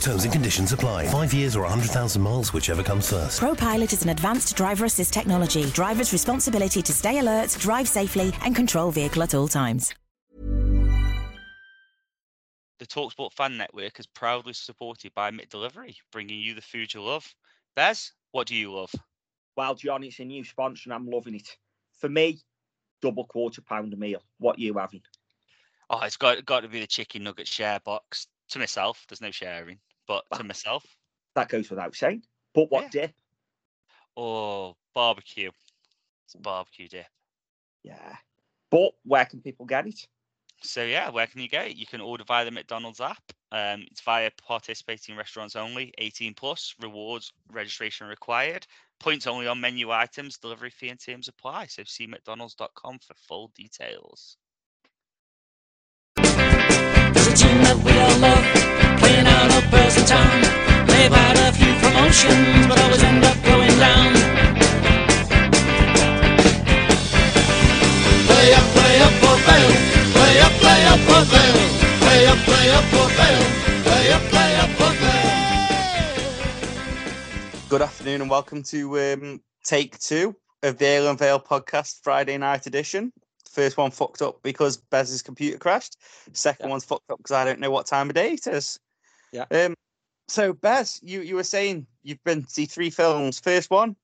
Terms and conditions apply. Five years or 100,000 miles, whichever comes first. ProPilot is an advanced driver assist technology. Driver's responsibility to stay alert, drive safely, and control vehicle at all times. The Talksport Fan Network is proudly supported by McDelivery, bringing you the food you love. Bez, what do you love? Well, John, it's a new sponsor and I'm loving it. For me, double quarter pounder meal. What you having? Oh, it's got got to be the chicken nugget share box. To myself, there's no sharing, but to myself, That goes without saying. But what dip? oh, barbecue. It's a barbecue dip. Yeah. But where can people get it? So yeah, where can you get it? You can order via the McDonald's app. Um, it's via participating restaurants only, 18 plus, rewards registration required, points only on menu items, delivery fee and terms apply. So see mcdonalds.com for full details. Out of Bears in town. They've had a few promotions, but always end up going down. Play up, play up for Vale. Play up, play up for Vale. Play up, play up for Vale. Play up, play up for Vale. Good afternoon and welcome to um, take two of the Ale and Vale podcast Friday night edition. First one fucked up because Bez's computer crashed. Second one's fucked up because I don't know what time of day it is. Yeah. Um. So Bez, you you were saying you've been to see three films. First one.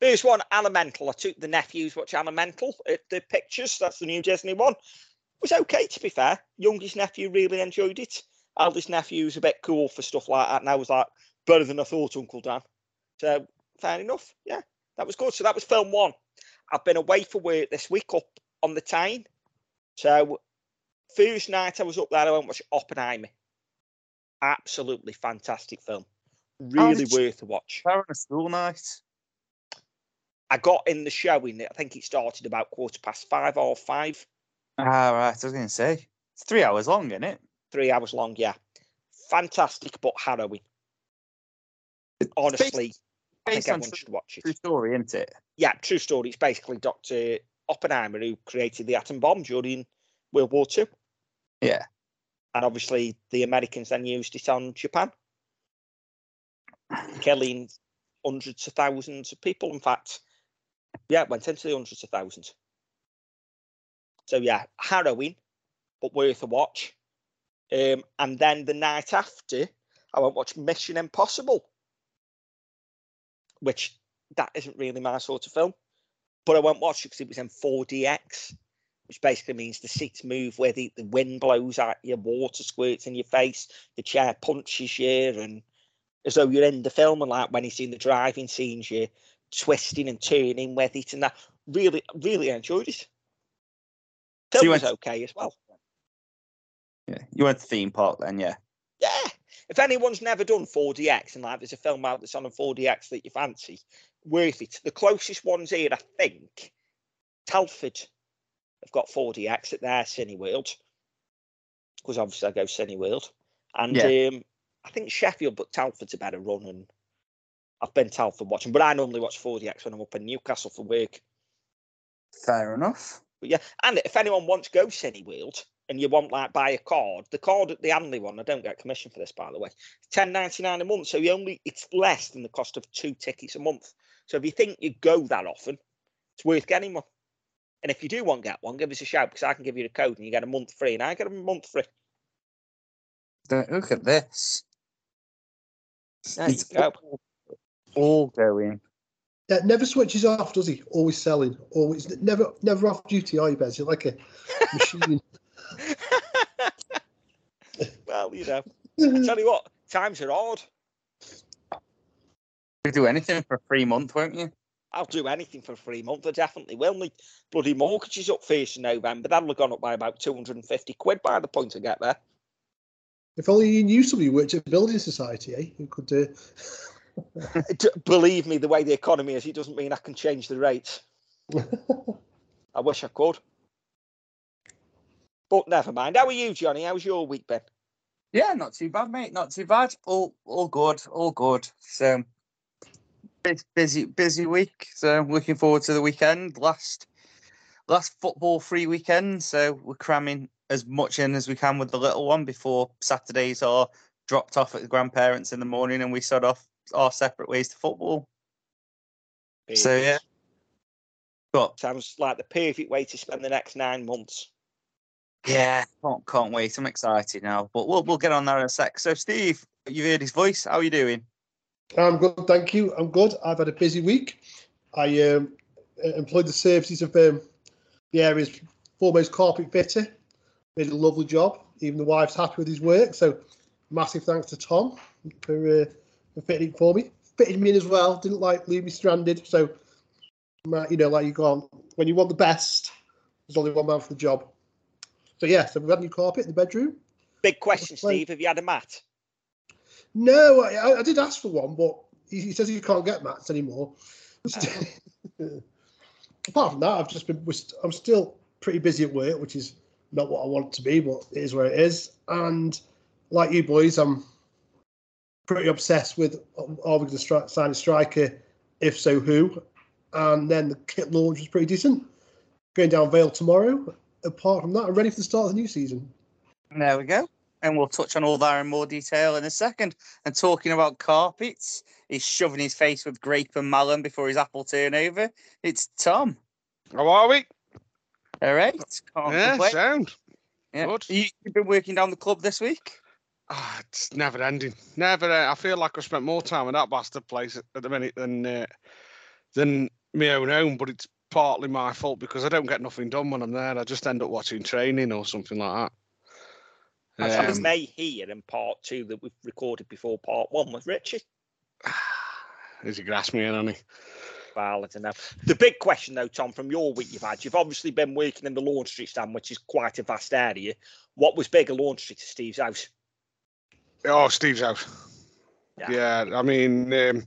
First one, Elemental. I took the nephews watch Elemental at the pictures. That's the new Disney one. It was okay to be fair. Youngest nephew really enjoyed it. Eldest nephew's a bit cool for stuff like that. And I was like, better than I thought, Uncle Dan. So fair enough. Yeah, that was good. So that was film one. I've been away for work this week up on the Tyne. So first night I was up there, I went and watched Oppenheimer. Absolutely fantastic film. Really worth a watch. Fair a school night. I got in the showing. I think it started about quarter past five or five, Ah right. I was going to say it's three hours long, isn't it? three hours long. Yeah, fantastic but harrowing. Honestly, I think everyone should watch it. true story, isn't it? Yeah, true story. It's basically Doctor Oppenheimer who created the atom bomb during World War Two, Yeah. And obviously the Americans then used it on Japan, killing hundreds of thousands of people. In fact, yeah, it went into the hundreds of thousands. So yeah, harrowing, but worth a watch. Um, and then the night after, I went watch Mission Impossible, which that isn't really my sort of film. But I won't watch it because it was in 4DX, which basically means the seats move where the, the wind blows at you, water squirts in your face, the chair punches you, and as though you're in the film. And like when he's in the driving scenes, you're twisting and turning with it, and that really, really enjoyed it. So Film you was went- okay as well. Yeah. You went to theme park then, yeah. Yeah. If anyone's never done 4DX and like there's a film out that's on a 4DX that you fancy, worth it. The closest ones here, I think, Telford have got 4DX at their Cineworld. Because obviously I go Cineworld. And Yeah. um, I think Sheffield, but Telford's a better run. And I've been Telford watching, but I normally watch 4DX when I'm up in Newcastle for work. Fair enough. But yeah, and if anyone wants to go Cineworld and you want like buy a card, the card at the Anley one, I don't get commission for this by the way. Ten ninety nine a month, so you only it's less than the cost of two tickets a month. So if you think you go that often, it's worth getting one. And if you do want to get one, give us a shout because I can give you the code and you get a month free, and I get a month free. Look at this. There you It's go. all- all going. Yeah, never switches off, does he? Always selling. Always never never off duty, are you, Bez? You're like a machine. well, you know, I tell you what, times are hard. You'll do anything for a free month, won't you? I'll do anything for a free month. I definitely will. My bloody mortgage is up first of November. That'll have gone up by about 250 quid by the point I get there. If only you knew somebody who worked at a building society, eh? Who could uh, D- Believe me, the way the economy is, it doesn't mean I can change the rate. I wish I could. But never mind. How are you, Johnny? How's your week been? Yeah, not too bad, mate. Not too bad. All all good. All good. So bus- busy busy week. So looking forward to the weekend. Last last football free weekend. So we're cramming as much in as we can with the little one before Saturdays are dropped off at the grandparents in the morning and we set off our separate ways to football. So yeah. But Sounds like the perfect way to spend the next nine months. yeah, can't, can't wait. I'm excited now. But we'll we'll get on there in a sec. So Steve, you've heard his voice. How are you doing? I'm good, thank you. I'm good. I've had a busy week. I um, employed the services of um, the area's foremost carpet fitter. Did a lovely job. Even the wife's happy with his work. So massive thanks to Tom for, uh, for fitting it for me. Fitted me in as well. Didn't like leave me stranded. So you know, like you can't when you want the best, there's only one man for the job. So yeah, so we've had new carpet in the bedroom. Big question, Steve. Have you had a mat? No, I, I- did ask for one, but he, he says he can't get mats anymore. Oh. Apart from that, I've just been. I'm still pretty busy at work, which is not what I want to be, but it is where it is. And like you boys, I'm pretty obsessed with uh, are we going to stri- sign a striker? If so, who? And then the kit launch was pretty decent. Going down Vale tomorrow. Apart from that, I'm ready for the start of the new season. There we go. And we'll touch on all that in more detail in a second. And talking about carpets, he's shoving his face with grape and melon before his apple turnover. It's Tom. How are we? All right. Can't yeah, complain. sound. Yeah. good. You, you've been working down the club this week? Ah, it's never ending. Never. uh, I feel like I've spent more time in that bastard place at, at the minute than uh, than my own home. But it's partly my fault because I don't get nothing done when I'm there. I just end up watching training or something like That Um, May here in part two that we've recorded before part one with Richie. Is he grass me in, honey? Well, I don't know. The big question, though, Tom, from your week you've had, you've obviously been working in the Lorne Street stand, which is quite a vast area. What was bigger, Lorne Street to Steve's house? Oh, Steve's house. Yeah. Yeah, I mean, um,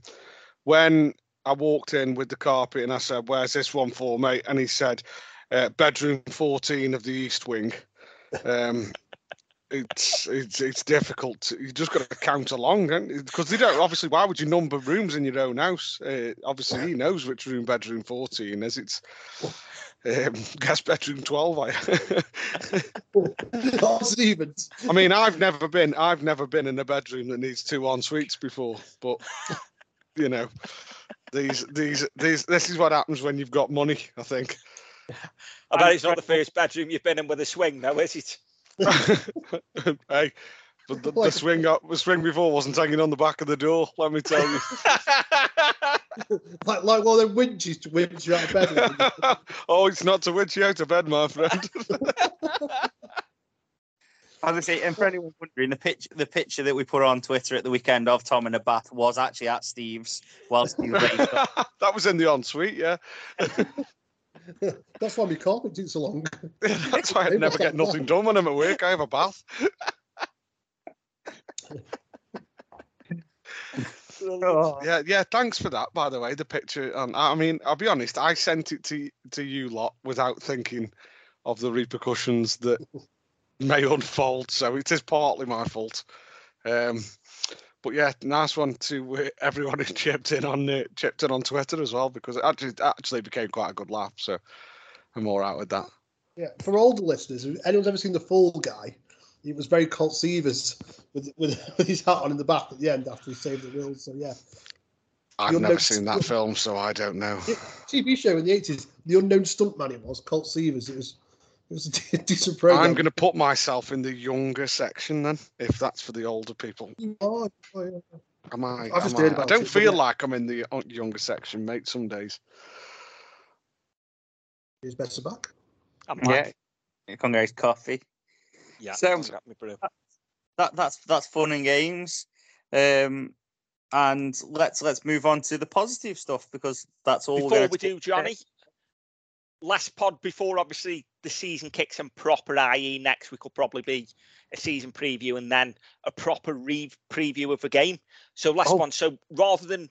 when I walked in with the carpet and I said, "Where's this one for, mate?" and he said, uh, "Bedroom 14 of the East Wing." Um, it's it's it's difficult. To, you just got to count along, because they don't. Obviously, why would you number rooms in your own house? Uh, obviously, he knows which room bedroom 14 is. It's um, guess bedroom 12. I. Not Stevens. I mean, I've never been. I've never been in a bedroom that needs two en suites before, but you know, these, these, these. This is what happens when you've got money. I think. I bet it's not the first bedroom you've been in with a swing, though, is it? hey, but the, the swing, up, the swing before wasn't hanging on the back of the door. Let me tell you. Like like one of them winches to winch you out of bed. oh, it's not to winch you out of bed, my friend. As I say, and for anyone wondering, the pitch, the picture that we put on Twitter at the weekend of Tom in a bath was actually at Steve's while Steve raised up. that was in the ensuite, yeah. That's why my carpet took so long. That's why I never get nothing done when I'm at work. I have a bath. Yeah, yeah. Thanks for that, by the way. The picture, and I mean, I'll be honest. I sent it to to you lot without thinking of the repercussions that may unfold. So it is partly my fault. Um, but yeah, nice one to uh, everyone who chipped in on uh, chipped in on Twitter as well because it actually actually became quite a good laugh. So I'm all right with that. Yeah, for older listeners, if anyone's ever seen the Fall Guy, it was very Colt Seavers with, with with his hat on in the back at the end after he saved the world. So yeah, I've never seen that film, so I don't know. TV show in the eighties, the unknown stuntman it was Colt Seavers. It was it was a decent program. I'm going to put myself in the younger section then, if that's for the older people. Oh, yeah. Am I? I've just am heard I? I don't it, feel yeah. like I'm in the younger section, mate. Some days. He's better back. I'm Yeah, back. Congrats, coffee. Yeah. So- got me. That that's that's fun and games. Um, and let's let's move on to the positive stuff because that's all. we're Before we do, Johnny, last pod before obviously the season kicks in proper, i.e., next week will probably be a season preview and then a proper re- preview of the game. So last Oh. one. So rather than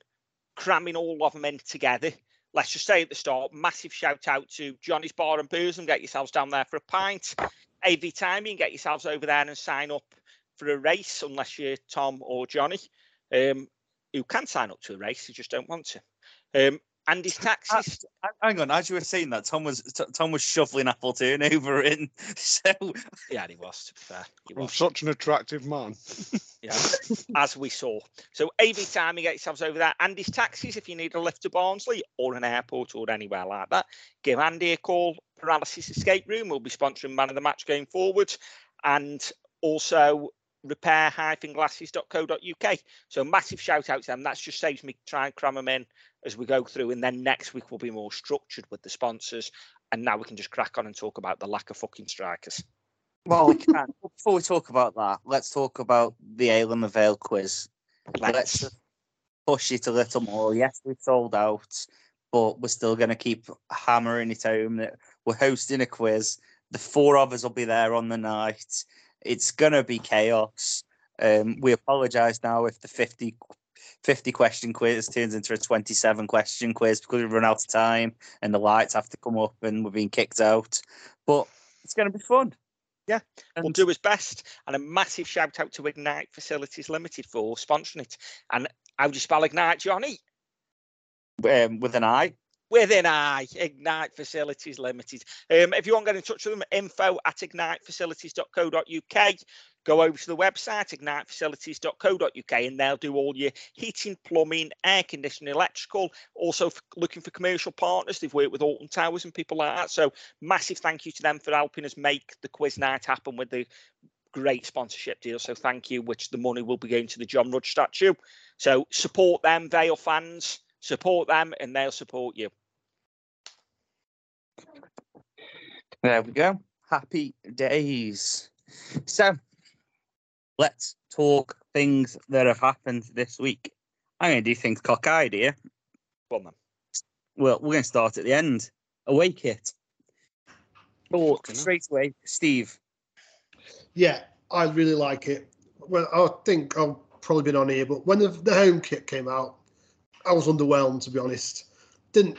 cramming all of them in together, let's just say at the start, massive shout out to Johnny's Bar and Booze and get yourselves down there for a pint. AV timing, get yourselves over there and sign up for a race, unless you're Tom or Johnny, um, who can sign up to a race, they just don't want to. Um, Andy's taxis. Hang- Hang on, as you were saying that, Tom was T- Tom was shuffling apple turnover in. So Yeah, he was, to be fair. He I'm such an attractive man. Yeah, as we saw. So AV time, you get yourselves over there. Andy's taxis, if you need a lift to Barnsley or an airport or anywhere like that, give Andy a call. Paralysis Escape Room will be sponsoring Man of the Match going forward. And also repair-glasses.co.uk. So massive shout out to them. That just saves me trying and cram them in as we go through. And then next week we'll be more structured with the sponsors. And now we can just crack on and talk about the lack of fucking strikers. well, we can. Before we talk about that, let's talk about the Ale and Vale quiz. Let's Let's. push it a little more. Yes, we've sold out, but we're still going to keep hammering it home that we're hosting a quiz. The four of us will be there on the night. It's going to be chaos. Um, we apologise now if the 50, 50 question quiz turns into a 27 question quiz because we've run out of time and the lights have to come up and we're being kicked out. But it's going to be fun. Yeah, we'll do his best. And a massive shout out to Ignite Facilities Limited for sponsoring it. And how do you spell Ignite, Johnny? um, with an eye. With an I, Ignite Facilities Limited. Um, if you want to get in touch with them, info at ignitefacilities.co.uk. Go over to the website, ignitefacilities.co.uk, and they'll do all your heating, plumbing, air conditioning, electrical. Also, f- looking for commercial partners. They've worked with Alton Towers and people like that. So, massive thank you to them for helping us make the quiz night happen with the great sponsorship deal. So, thank you, which the money will be going to the John Rudge statue. So, support them, Vale fans. Support them, and they'll support you. There we go. Happy days. So let's talk things that have happened this week. I'm going to do things cockeyed here. Go on, then. Well, we're going to start at the end. Away kit. Talk Fucking hell. straight away. Steve. Yeah, I really like it. Well, I think I've probably been on here, but when the, the home kit came out, I was underwhelmed to be honest. Didn't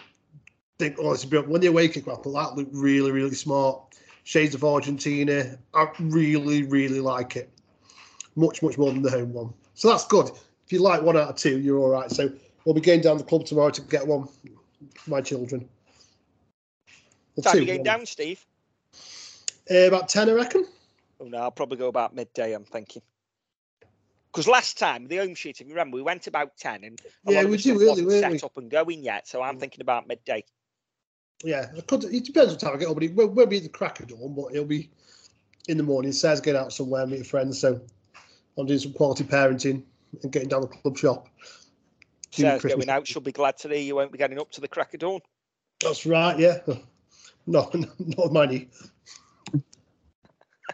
think oh it's a bit when the away kit came that looked really, really smart. Shades of Argentina. I really, really like it. Much, much more than the home one. So that's good. If you like one out of two, you're all right. So we'll be going down the club tomorrow to get one for my children. Well, Time two, you going down, Steve? Uh, about ten, I reckon. Oh no, I'll probably go about midday. I'm thinking. Because last time the home sheet, if you remember, we went about ten, and a Yeah, lot of we the do, stuff really, wasn't set we? Mm. up and going yet. So I'm thinking about midday. Yeah, could, it depends what time I get up, but it won't, won't be at the crack of dawn, but it'll be in the morning. Says get out somewhere, meet a friend. So I'm doing some quality parenting and getting down the club shop. Do Sarah's Christmas going out. She'll be glad to hear you won't be getting up to the crack of dawn. That's right, yeah. No, not money.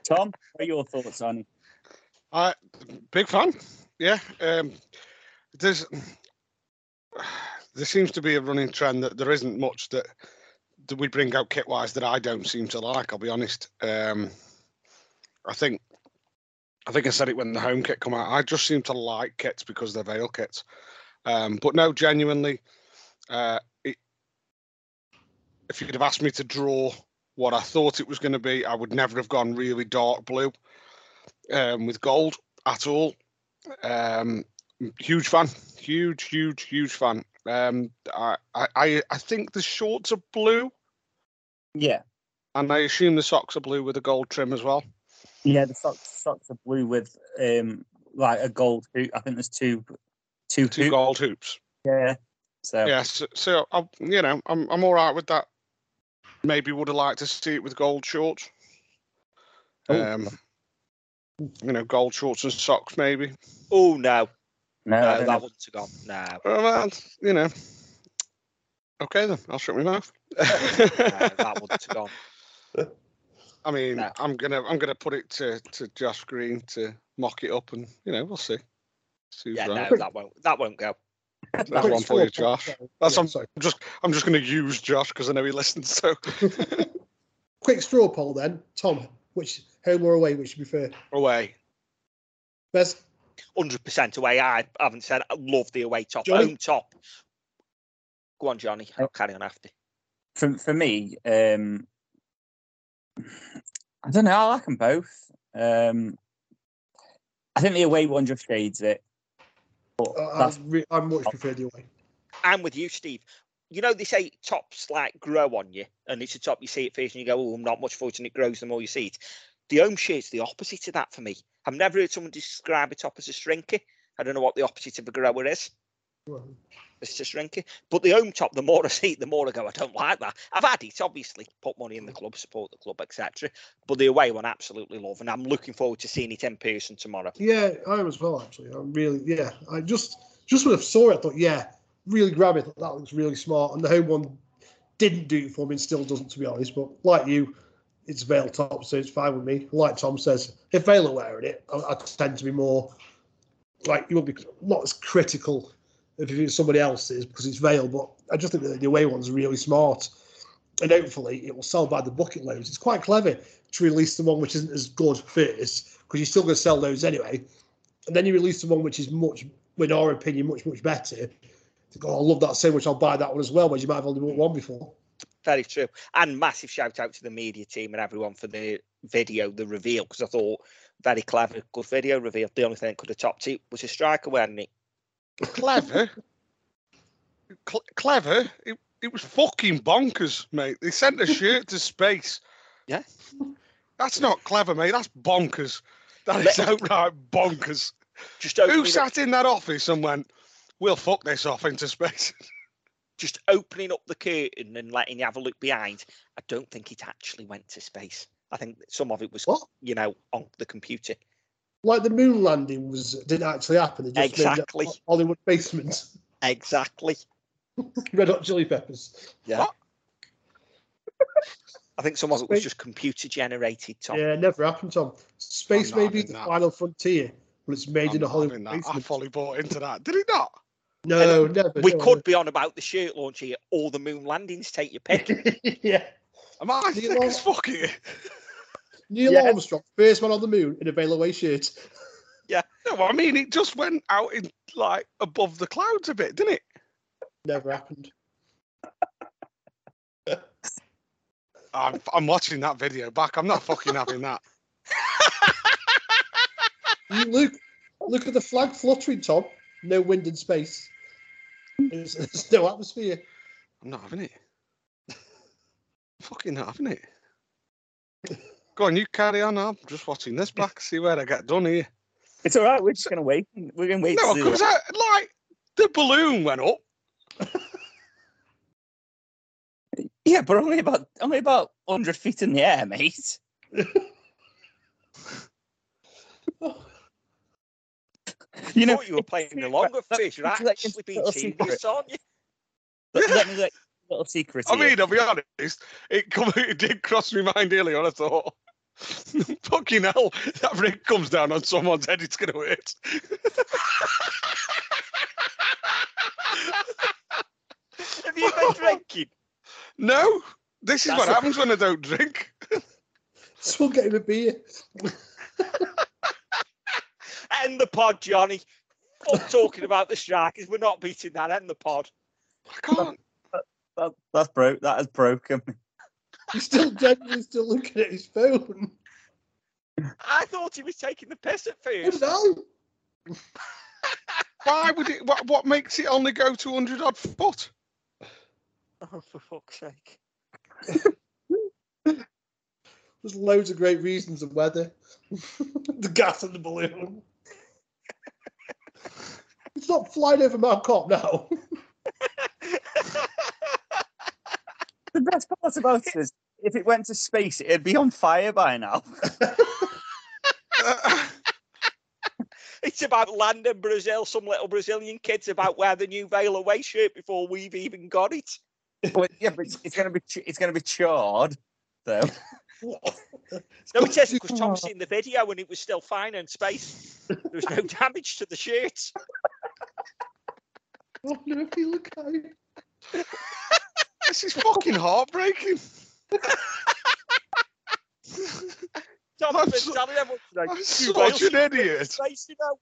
Tom, what are your thoughts on it? I big fan. Yeah. Um, there's there seems to be a running trend that there isn't much that that we bring out kit wise that I don't seem to like. I'll be honest. Um, I think I think I said it when the home kit come out. I just seem to like kits because they're Vale kits. Um, but no, genuinely, uh, it, if you'd have asked me to draw what I thought it was going to be, I would never have gone really dark blue um, with gold at all. Um, huge fan, huge, huge, huge fan. Um, I, I- I, think the shorts are blue, Yeah. and I assume the socks are blue with a gold trim as well. Yeah, the socks socks are blue with um like a gold hoop. I think there's two two Two hoop- gold hoops. Yeah. So Yeah, so, so I, you know, I'm I'm all right with that. Maybe would have liked to see it with gold shorts. Oh. Um, you know, gold shorts and socks, maybe. Oh no, no, no, that know. wouldn't have gone. No, Well, well, you know. Okay then, I'll shut my mouth. no that wouldn't have gone. I mean, No. I'm gonna I'm gonna put it to to Josh Green to mock it up, and you know, we'll see. See who's Yeah, right. no, that won't that won't go. That's Quick one for you, Josh. That's Yeah, I'm, sorry. I'm just I'm just going to use Josh because I know he listens. So Quick straw poll then. Tom, which home or away, which you prefer? away. Bez? Hundred percent away. I haven't said I love the away top. Johnny? Home top. Go on, Johnny. I'll carry on after. For for me, um, I don't know. I like them both. Um, I think the away one just shades it. But Uh, I, re- I much prefer the away. I'm with you, Steve. You know, they say tops like grow on you, and it's a top you see it first and you go, oh, I'm not much for it, and it grows the more you see it. The home shirt's the opposite of that for me. I've never heard someone describe a top as a shrinky. I don't know what the opposite of a grower is. Well, It's a shrinky. But the home top, the more I see it, the more I go, I don't like that. I've had it, obviously, put money in the club, support the club, etc. But the away one, I absolutely love, and I'm looking forward to seeing it in person tomorrow. Yeah, I am as well. Actually, I'm really yeah. I just just when I saw it, I thought yeah, really grab it. That looks really smart. And the home one didn't do it for me, and still doesn't, to be honest. But like you, it's Vale top, so it's fine with me. Like Tom says, if Vale are wearing it, I, I tend to be more like you will be not as critical if it's somebody else's because it's Vale. But I just think that the away one's really smart, and hopefully it will sell by the bucket loads. It's quite clever to release the one which isn't as good first because you're still going to sell those anyway, and then you release the one which is much, in our opinion, much much better. Think, oh, I love that so much, I'll buy that one as well. Whereas you might have only bought one before. Very true. And massive shout out to the media team and everyone for the video, the reveal, because I thought very clever, good video reveal. The only thing that could have topped it was a striker wearing it. Clever. Cle- clever. It, it was fucking bonkers, mate. They sent a shirt to space. Yeah. That's not clever, mate. That's bonkers. That is outright bonkers. Just Who opening, up, sat in that office and went, "We'll fuck this off into space"? just opening up the curtain and letting you have a look behind. I don't think it actually went to space. I think some of it was, What? you know, on the computer. Like the moon landing was didn't actually happen. They just made it Exactly. Hollywood basement. Exactly. Red Hot Chili Peppers. Yeah. What? I think some of it was just computer generated, Tom. Yeah, it never happened, Tom. Space may be the that. final frontier, but it's made I'm in a Hollywood having that. I fully bought into that. Did it not? No, And never. We could be on about the shirt launch here or the moon landings. Take your pick. yeah. Am I Neil as Ar- fuck here? Neil Yeah. Armstrong, first man on the moon in a Vale away shirt. Yeah. No, I mean it just went out in like above the clouds a bit, didn't it? Never happened. I'm, I'm watching that video back. I'm not fucking having that. Look, look at the flag fluttering, Tom. No wind in space. There's, there's no atmosphere. I'm not having it. fucking not having it. Go on, you carry on. I'm just watching this back, see where I get done here. it's all right. We're just gonna wait. We're gonna wait. No, to see because like the balloon went up. yeah, but only about only about hundred feet in the air, mate. You You know, thought you were playing the that- longer that- fish. You're that's like actually a being little serious, secret. aren't you? let, let me let you a little secret. I here. mean, I'll be honest, it come, it did cross my mind earlier. and I thought, fucking hell, that rig comes down on someone's head, it's going to hurt. Have you been drinking? no, this is That's what a- happens when I don't drink. Someone get him a beer. End the pod, Johnny. Fuck talking about the Sharkies. We're not beating that. End the pod. I can't. that, that's broke. That has broken. me. He's still genuinely still looking at his phone. I thought he was taking the piss at first. don't. Why would it? What, what makes it only go 200 odd foot? Oh, for fuck's sake. There's loads of great reasons of weather. the gas and the balloon. It's not flying over Mow Cop now. The best part about it is, if it went to space, it'd be on fire by now. It's about land in Brazil. Some little Brazilian kids about wear the new Vale away shirt before we've even got it. But yeah, but it's, it's gonna be it's gonna be charred. So No, it isn't because Tom's seen the video and it was still fine in space. There was no damage to the shirt. Oh, no, if you look at it. This is fucking heartbreaking. Tom, I'm I've been so- telling everyone today. I'm you such an should be in idiot. Space, you know.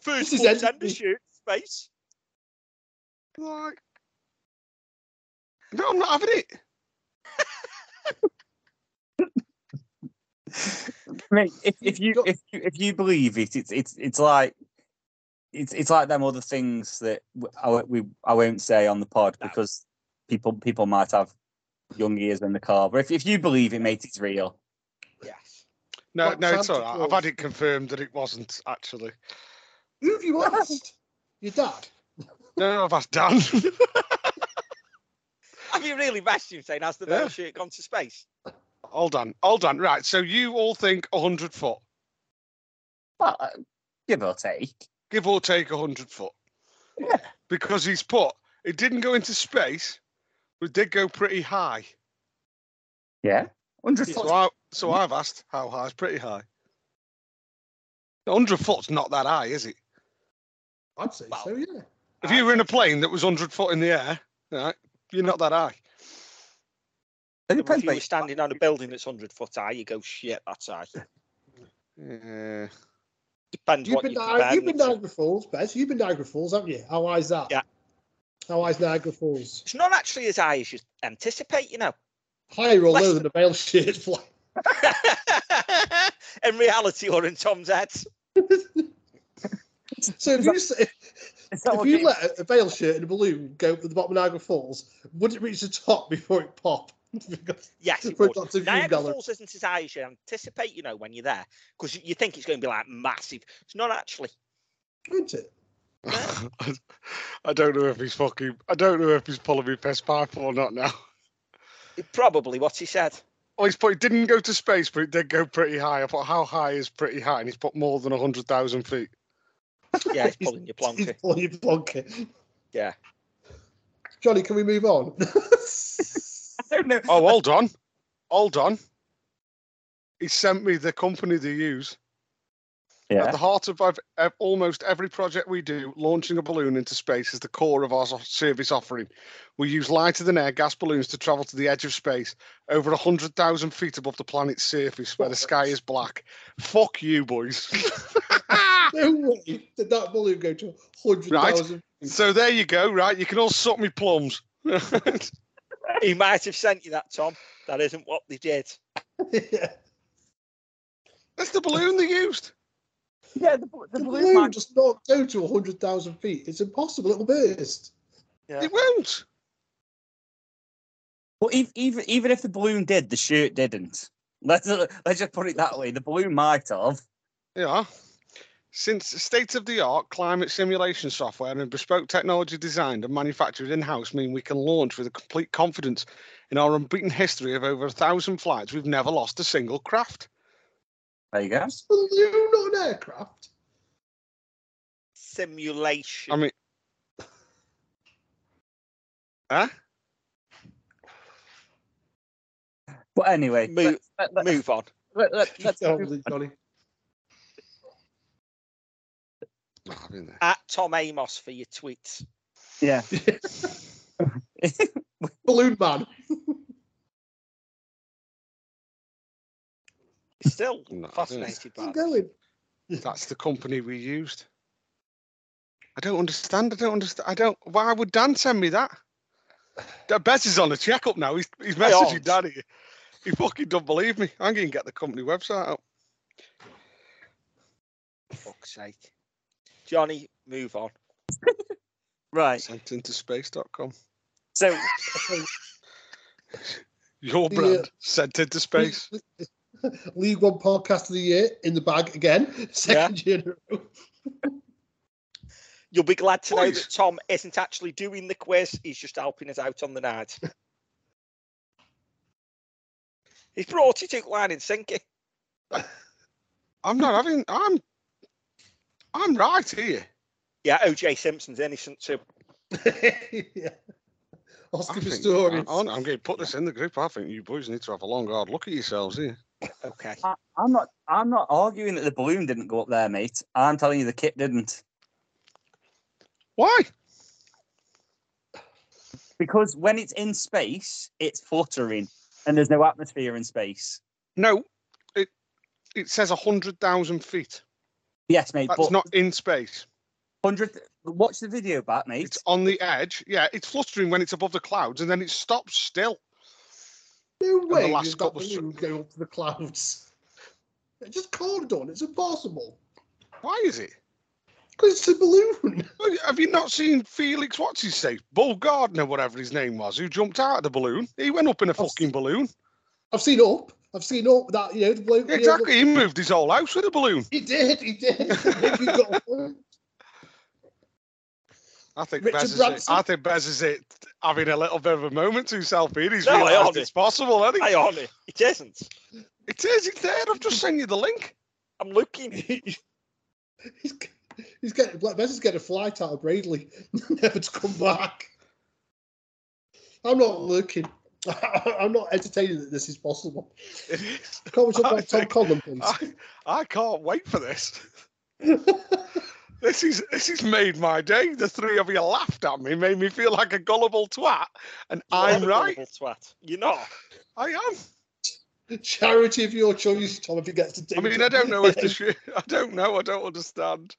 First This is full tender shoot, space. Like, no, I'm not having it. Mate, if, if you if you if you believe it, it's it's it's like it's it's like them other things that w- I, won't- we I won't say on the pod because people people might have young ears in the car. But if, if you believe it, mate, it's real. Yes. No, What, no, it's all Santa right. I've had it confirmed that it wasn't actually. Who have you asked? Your dad? No, I've asked Dan. Have you really messaged him saying, has the Yeah. Vale shirt gone to space? hold on, hold on. Right, so you all think 100 foot, Well, uh, give or take. give or take 100 foot. Yeah. Because he's put, it didn't go into space, but it did go pretty high. Yeah, hundred So, foot. I, so I've asked how high is pretty high. 100 foot's not that high, is it? I'd say Well, so, yeah. If you were in a plane that was 100 foot in the air, right, you're not that high. It If you were standing on a building that's 100 foot high, you go, shit, that's high. Yeah. Depends You've what been, you're Ni- you've been to. Niagara Falls, Bez. You've been Niagara Falls, haven't you? How high is that? Yeah. How high is Niagara Falls? It's not actually as high as you anticipate, you know. Higher or lower than- than the Vale shirt fly. in reality or in Tom's head. So if you, s- if, Is that if what you let a- a Vale shirt and a balloon go to the bottom of Niagara Falls, would it reach the top before it pop? Yes, it For would. lots of view Niagara gallery. Falls isn't as high as you anticipate, you know, when you're there, because you think it's going to be like massive. It's not actually. Isn't it? I don't know if he's fucking. I don't know if he's pulling me piss pipe or not now. It probably what he said. Oh, he's put. It didn't go to space, but it did go pretty high. I thought, how high is pretty high? And he's put more than hundred thousand feet. Yeah, he's pulling your He's pulling your plonker. Yeah. Johnny, can we move on? I don't know. Oh, hold on, hold on. He sent me the company they use. At the heart of ev- ev- almost every project we do, launching a balloon into space is the core of our service offering. We use lighter than air gas balloons to travel to the edge of space, over 100,000 feet above the planet's surface, where the sky is black. Fuck you, boys. no way did that balloon go to 100,000. right. so there you go, right? You can all suck me plums. He might have sent you that, Tom. That isn't what they did. yeah. That's the balloon they used. Yeah, the, the The balloon balloon might does not go to 100,000 feet. It's impossible. It'll burst. Yeah. It won't. But ev- even even if the balloon did, the shirt didn't. Let's let's just put it that way. The balloon might have. Yeah. Since state of the art climate simulation software and bespoke technology designed and manufactured in house mean we can launch with a complete confidence in our unbeaten history of over a thousand flights, we've never lost a single craft. There you go. It's a balloon, not an aircraft. Simulation. I mean, huh? But anyway, Move- let, let, Move on. let, let, let's Tell move me, Johnny. Ah, I've been there. At Tom Amos for your tweets. Yeah. Balloon man. Still No, fascinated by going. That's the company we used. I don't understand. I don't understand. I don't. Why would Dan send me that? Da- Bez is on a checkup now. He's, he's Hey, messaging Hans. Daddy. He fucking don't believe me. I'm going to get the company website up. fuck's sake. Johnny, move on. right. Sent into space.com. So Your brand uh, sent into space. League One podcast of the year in the bag again. Second year in a row. You'll be glad to know Boys. that Tom isn't actually doing the quiz. He's just helping us out on the night. He's brought it hook, line, and sinker. I'm not having. I'm. I'm right here. Yeah, OJ Simpson's innocent too. yeah. Oscar I think- Pistorius. I- I'm going to put this in the group. I think you boys need to have a long hard look at yourselves here. Okay. I, I'm not. I'm not arguing that the balloon didn't go up there, mate. I'm telling you the kit didn't. Why? Because when it's in space, it's fluttering, and there's no atmosphere in space. No, it it says hundred thousand feet. Yes, mate. That's but not in space. hundred. Watch the video back, mate. It's on the edge. Yeah, it's fluttering when it's above the clouds, and then it stops still. No the way last is that couple of balloon go up to the clouds. It just called on. It's impossible. Why is it? Because it's a balloon. Have you not seen Felix? What's his name? Bull Gardner, whatever his name was, who jumped out of the balloon. He went up in a fucking balloon. I've seen up. I've seen up that, you know, the balloon. you know, Exactly. He moved his whole house with a balloon. He did, he did. He got a point. I think Richard Bez is it. I think Bez is it having a little bit of a moment to himself here. He's No, I realised aren't. it's possible, hasn't he? I on it. It isn't. It is. It's there. I've just sent you the link. I'm looking. he's, he's getting, Black Bez is getting a flight out of Bradley, never to come back. I'm not looking. I'm not entertaining that this is possible. It is. Can't we talk about Tom think- Conlon, please? I, I can't wait for this. This is this has made my day. The three of you laughed at me, made me feel like a gullible twat, and I'm a right. gullible Twat. You're not. I am. Charity of your choice, Tom, if he gets to do I mean. I don't know if the sh- I don't know. I don't understand.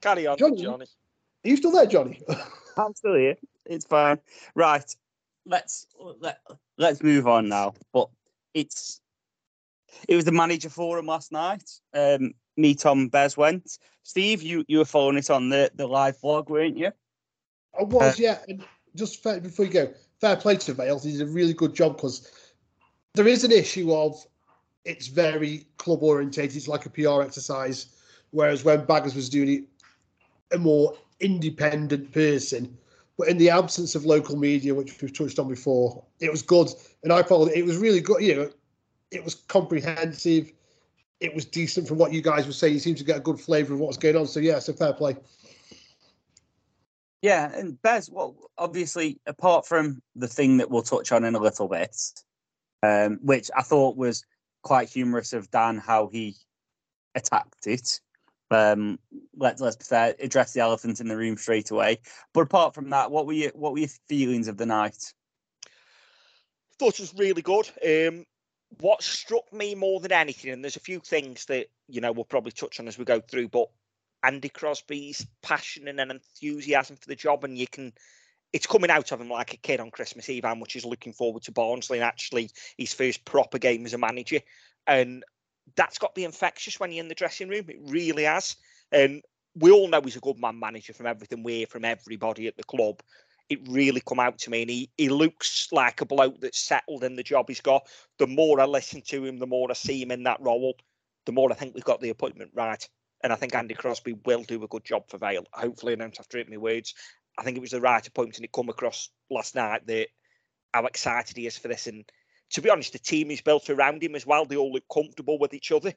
Carry on, Johnny. Johnny. Are you still there, Johnny? I'm still here. It's fine. Right. Let's let, let's move on now. But it's it was the manager forum last night. Um, me, Tom, Bez went. Steve, you you were following it on the the live blog, weren't you? I was, uh, yeah. And just fair, before you go, fair play to Vales. He did a really good job because there is an issue of it's very club orientated. It's like a PR exercise. Whereas when Baggers was doing it, a more independent person. But in the absence of local media, which we've touched on before, it was good. And I followed it. It was really good. You know, it was comprehensive. It was decent from what you guys were saying. You seemed to get a good flavour of what's going on. So, yeah, so fair play. Yeah, and Bez, well, obviously, apart from the thing that we'll touch on in a little bit, um, which I thought was quite humorous of Dan how he attacked it. Um, let's let's be fair, address the elephant in the room straight away. But apart from that, what were your what were your feelings of the night? thought it was really good. Um, what struck me more than anything, and there's a few things that you know we'll probably touch on as we go through, but Andy Crosby's passion and enthusiasm for the job, and you can. It's coming out of him like a kid on Christmas Eve, how much he's looking forward to Barnsley and actually his first proper game as a manager. And that's got to be infectious when you're in the dressing room. It really has. And we all know he's a good man manager from everything we hear from everybody at the club it really come out to me and he, he looks like a bloke that's settled in the job he's got. The more I listen to him, the more I see him in that role, the more I think we've got the appointment right. And I think Andy Crosby will do a good job for Vale. Hopefully, I don't have to my words. I think it was the right appointment and it come across last night that how excited he is for this. And to be honest, the team is built around him as well. They all look comfortable with each other.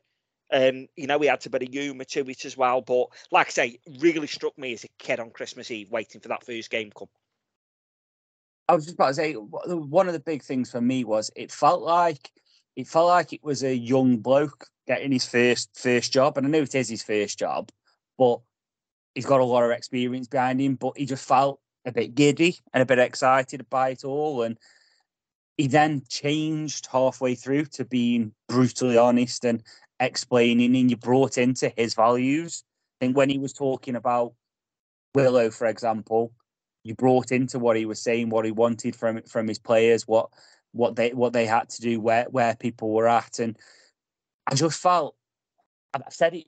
And, you know, he had a bit of humour to it as well. But like I say, really struck me as a kid on Christmas Eve waiting for that first game come. I was just about to say one of the big things for me was it felt like it felt like it was a young bloke getting his first first job, and I know it is his first job, but he's got a lot of experience behind him. But he just felt a bit giddy and a bit excited by it all, and he then changed halfway through to being brutally honest and explaining, and you brought into his values. I think when he was talking about Willow, for example, you brought into what he was saying, what he wanted from from his players, what what they what they had to do, where where people were at, and I just felt I've said it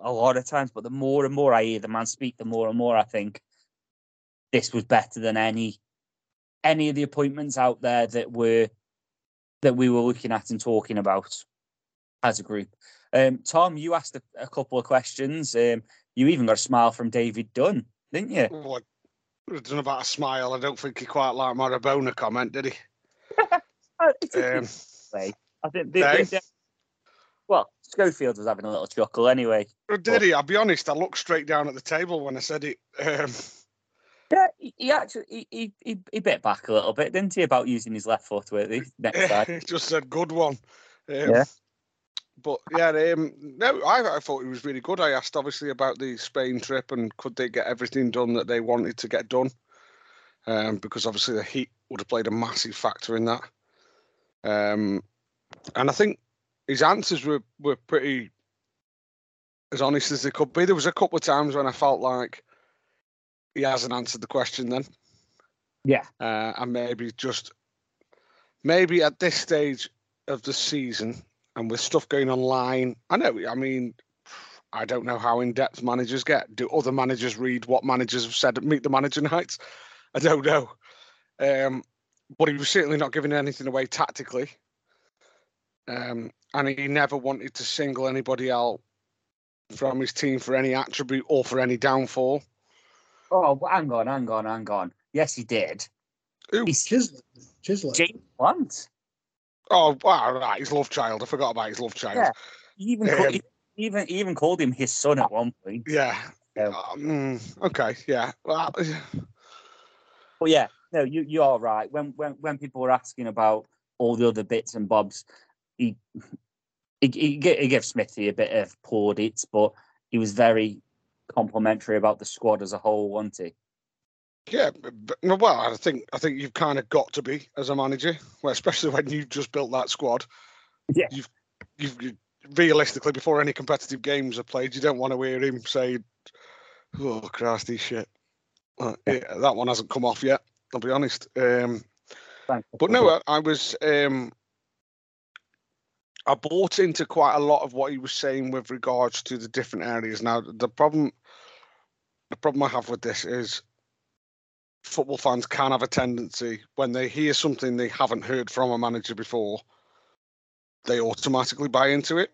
a lot of times, but the more and more I hear the man speak, the more and more I think this was better than any any of the appointments out there that were that we were looking at and talking about as a group. Um, Tom, you asked a, a couple of questions. Um, you even got a smile from David Dunn, didn't you? Don't about a smile. I don't think he quite liked my Rabona comment, did he? It's a Um. I think they, no. they- they- well, Schofield was having a little chuckle anyway. Or Did he? I'll be honest. I looked straight down at the table when I said it. Um, Yeah, he, he actually he, he, he, he bit back a little bit, didn't he, about using his left foot with the next side? he just said good one. Um, Yeah. But yeah, um, no, I, I thought he was really good. I asked obviously about the Spain trip and could they get everything done that they wanted to get done, um, because obviously the heat would have played a massive factor in that. Um, and I think his answers were were pretty as honest as they could be. There was a couple of times when I felt like he hasn't answered the question then Yeah. uh, and maybe just maybe at this stage of the season and with stuff going online i know i mean i don't know how in-depth managers get do other managers read what managers have said at meet the manager nights i don't know um, but he was certainly not giving anything away tactically um, and he never wanted to single anybody out from his team for any attribute or for any downfall Oh, but hang on, hang on, hang on. Yes, he did. Who? He's Chislett. Chislett. James Plant. Oh wow right his love child i forgot about his love child Yeah. He even, Um, he even, he even called him his son at one point. Yeah. Yeah. Um, okay. Yeah. Well, But yeah, no, you you are right. When when when people were asking about all the other bits and bobs, he he, he, he gave Smithy a bit of plaudits, but he was very complimentary about the squad as a whole, wasn't he? Yeah. Well, I think I think you've kind of got to be as a manager, well, especially when you've just built that squad. Yeah. You've you've you, realistically before any competitive games are played, you don't want to hear him say, "Oh Christ, he's shit." Uh, yeah, that one hasn't come off yet. I'll be honest. Um. But no, I, I was um, I bought into quite a lot of what he was saying with regards to the different areas. Now, the problem, the problem I have with this is football fans can have a tendency when they hear something they haven't heard from a manager before, they automatically buy into it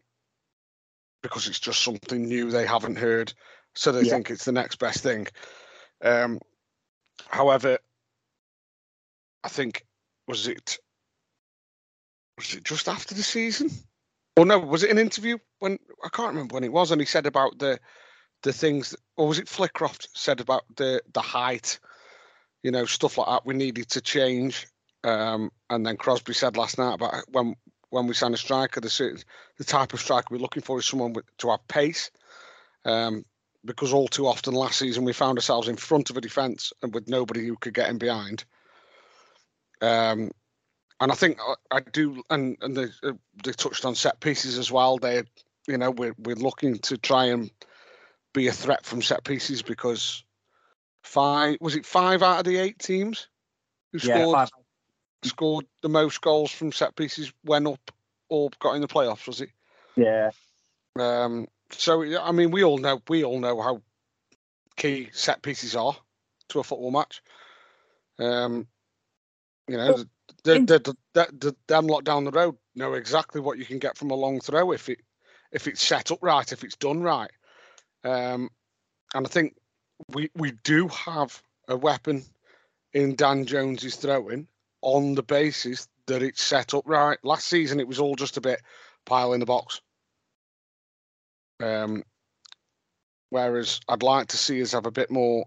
because it's just something new they haven't heard, so they Yeah. think it's the next best thing. Um, however, I think was it was it just after the season? Or no, was it an interview when I can't remember when it was, and he said about the the things, or was it Flitcroft said about the the height, you know, stuff like that we needed to change. Um, and then Crosby said last night about when when we sign a striker, the the type of striker we're looking for is someone with, to have pace. Um, because all too often last season we found ourselves in front of a defence and with nobody who could get in behind. Um, and I think I, I do, and and they uh, they touched on set pieces as well. They, you know, we're we're looking to try and be a threat from set pieces because five was it five out of the eight teams who Yeah, scored five. scored the most goals from set pieces went up or got in the playoffs. Was it? Yeah. Um, so I mean, we all know we all know how key set pieces are to a football match. Um, you know, the, the, the, the, the, them lot down the road know exactly what you can get from a long throw if it if it's set up right, if it's done right. Um, and I think we we do have a weapon in Dan Jones's throwing on the basis that it's set up right. Last season, it was all just a bit pile in the box. Um, whereas I'd like to see us have a bit more,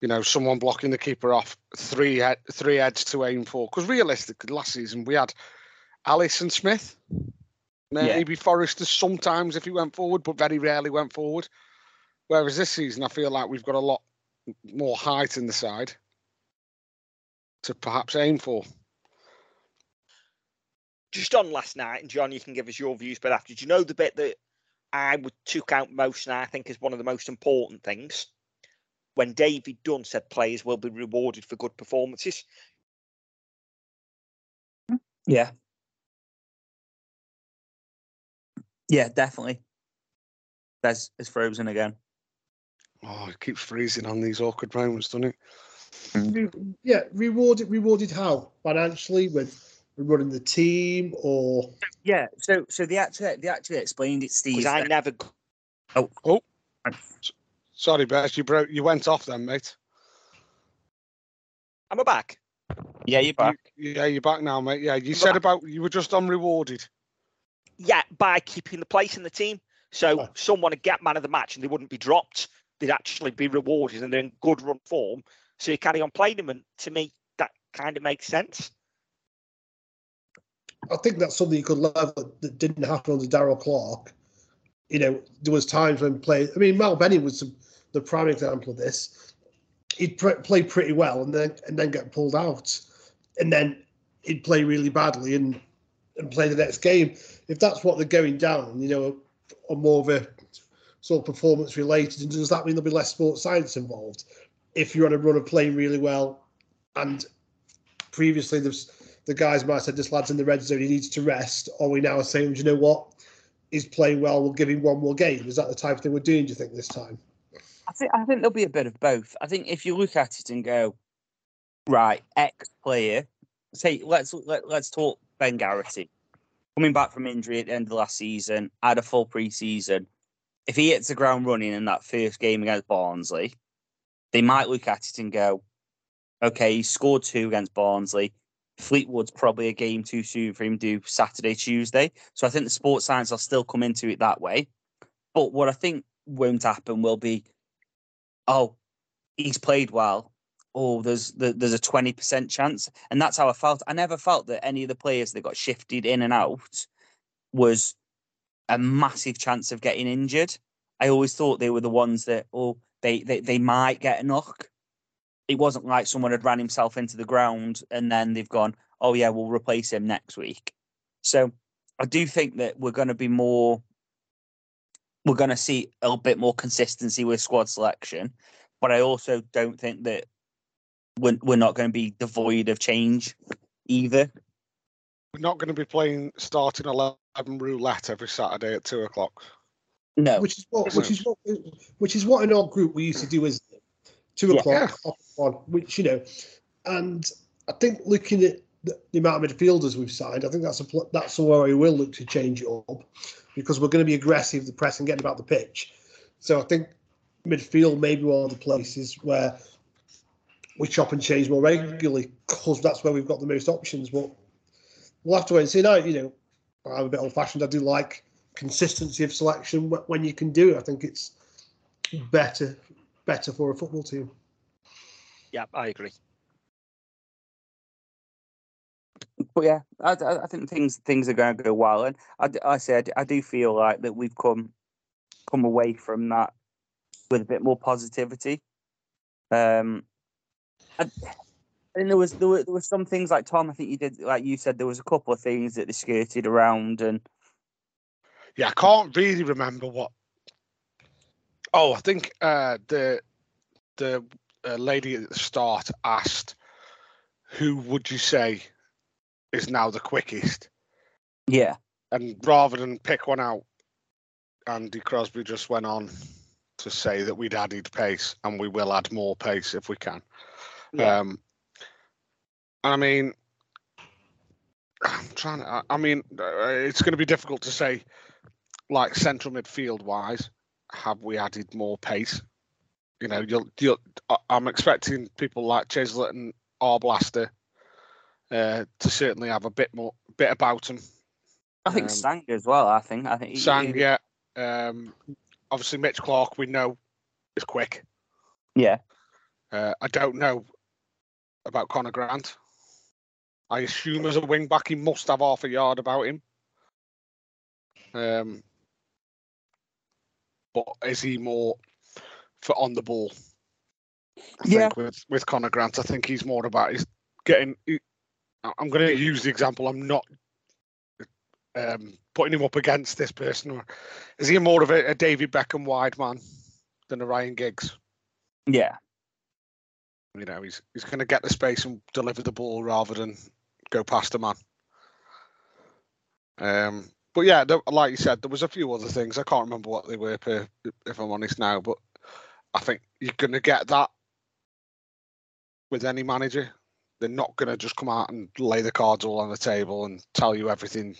you know, someone blocking the keeper off, three head, three heads to aim for. Because realistically, last season we had Alice and Smith, maybe Forrester sometimes if he went forward, but very rarely went forward. Whereas this season, I feel like we've got a lot more height in the side to perhaps aim for. just on last night, and John, you can give us your views. But after, do you know the bit that I would took out most, and I think is one of the most important things? When David Dunn said players will be rewarded for good performances. Yeah. Yeah, definitely. That's is frozen again. Oh, it keeps freezing on these awkward moments, doesn't it? Re- yeah, rewarded. Rewarded how? Financially, with running the team, or Yeah, so so they actually they actually explained it, Steve. I never. oh, oh, Sorry, Bez, you broke. You went off then, mate. Am I back? yeah, you're back. You- yeah, you're back now, mate. Yeah, you said about you were just unrewarded. Yeah, by keeping the place in the team. So Oh. someone would get man of the match and they wouldn't be dropped. They'd actually be rewarded and they're in good run form. So you carry on playing them, and to me, that kind of makes sense. I think that's something you could level that didn't happen under Darrell Clarke. You know, there was times when play. I mean, Mal Benning was the, prime example of this. He'd play pretty well and then and then get pulled out, and then he'd play really badly and and play the next game. If that's what they're going down, you know, on more of a sort of performance related, and does that mean there'll be less sports science involved? If you're on a run of playing really well, and previously the guys might have said this lad's in the red zone, he needs to rest, or we now are saying, do you know what? He's playing well, we'll give him one more game. Is that the type of thing we're doing, do you think, this time? I think I think there'll be a bit of both. I think if you look at it and go, right, X player, say let's let, let's talk Ben Garrity. Coming back from injury at the end of last season, had a full preseason. If he hits the ground running in that first game against Barnsley, they might look at it and go, okay, he scored two against Barnsley. Fleetwood's probably a game too soon for him to do Saturday, Tuesday. So I think the sports science will still come into it that way. But what I think won't happen will be, oh, he's played well. Oh, there's there's a twenty percent chance, and that's how I felt. I never felt that any of the players that got shifted in and out was a massive chance of getting injured. I always thought they were the ones that, oh, they they, they might get a knock. It wasn't like someone had ran himself into the ground and then they've gone, oh yeah, we'll replace him next week. So I do think that we're going to be more, we're going to see a bit more consistency with squad selection, but I also don't think that we're, we're not going to be devoid of change either. We're not going to be playing starting eleven roulette every Saturday at two o'clock. No, which is what which is what which is what in our group we used to do is two Yeah. o'clock off on, which you know, and I think looking at the, the amount of midfielders we've signed, I think that's a pl- that's where we will look to change it up because we're going to be aggressive, the press and getting about the pitch. So I think midfield may be one of the places where we chop and change more regularly because that's where we've got the most options. But we'll have to wait and see. Now, you know, I'm a bit old fashioned. I do like consistency of selection when you can do it. I think it's better better for a football team. Yeah, I agree. but yeah, I, I I think things things are going to go well, and I said I do feel like that we've come come away from that with a bit more positivity. Um, I, Think there was there were, there were some things like Tom. I think you did like you said there was a couple of things that they skirted around, and Yeah, I can't really remember what. Oh, I think uh, the the uh, lady at the start asked, "Who would you say is now the quickest?" yeah, And rather than pick one out, Andy Crosby just went on to say that we'd added pace and we will add more pace if we can. Yeah. Um, I mean, I'm trying to. I- mean, uh, it's going to be difficult to say, like central midfield wise, have we added more pace? You know, you'll, you'll, I'm expecting people like Chislett and Arblaster uh, to certainly have a bit more, bit about them. I think Um, Sang as well. I think I think he- Sang, he- yeah. Um, obviously, Mitch Clark, we know is quick. yeah. Uh, I don't know about Conor Grant. I assume as a wing back, he must have half a yard about him. Um, but is he more for on the ball? I Yeah. think with with Conor Grant, I think he's more about he's getting. He, I'm going to use the example. I'm not um, putting him up against this person. Is he more of a, a David Beckham wide man than a Ryan Giggs? Yeah, You know, he's he's going to get the space and deliver the ball rather than go past a man. Um, but yeah, there, like you said, there was a few other things. I can't remember what they were, per, if I'm honest now. But I think you're going to get that with any manager. They're not going to just come out and lay the cards all on the table and tell you everything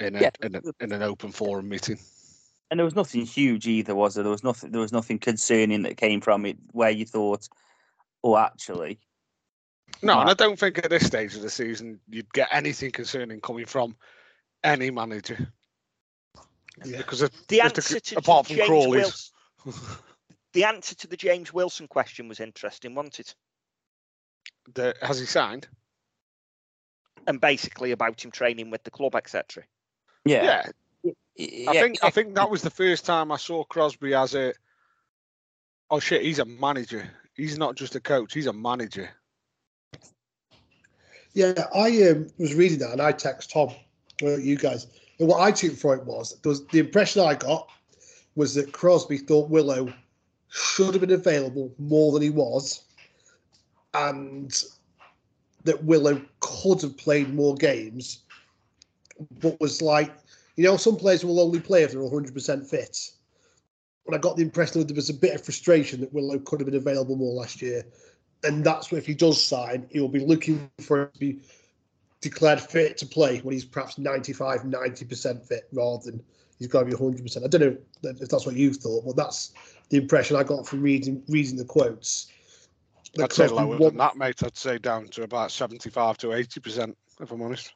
in a, Yeah. in, a, in an open forum meeting. and there was nothing huge either, was there? There was nothing. There was nothing concerning that came from it where you thought, oh, actually, No, and I don't think at this stage of the season you'd get anything concerning coming from any manager. Yeah. Because it, The it- answer to, apart from James Crawley's, Wilson, the answer to the James Wilson question was interesting, wasn't it? the, has he signed? And basically about him training with the club, etc. Yeah. I Yeah, think I think that was the first time I saw Crosby as a. Oh shit! He's a manager. He's not just a coach. He's a manager. Yeah, I um, was reading that and I text Tom, you guys, and what I took from it was, was the impression I got was that Crosby thought Willow should have been available more than he was, and that Willow could have played more games, but was like, you know, some players will only play if they're 100% fit. And I got the impression that there was a bit of frustration that Willow could have been available more last year. And that's what if he does sign, he will be looking for him to be declared fit to play when he's perhaps 95, 90% fit rather than he's got to be 100%. I don't know if that's what you thought, but that's the impression I got from reading reading the quotes. That I'd say lower wa- than that, mate. I'd say down to about seventy-five to eighty percent, if I'm honest.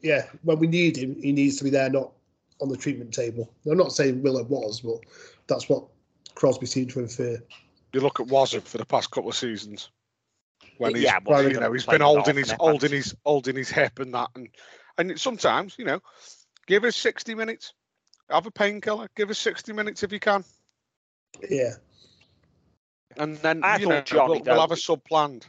yeah, when we need him, he needs to be there, not on the treatment table. I'm not saying Willow was, but that's what Crosby seemed to infer. You look at Wazza for the past couple of seasons. When he's, Yeah, well, you know, he's played been holding his holding advance. his holding his hip and that, and and sometimes, you know, give us sixty minutes. Have a painkiller. Give us sixty minutes if you can, Yeah, and then I you thought know Johnny, we'll, we'll have a sub planned.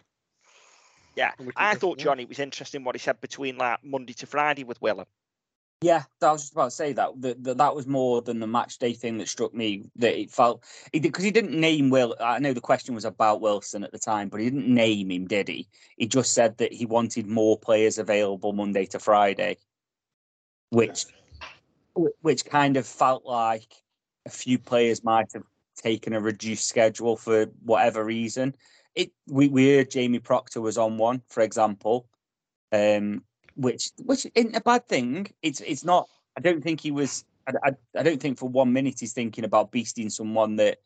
Yeah, And we can I thought from there. Johnny was interesting what he said between like Monday to Friday with Willem. Yeah, I was just about to say that that, that that was more than the match day thing that struck me. That it felt because he didn't name Will. I know the question was about Wilson at the time, but he didn't name him, did he? He just said that he wanted more players available Monday to Friday, which wh- which kind of felt like a few players might have taken a reduced schedule for whatever reason. It we, we heard Jamie Proctor was on one, for example. Um, which which isn't a bad thing. It's it's not. I don't think he was. I, I, I don't think for one minute he's thinking about beasting someone that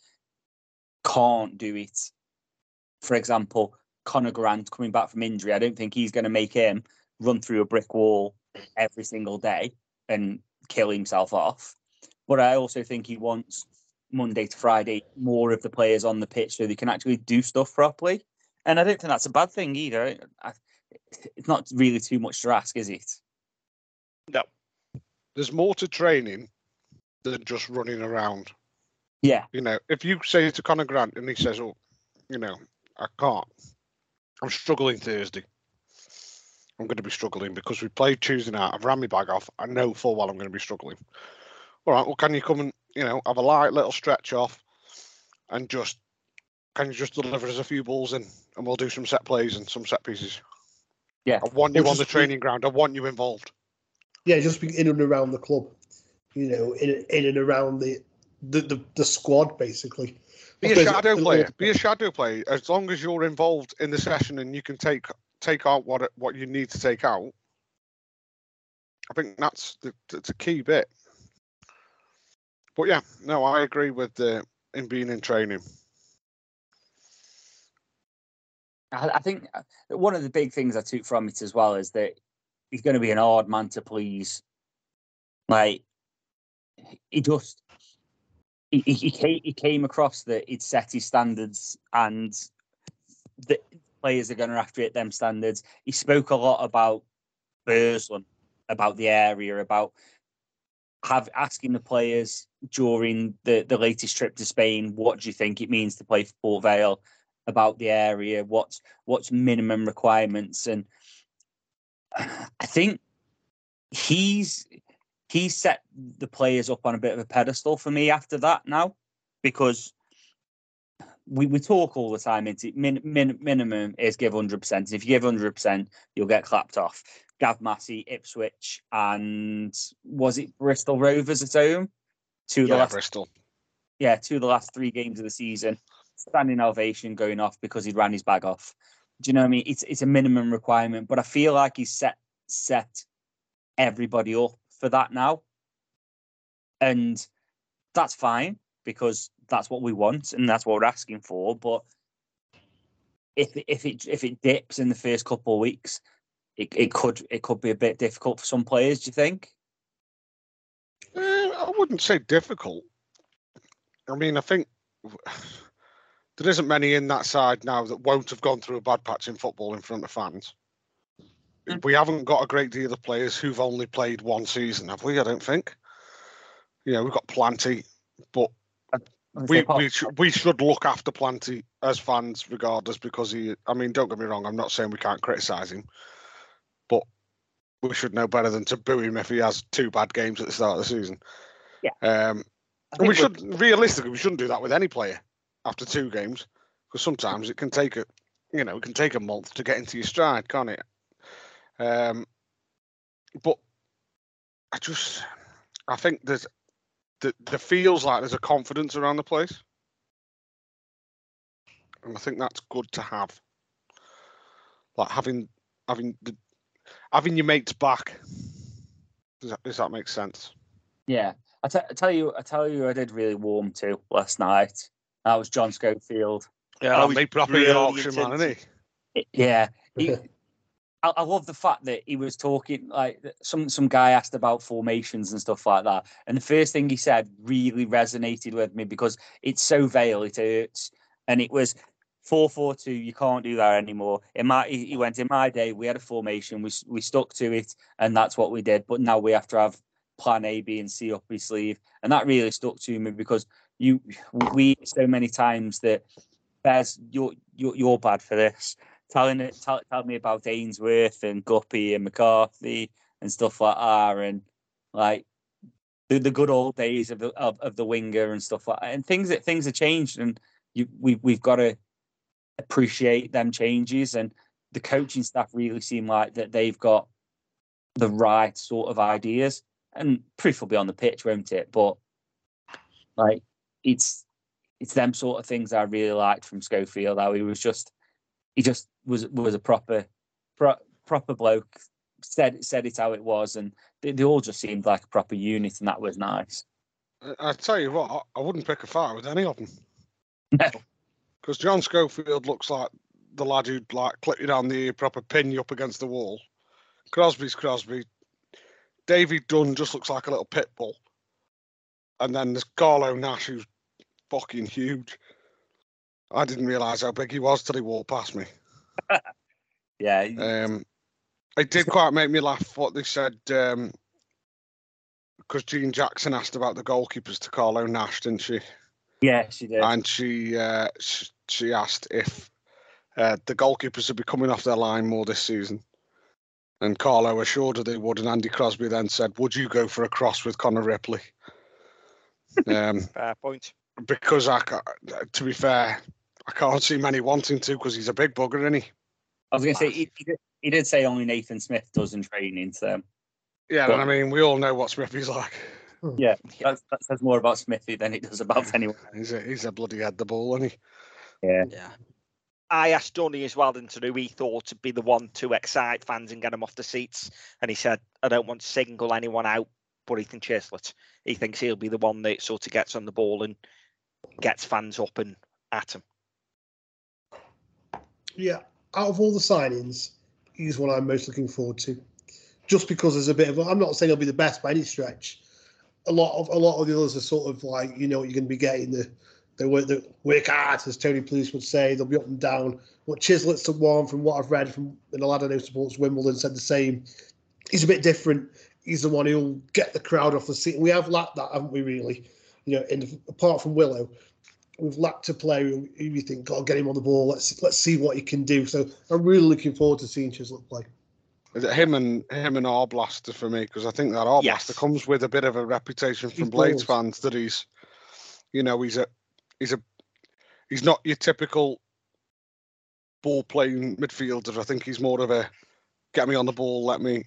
can't do it. For example, Conor Grant coming back from injury. I don't think he's going to make him run through a brick wall every single day and kill himself off. But I also think he wants Monday to Friday more of the players on the pitch so they can actually do stuff properly. And I don't think that's a bad thing either. I, it's not really too much to ask, is it? No. There's more to training than just running around. Yeah. You know, if you say to Conor Grant and he says, "Oh, you know, I can't. I'm struggling Thursday. I'm going to be struggling because we played Tuesday night. I've ran my bag off. I know full well I'm going to be struggling. All right. Well, can you come and you know have a light little stretch off, and just can you just deliver us a few balls in, and we'll do some set plays and some set pieces. Yeah. I want you Or on the just- training ground. I want you involved. yeah, just be in and around the club, you know, in in and around the the the, the squad basically. Be a shadow it- player. Be a shadow player. As long as you're involved in the session and you can take take out what what you need to take out. I think that's the that's a key bit. But yeah, no, I agree with the in being in training. I, think uh, one of the big things I took from it as well is that he's going to be an hard man to please. Like he just he, he, he came across that he'd set his standards and the players are going to have to hit them standards. He spoke a lot about Burslem, about the area, about have asking the players during the, the latest trip to Spain, what do you think it means to play for Port Vale? About the area, what's what's minimum requirements, and I think he's he's set the players up on a bit of a pedestal for me after that now, because we, we talk all the time. It's min, min, minimum is give hundred percent. If you give hundred percent, you'll get clapped off. Gav Massey, Ipswich, and was it Bristol Rovers at home? The Yeah, last, Bristol. yeah, two of the last three games of the season. Standing ovation going off because he'd ran his bag off. Do you know what I mean? It's it's a minimum requirement, but I feel like he's set set everybody up for that now, and that's fine because that's what we want and that's what we're asking for. But if if it if it dips in the first couple of weeks, it, it could it could be a bit difficult for some players. Do you think? Uh, I wouldn't say difficult. I mean, I think there isn't many in that side now that won't have gone through a bad patch in football in front of fans. We haven't got a great deal of players who've only played one season, have we? I don't think. You know, we've got plenty, but we we, sh- we should look after Planty as fans, regardless, because he. I mean, don't get me wrong. I'm not saying we can't criticise him, but we should know better than to boo him if he has two bad games at the start of the season. Yeah. Um, and we should realistically we shouldn't do that with any player after two games because sometimes it can take a you know it can take a month to get into your stride, can't it? Um, but I just I think there's the there feels like there's a confidence around the place, and I think that's good to have. Like having having the having your mates back. Does that, does that make sense? Yeah, I I tell you, I tell you, I did really warm to last night. That was John Schofield. Yeah, oh, he proper Yorkshire man, isn't he? Yeah, he, I, I love the fact that he was talking like some some guy asked about formations and stuff like that, and the first thing he said really resonated with me because it's so Vale it hurts, and it was four four two. You can't do that anymore. In my he he went in my day, we had a formation, we we stuck to it, and that's what we did. But now we have to have plan A, B, and C up his sleeve, and that really stuck to me because you we so many times that Bez, you're you're, you're bad for this. Telling it, tell, tell me about Ainsworth and Guppy and McCarthy and stuff like that, and like the, the good old days of the of, of the winger and stuff like that. And things that things have changed, and you we we've got to appreciate them changes. And the coaching staff really seem like that they've got the right sort of ideas, and proof will be on the pitch, won't it? But like it's it's them sort of things I really liked from Schofield. How he was just he just was was a proper pro, proper bloke. Said said it how it was, and they, they all just seemed like a proper unit, and that was nice. I, tell you what, I, I wouldn't pick a fight with any of them. No. Because John Schofield looks like the lad who'd like clip you down the ear, proper pin you up against the wall. Crosby's Crosby. David Dunn just looks like a little pit bull. And then there's Carlo Nash, who's fucking huge. I didn't realise how big he was till he walked past me. Yeah, he- Um, it did quite make me laugh what they said because Jean Jackson asked about the goalkeepers to Carlo Nash, didn't she? yeah, she did. And she uh, sh- she asked if uh, the goalkeepers would be coming off their line more this season. And Carlo assured her they would, and Andy Crosby then said, "Would you go for a cross with Connor Ripley?" um, Fair point. because I, ca- to be fair, I can't see many wanting to because he's a big bugger, isn't he? I was going to say he, he, did, he did say only Nathan Smith does in training, so Yeah, and I mean, we all know what Smithy's like. yeah, that, that says more about Smithy than it does about anyone. He's a he's a bloody head the ball, isn't he? Yeah, Yeah. I asked Donny as well into who he thought would be the one to excite fans and get them off the seats. And he said, I don't want to single anyone out, but Ethan Chislett. He thinks he'll be the one that sort of gets on the ball and gets fans up and at him. Yeah, out of all the signings, he's one I'm most looking forward to. Just because there's a bit of, I'm not saying he'll be the best by any stretch. A lot of a lot of the others are sort of like you know you're going to be getting the they work the work hard as Tony Pulis would say. They'll be up and down. What Chislett's the one from what I've read from and a lad I know supports Wimbledon said the same. He's a bit different. He's the one who'll get the crowd off the seat. We have lacked that, haven't we? Really, you know, in, apart from Willow, we've lacked a player who who you think, God, get him on the ball. Let's let's see what he can do. So I'm really looking forward to seeing Chislett play. Is it him and him and Arblaster for me? Because I think that Arblaster Yes. comes with a bit of a reputation from He Blades does. fans that he's, you know, he's a, he's a, he's not your typical ball playing midfielder. I think he's more of a, get me on the ball, let me,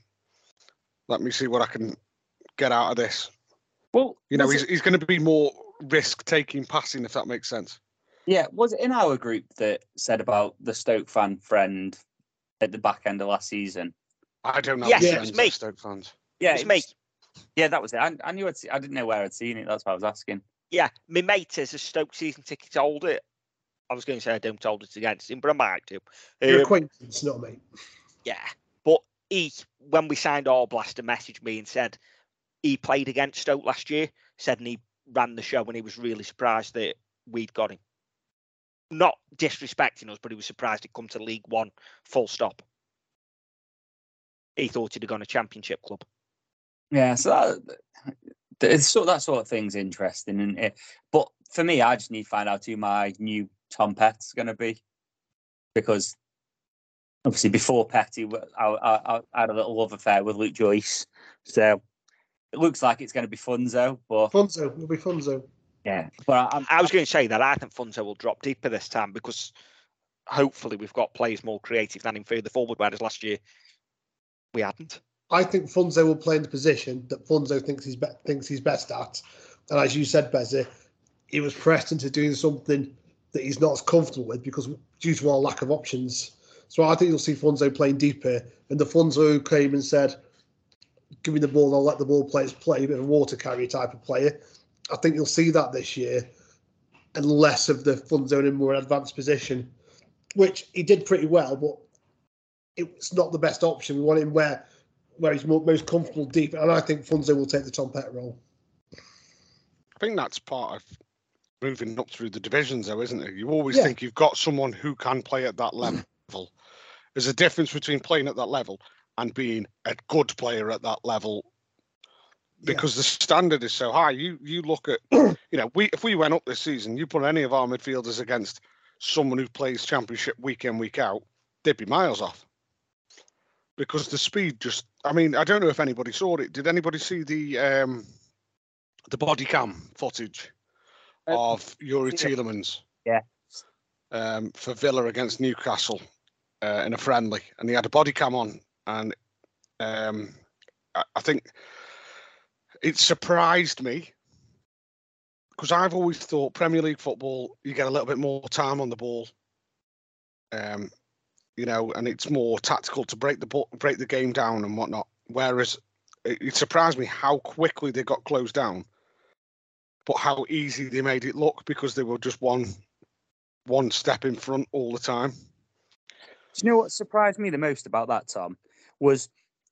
let me see what I can get out of this. well, You know, he's it- he's going to be more risk taking passing if that makes sense. yeah, was it in our group that said about the Stoke fan friend at the back end of last season? I don't know. Yes, the it was me. Stoke fans. Yeah, It's it me. Yeah, that was it. I, I knew I'd see, I didn't know where I'd seen it. That's why I was asking. Yeah, my mate is a Stoke season ticket holder. I was going to say I don't hold it against him, but I might do. Your Um, acquaintance, not mate. Yeah, but he, when we signed Arblaster, messaged me and said, he played against Stoke last year, said and he ran the show and he was really surprised that we'd got him. Not disrespecting us, but he was surprised he'd come to League One full stop. He thought he'd have gone a championship club. Yeah, so that, it's sort that sort of thing's interesting, and it. But for me, I just need to find out who my new Tom Pett's going to be, because obviously before Petty, I, I, I had a little love affair with Luke Joyce, so it looks like it's going to be Funso. But Funso, it'll be Funso. Yeah, but I'm, I was going to say that I think Funso will drop deeper this time because hopefully we've got players more creative than him further forward, whereas last year we hadn't. I think Funso will play in the position that Funso thinks he's be- thinks he's best at, and as you said, Bezzy, he was pressed into doing something that he's not as comfortable with because due to our lack of options. So I think you'll see Funso playing deeper, and the Funso came and said, "Give me the ball, I'll let the ball players play," a bit of a water carrier type of player. I think you'll see that this year, and less of the Funso in a more advanced position, which he did pretty well, but it's not the best option. We want him where where he's most comfortable deep, and I think Funso will take the Tom Pett role. I think that's part of moving up through the divisions, though, isn't it? You always Yeah. think you've got someone who can play at that level. There's a difference between playing at that level and being a good player at that level because the standard is so high. You you look at you know we if we went up this season, you put any of our midfielders against someone who plays championship week in week out, they'd be miles off because the speed just. I mean, I don't know if anybody saw it. Did anybody see the um the body cam footage of Youri yeah. Tielemans? Yeah. Um, for Villa against Newcastle uh, in a friendly, and he had a body cam on, and um, I, I think it surprised me because I've always thought Premier League football you get a little bit more time on the ball, um, you know, and it's more tactical to break the break the game down and whatnot. Whereas it, it surprised me how quickly they got closed down, but how easy they made it look because they were just one one step in front all the time. Do you know what surprised me the most about that, Tom? Was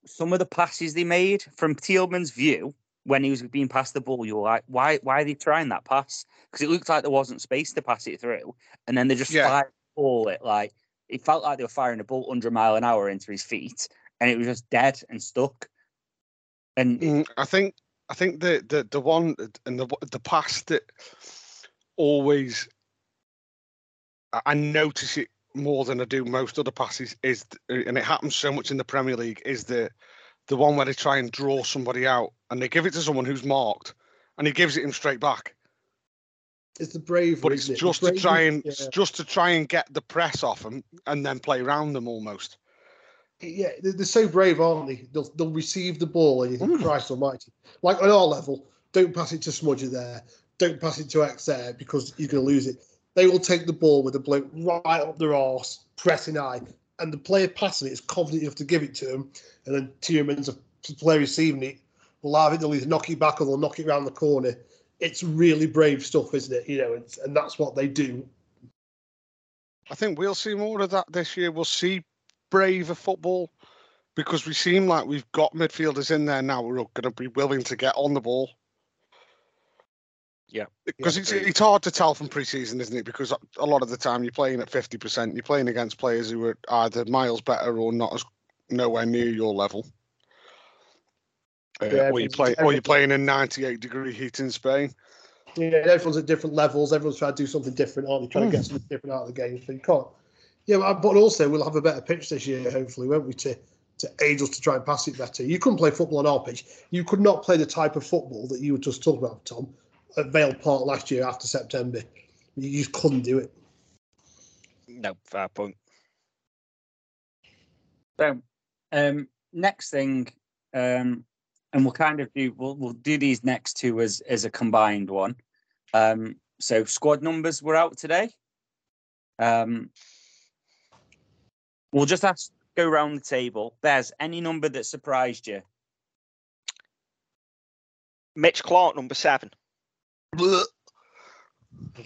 some of the passes they made from Tielemans' view when he was being passed the ball. You were like, why? Why are they trying that pass? Because it looked like there wasn't space to pass it through, and then they just Yeah. fired the it like it felt like they were firing a bolt 100 mile an hour into his feet, and it was just dead and stuck. And Mm, I think I think the the the one and the the pass that always I- notice it more than I do most other passes is and it happens so much in the Premier League is the the one where they try and draw somebody out and they give it to someone who's marked and he gives it him straight back. It's the brave, But it's it? just to try and yeah. just to try and get the press off them and then play around them almost. yeah, they're, so brave, aren't they? They'll, they'll receive the ball and you think, Mm. Christ Almighty! Like on our level, don't pass it to Smudger there, don't pass it to X there because you're going to lose it. They will take the ball with a bloke right up their arse, pressing high, and the player passing it is confident enough to give it to him, and then Tielemans, the player receiving it, will have it. They'll either knock it back or they'll knock it around the corner. It's really brave stuff, isn't it? You know, and, and that's what they do. I think we'll see more of that this year. We'll see braver football because we seem like we've got midfielders in there now who are going to be willing to get on the ball. Yeah. Because Yeah, it's agreed. it's hard to tell from pre-season, isn't it? Because a lot of the time you're playing at fifty percent, you're playing against players who are either miles better or not as nowhere near your level. Uh, or you play, or you're playing in 98 degree heat in Spain. Yeah, everyone's at different levels. Everyone's trying to do something different, aren't they? Trying to get something different out of the game. So you can't. Yeah, but but also we'll have a better pitch this year, hopefully, won't we? To to aid us to try and pass it better. You couldn't play football on our pitch. You could not play the type of football that you were just talking about, Tom, at Vale Park last year after September. You just couldn't do it. No, fair point. So, um, next thing, um, and we'll kind of do we'll we'll do these next two as as a combined one. Um, so squad numbers were out today. Um, we'll just ask go around the table. Bez, any number that surprised you? Mitch Clark, number seven.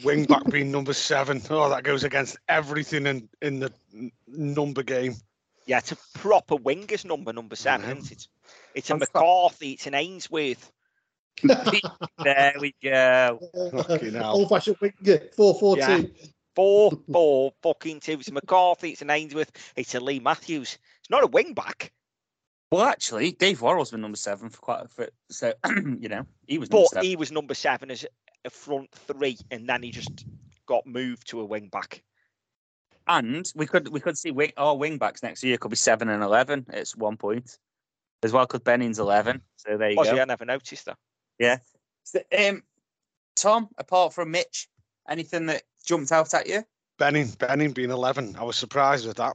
Wing back being number seven. Oh, that goes against everything in in the number game. Yeah, it's a proper winger's number, number seven, Mhm. isn't it? It's a McCarthy. It's an Ainsworth. there we go. Old fashioned winger, 4 4 Yeah. 2. Four, four, fucking two. It's a McCarthy. It's an Ainsworth. It's a Lee Matthews. It's not a wing back, Well, actually, Dave Worrell's been number seven for quite a bit. So, you know, he was number but seven. he was number seven as a front three, and then he just got moved to a wing back. And we could we could see wing, our wing backs next year could be seven and eleven at one point, as well. Because Benning's eleven, so there you Was go. he? I never noticed that. Yeah. So, um, Tom, apart from Mitch, anything that jumped out at you? Benning, Benning being 11. I was surprised with that.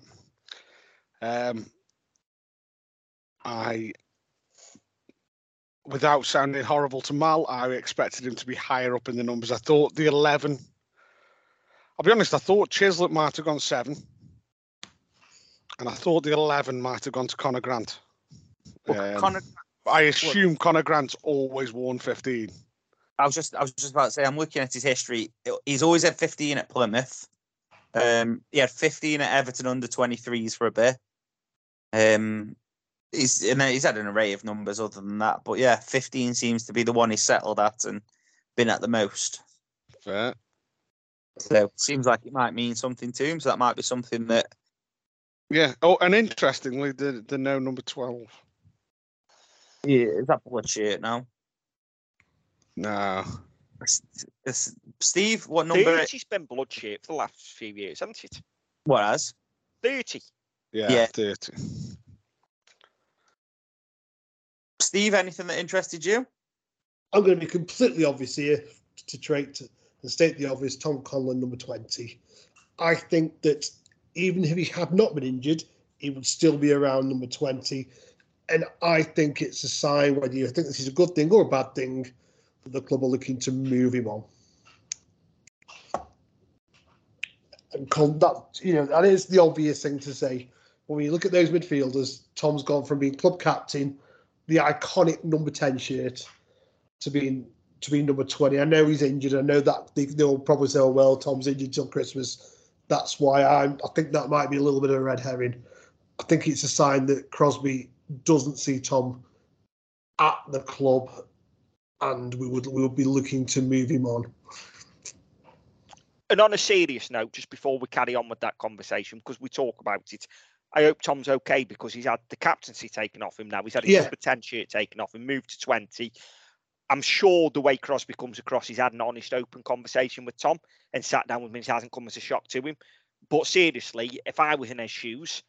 Um, I, without sounding horrible to Mal, I expected him to be higher up in the numbers. I thought the 11, I'll be honest, I thought Chislett might have gone seven. And I thought the 11 might have gone to Conor Grant. Well, Um, Conor, I assume Conor Grant's always worn 15. I was just I was just about to say I'm looking at his history. He's always had 15 at Plymouth. Um, he had 15 at Everton under 23s for a bit. Um, he's and he's had an array of numbers other than that, but yeah, 15 seems to be the one he's settled at and been at the most. Fair. So seems like it might mean something to him. So that might be something that Yeah. Oh, and interestingly, the, the no number 12. Yeah, is that blood shirt now? No. S- s- Steve, what number? 30's been blood shape for the last few years, hasn't it? What has? 30. Yeah, Yeah. 30. Steve, anything that interested you? I'm going to be completely obvious here to trait to, and state the obvious. Tom Conlon, number 20. I think that even if he had not been injured, he would still be around number 20. And I think it's a sign whether you think this is a good thing or a bad thing that the club are looking to move him on. And that you know, that is the obvious thing to say. When you look at those midfielders, Tom's gone from being club captain, the iconic number 10 shirt, to being to being number 20. I know he's injured. I know that they, they'll probably say, oh, well, Tom's injured till Christmas. That's why I'm, I think that might be a little bit of a red herring. I think it's a sign that Crosby doesn't see Tom at the club and we would we would be looking to move him on. And on a serious note, just before we carry on with that conversation, because we talk about it, I hope Tom's okay because he's had the captaincy taken off him now. He's had his Yeah. number 10 shirt taken off and moved to 20. I'm sure the way Crosby comes across, he's had an honest, open conversation with Tom and sat down with him. It hasn't come as a shock to him. But seriously, if I was in his shoes,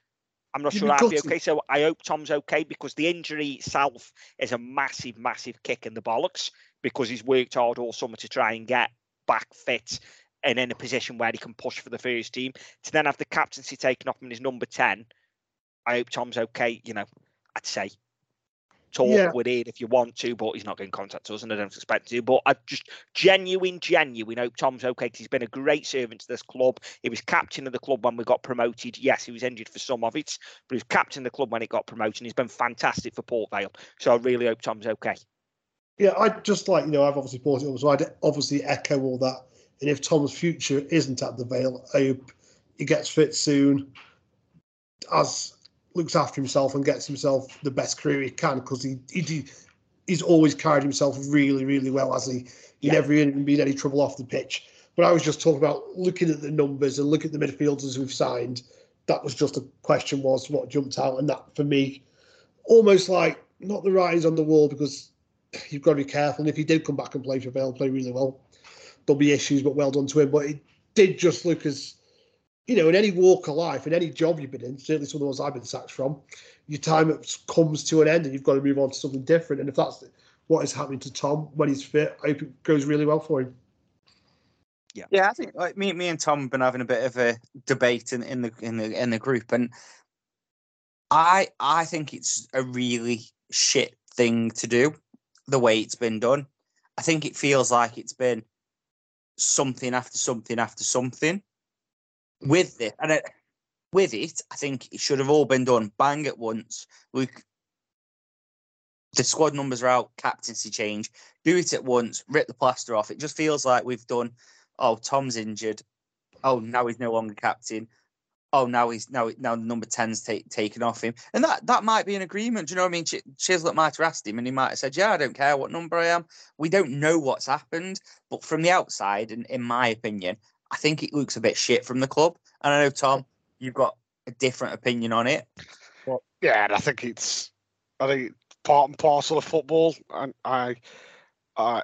I'm not You'd sure I'd be okay. So I hope Tom's okay because the injury itself is a massive, massive kick in the bollocks because he's worked hard all summer to try and get back fit and in a position where he can push for the first team. To then have the captaincy taken off him his number 10, I hope Tom's okay. You know, I'd say talk Yeah. with it if you want to, but he's not going to contact us and I don't expect to. But I just genuine, genuine hope Tom's okay because he's been a great servant to this club. He was captain of the club when we got promoted. Yes, he was injured for some of it, but he was captain of the club when it got promoted. And he's been fantastic for Port Vale. So I really hope Tom's okay. Yeah, I'd just like, you know, I've obviously bought it up, so I'd obviously echo all that. And if Tom's future isn't at the Vale, I hope he gets fit soon, as looks after himself and gets himself the best career he can, because he, he he's always carried himself really, really well, as he? He Yeah. never even been any trouble off the pitch. But I was just talking about looking at the numbers and looking at the midfielders we've signed. That was just a question was what jumped out, and that for me, almost like not the writings on the wall because you've got to be careful. And if he did come back and play for Vale, play really well, there'll be issues, but well done to him. But it did just look as, you know, in any walk of life, in any job you've been in, certainly some of the ones I've been sacked from, your time comes to an end and you've got to move on to something different. And if that's what is happening to Tom when he's fit, I hope it goes really well for him. Yeah, yeah, I think like me, me and Tom have been having a bit of a debate in, in the in the in the group, and I I think it's a really shit thing to do the way it's been done. I think it feels like it's been something after something after something with this, and it, with it, I think it should have all been done bang at once. Look, the squad numbers are out, captaincy change, do it at once, rip the plaster off. It just feels like we've done oh, Tom's injured. Oh, now he's no longer captain. oh, now he's now now the number 10's take, taken off him, and that that might be an agreement. Do you know what I mean? Ch- Chislett might have asked him, and he might have said, "Yeah, I don't care what number I am." We don't know what's happened, but from the outside, and in my opinion, I think it looks a bit shit from the club. And I know Tom, you've got a different opinion on it. Yeah, and I think it's I think part and parcel of football, and I I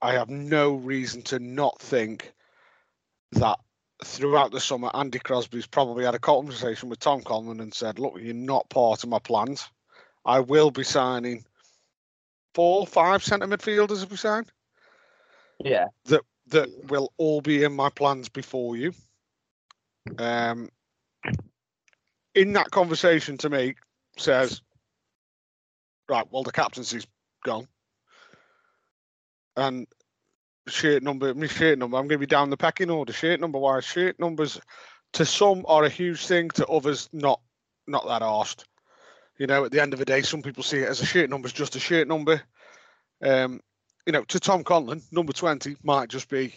I have no reason to not think that throughout the summer, Andy Crosby's probably had a conversation with Tom Conlon and said, "Look, you're not part of my plans. I will be signing four, five centre midfielders if we sign Yeah. that that will all be in my plans before you." Um, in that conversation, to me, says, "Right, well, the captaincy's gone." and shirt number, my shirt number, I'm going to be down the pecking order. Shirt number wise, shirt numbers to some are a huge thing, to others not not that arsed. You know, at the end of the day, some people see it as a shirt number is just a shirt number. Um, you know, to Tom Conlon, number 20 might just be,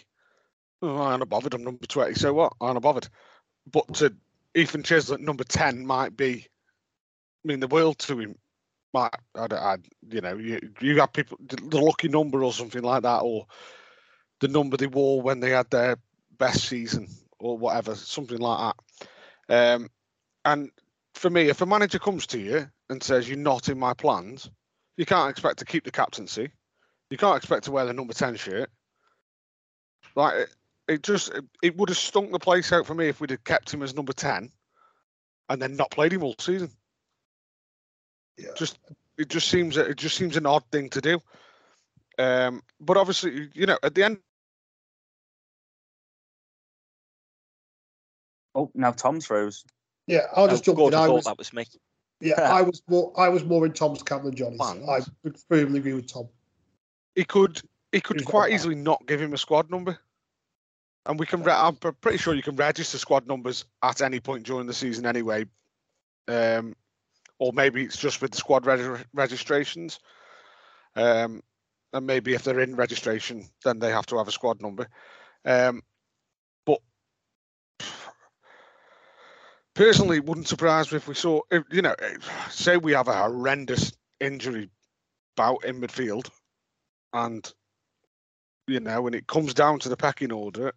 oh, I'm not bothered, I'm number 20, so what? I'm not bothered. But to Ethan Chislett, number 10 might be, I mean, the world to him. Might, I, I, you know, you, you have people, the lucky number or something like that, or the number they wore when they had their best season or whatever, something like that. Um, and for me, if a manager comes to you and says you're not in my plans, you can't expect to keep the captaincy. You can't expect to wear the number ten shirt. Like it, it just it, it would have stunk the place out for me if we'd have kept him as number ten, and then not played him all season. Yeah. Just it just seems it just seems an odd thing to do. Um, but obviously, you know, at the end Oh, now Tom's froze. Yeah, I'll just jump in. I thought was, that was me. yeah, I was more, I was more in Tom's camp than Johnny's. I would firmly agree with Tom. He could he could He's quite easily not give him a squad number. And we can, re- I'm pretty sure you can register squad numbers at any point during the season anyway. Um, or maybe it's just with the squad reg- registrations. Um, and maybe if they're in registration, then they have to have a squad number. Um, but personally, it wouldn't surprise me if we saw, if, you know, say we have a horrendous injury bout in midfield, and you know, when it comes down to the pecking order,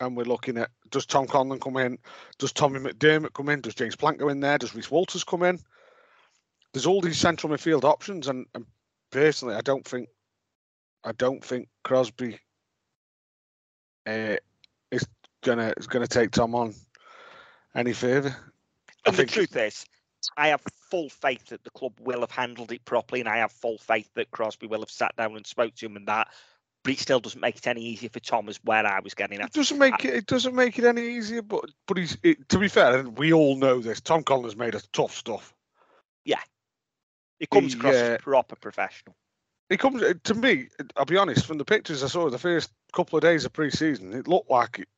and we're looking at does Tom Conlon come in, does Tommy McDermott come in, does James Plant go in there, does Rhys Walters come in? There's all these central midfield options, and, and personally, I don't think, I don't think Crosby uh, is gonna is gonna take Tom on any further. I And the think truth is, I have full faith that the club will have handled it properly, and I have full faith that Crosby will have sat down and spoke to him and that. But it still doesn't make it any easier for Tom, as where I was getting at. It doesn't make it. It doesn't make it any easier. But but he's. It, to be fair, and we all know this. Tom Conlon made us tough stuff. Yeah. It comes He, across uh, as proper professional. It comes uh, to me. I'll be honest. From the pictures I saw the first couple of days of pre-season, it looked like it,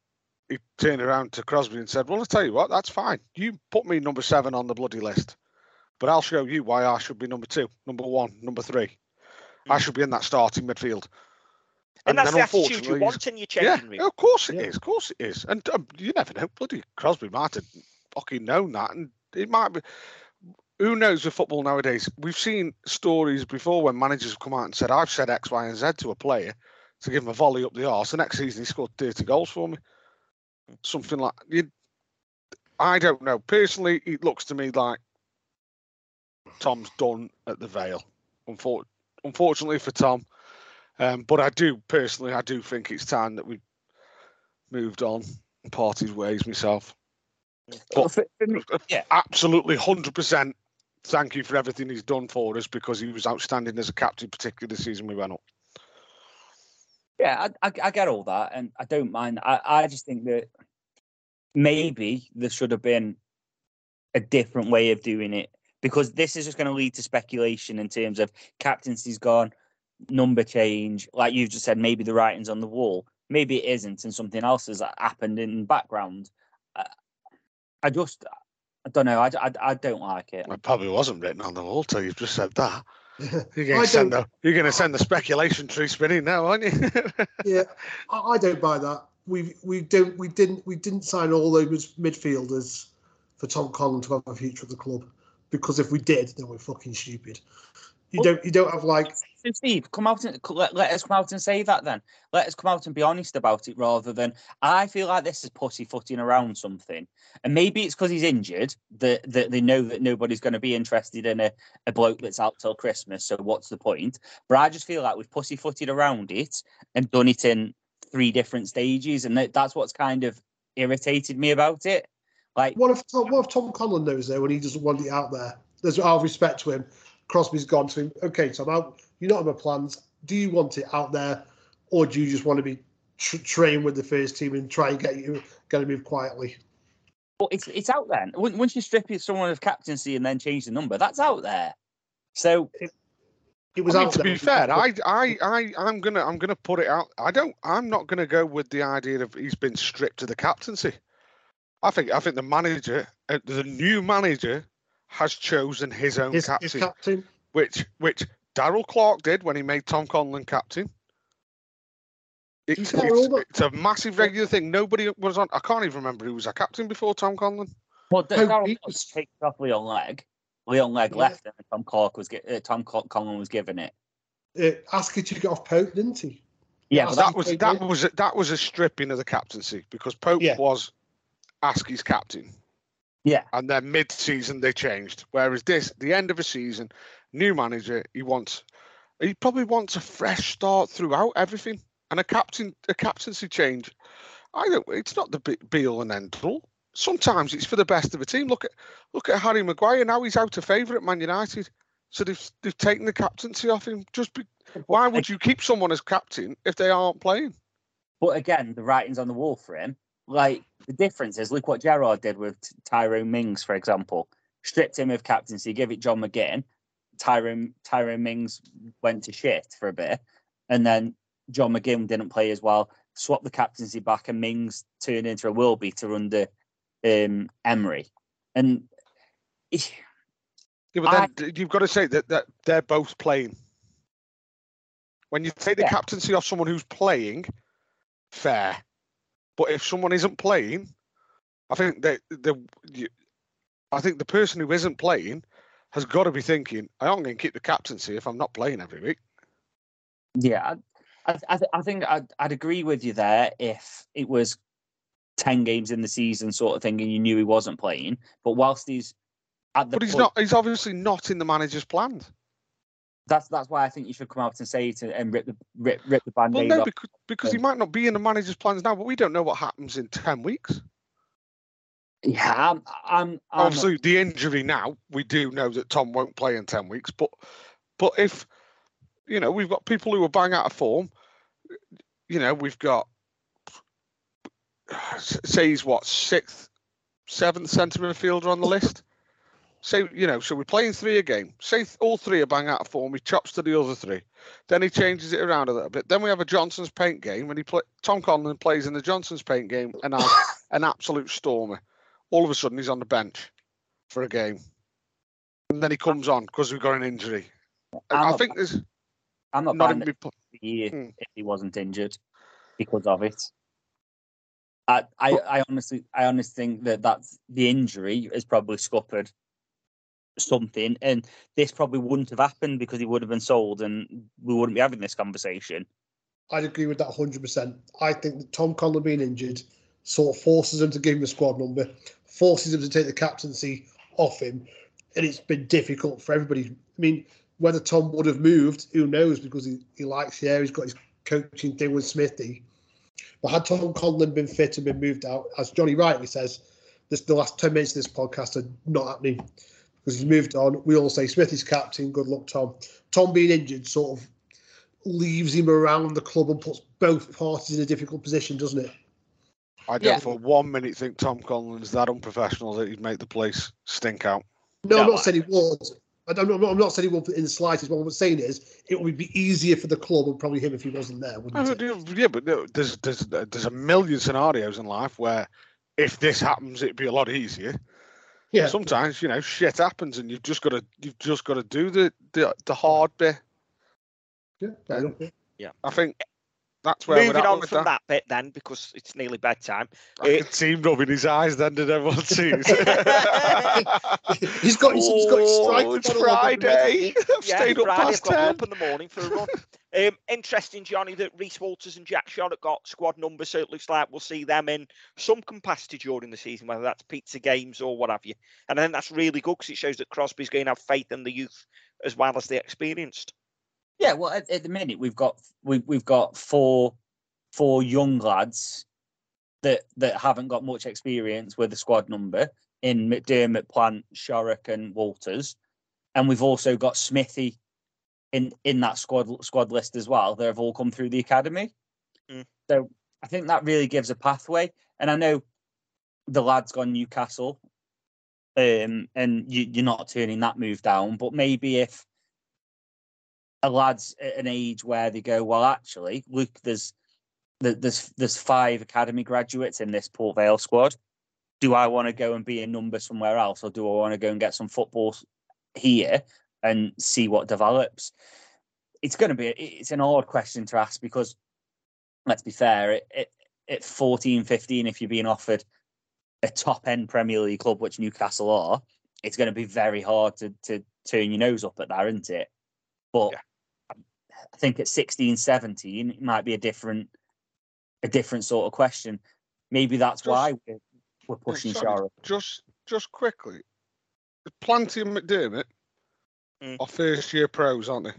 he turned around to Crosby and said, "Well, I'll tell you what, that's fine. You put me number seven on the bloody list, but I'll show you why I should be number two, number one, number three. I should be in that starting midfield." And, that's then the attitude you want in your Yeah, room. of course it is. Of course it is. And um, you never know. Bloody Crosby might have fucking known that, and it might be. Who knows with football nowadays? We've seen stories before when managers have come out and said, "I've said X, Y, and Z to a player to give him a volley up the arse." The next season, he scored thirty goals for me. Something like you. I don't know. Personally, it looks to me like Tom's done at the Vale. Unfor- unfortunately for Tom, um, but I do personally, I do think it's time that we moved on and parted ways myself. But me- yeah. absolutely, hundred percent. Thank you for everything he's done for us because he was outstanding as a captain, particularly the season we went up. Yeah, I, I, I get all that, and I don't mind. I, I just think that maybe there should have been a different way of doing it because this is just going to lead to speculation in terms of captaincy's gone, number change. Like you've just said, maybe the writing's on the wall. Maybe it isn't, and something else has happened in the background. I, I just, I don't know. I, I, I don't like it. It probably wasn't written on the wall till you've just said that. You're going to send the you're going to send the speculation tree spinning now, aren't you? yeah, I, I don't buy that. We we don't we didn't we didn't sign all those midfielders for Tom Conlon to have a future at the club. Because if we did, then we're fucking stupid. You oh. don't you don't have like So Steve, come out and let, let us come out and say that then. Let us come out and be honest about it rather than I feel like this is pussyfooting around something. And maybe it's because he's injured that, that they know that nobody's going to be interested in a, a bloke that's out till Christmas. So what's the point? But I just feel like we've pussyfooted around it and done it in three different stages. And that, that's what's kind of irritated me about it. Like, what if Tom, what if Tom Conlon knows though when he doesn't want it out there? There's out of respect to him. Crosby's gone to him. Okay, Tom, out. You're not on my plans. Do you want it out there, or do you just want to be tr- trained with the first team and try and get you get to move quietly? But it's it's out there. Once once you strip it someone of captaincy and then change the number, that's out there. So It was I mean, out to there. be fair, I, I, I, I'm gonna, I'm gonna put it out. I don't, I'm not gonna go with the idea of he's been stripped of the captaincy. I think, I think the manager, uh, the new manager, has chosen his own his, captain, his captain. which, which Darrell Clarke did when he made Tom Conlon captain. It's, it's, it's a massive regular thing. Nobody was on. I can't even remember who was a captain before Tom Conlon. Well, D- Darrell he Clarke was- kicked off Leon Legge. Leon Legge Yeah. left, and Tom Clark was uh, Tom Col- Conlon was given it. Uh, Askey took it off Pope, didn't he? Yeah, Yeah, that- That was played that well. was that was a stripping of the captaincy because Pope Yeah. was Askey's captain. Yeah. And then mid-season they changed. Whereas this, the end of a season, new manager, he wants, he probably wants a fresh start throughout everything, and a captain, a captaincy change. I don't. It's not the be- all and end all. Sometimes it's for the best of a team. Look at look at Harry Maguire. Now he's out of favour at Man United, so they've they've taken the captaincy off him. Just be, why would you keep someone as captain if they aren't playing? But again, the writing's on the wall for him. Like the difference is, look what Gerrard did with Tyrone Mings, for example. Stripped him of captaincy, gave it John McGinn. Tyrone Tyrone Mings went to shit for a bit, and then John McGinn didn't play as well. Swapped the captaincy back, and Mings turned into a will beater under um, Emery. And Yeah, but I- you've got to say that, that they're both playing. When you take the Yeah. captaincy off someone who's playing, fair. But if someone isn't playing, I think that the I think the person who isn't playing has got to be thinking, I aren't going to keep the captaincy if I'm not playing every week. Yeah, I, I, I th- I think I'd, I'd agree with you there if it was 10 games in the season sort of thing and you knew he wasn't playing. But whilst he's at the But he's point- not. He's obviously not in the manager's plans. That's that's why I think you should come out and say it and, and rip the rip, rip the band Well, no, off. because because he might not be in the manager's plans now, but we don't know what happens in ten weeks. Yeah, I'm, I'm, I'm obviously the injury now we do know that tom won't play in 10 weeks but but if you know we've got people who are bang out of form you know we've got say he's what sixth seventh centre midfielder on the list? Say you know so we're playing three a game. Say all three are bang out of form he chops to the other three. Then he changes it around a little bit. Then we have a johnstone's paint game when he play tom conlon plays in the johnstone's paint game and an absolute stormer all of a sudden he's on the bench for a game, and then he comes on because we've got an injury. I'm I not think there's I'm not not buying in the my pl- year Hmm. if he wasn't injured because of it. I, I, I honestly, I honestly think that that's the injury has probably scuppered something, and this probably wouldn't have happened because he would have been sold, and we wouldn't be having this conversation. I'd agree with that 100%. I think that Tom Conlon being injured sort of forces him to give him a squad number, forces him to take the captaincy off him, and it's been difficult for everybody. I mean, whether Tom would have moved, who knows, because he, he likes the air, he's got his coaching thing with Smithy. But had Tom Conlon been fit and been moved out, as Johnny rightly says, this the last 10 minutes of this podcast are not happening because he's moved on. We all say Smithy's captain, good luck, Tom. Tom being injured sort of leaves him around the club and puts both parties in a difficult position, doesn't it? I don't Yeah. for one minute think Tom Conlon's that unprofessional that he'd make the place stink out. No, I'm No, not saying he was. I don't, I'm not, I'm not saying he would in the slightest. What I'm saying is, it would be easier for the club and probably him if he wasn't there, wouldn't it? do- Yeah, but there's there's there's a million scenarios in life where if this happens, it'd be a lot easier. Yeah. Sometimes you know shit happens, and you've just got to you've just got to do the the, the hard bit. yeah, fair yeah. I think that's where Moving we're on with from that. that. bit then, because it's nearly bedtime. I Uh, could see rubbing his eyes then, did everyone see? He's got his, he's got his strike. oh, it's on. Friday. I've yeah, stayed up Friday, past I've got 10. up in the morning for a run. um, interesting, Johnny, that Rhys Walters and Jack Shorrock got squad numbers, so it looks like we'll see them in some capacity during the season, whether that's pizza games or what have you. And I think that's really good because it shows that Crosby's going to have faith in the youth as well as the experienced. Yeah, well, at, at the minute we've got we've we've got four four young lads that that haven't got much experience with the squad number in McDermott, Plant, Shorrock, and Walters, and we've also got Smithy in in that squad squad list as well. They've all come through the academy, Mm. so I think that really gives a pathway. And I know the lads gone Newcastle, um, and you, you're not turning that move down, but maybe if a lad's at an age where they go, well, actually, look, there's there's there's five academy graduates in this Port Vale squad. Do I want to go and be a number somewhere else, or do I want to go and get some football here and see what develops? It's going to be it's an odd question to ask because let's be fair, it, it, at 14, 15, if you're being offered a top end Premier League club, which Newcastle are, it's going to be very hard to to turn your nose up at that, isn't it? But I think at 16, 17, it might be a different a different sort of question. Maybe that's Just- why we're, we're pushing sorry, Shara. Just, just quickly, Planty and McDermott Mm. are first year pros, aren't they?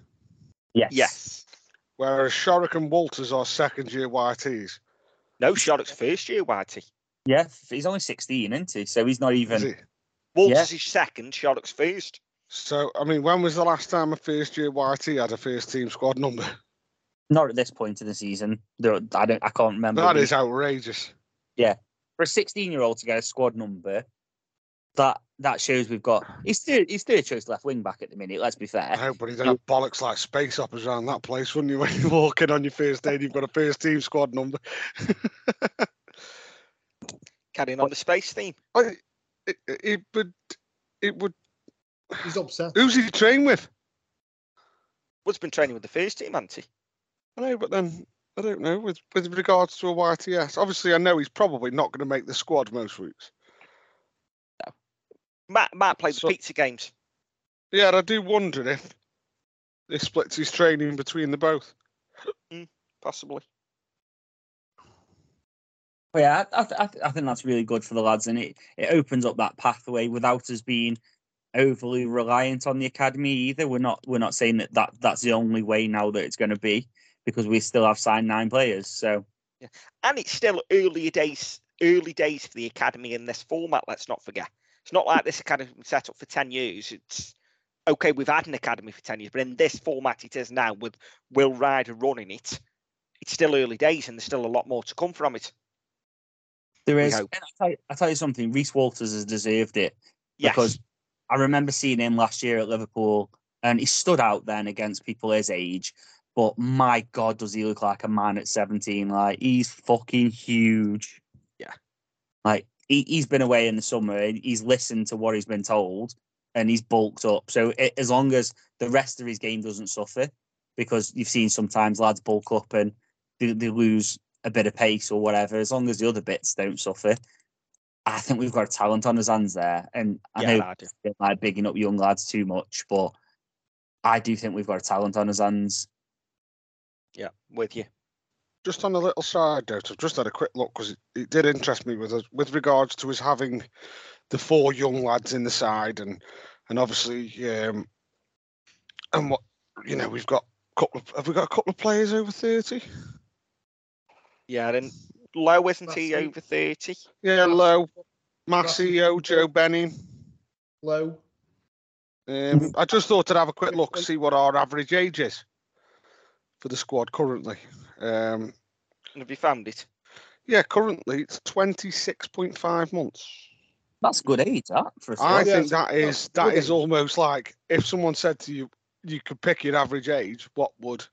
Yes. Yes. Whereas Shorrock and Walters are second year YTs. No, Shorrock's first year, Whitey. Yeah, he's only 16, isn't he? So he's not Is even. he? Walters is second, Shorrock's first. So, I mean, when was the last time a first year YT had a first team squad number? Not at this point in the season. There- I don't. I can't remember. That is outrageous. Yeah, for a 16 year old to get a squad number. That that shows we've got. He's third. He's third choice left wing back at the minute. Let's be fair. I fair. hope, but he'd have bollocks like space operas around that place, wouldn't you? When you walk in on your first day, and you've got a first team squad number. Carrying on the space theme. I, it, it would, it would. He's upset. Who's he train with? Wood's been training with the first team, hasn't he? I know, but then I don't know. With with regards to a YTS, obviously I know he's probably not going to make the squad most weeks. Matt, Matt played the So- pizza games. Yeah, I do wonder if this splits his training between the both. Hmm, possibly. But yeah, I, I, th- I th- I think that's really good for the lads, and it, it opens up that pathway without us being overly reliant on the academy either. We're not we're not saying that, that that's the only way now that it's going to be because we still have signed nine players. So And it's still early days, early days for the academy in this format. Let's not forget. It's not like this academy set up for ten years. It's okay. We've had an academy for ten years, but in this format it is now with Will Ryder running it. It's still early days, and there's still a lot more to come from it. there is. I tell, you, I tell you something, Rhys Walters has deserved it Yes. because I remember seeing him last year at Liverpool, and he stood out then against people his age. But my God, does he look like a man at 17? Like he's fucking huge. Yeah. Like he, he's been away in the summer. He's listened to what he's been told, and he's bulked up. So it, as long as the rest of his game doesn't suffer, because you've seen sometimes lads bulk up and they, they lose a bit of pace or whatever. As long as the other bits don't suffer, I think we've got a talent on his hands there. And I Yeah, know I do. don't like bigging up young lads too much, but I do think we've got a talent on his hands. Yeah, with you. Just on a little side note, I've just had a quick look because it, it did interest me with with regards to us having the four young lads in the side and and obviously um and what you know we've got a couple of, have we got a couple of players over thirty? Yeah, and Lowe isn't he over thirty? Yeah, Lowe, Massey. Massey, Ojo, Benning. Lowe. Um, I just thought I'd have a quick look see what our average age is for the squad currently. Um, Have you found it? yeah, currently it's twenty six point five months. That's good age, that for a I squad. Yeah, think that that's is that good is age. almost like if someone said to you, you could pick your average age, what would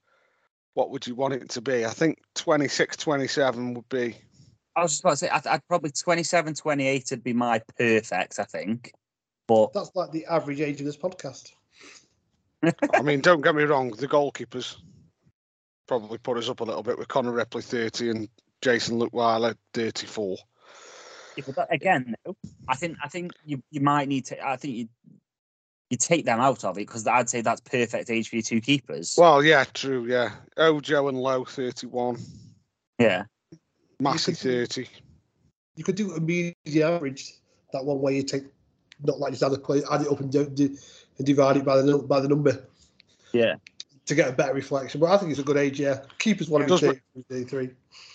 what would you want it to be? I think 26, 27 would be. I was just about to say, I'd, I'd probably 27, 28 would be my perfect, I think. But That's like the average age of this podcast. I mean, don't get me wrong, the goalkeepers. probably put us up a little bit with Connor Ripley 30 and Jayson Leutwiler 34. Yeah, but again, though, I think I think you, you might need to. I think you you take them out of it because I'd say that's perfect age for your two keepers. Well, yeah, true, yeah. Ojo and Lowe, 31, yeah, Massey could 30. You could do a median average. That one where you take not like just add, it- add it up and, do, do, and divide it by the by the number yeah. to get a better reflection. But I think it's a good age. Yeah, keepers want to Does be taken day three.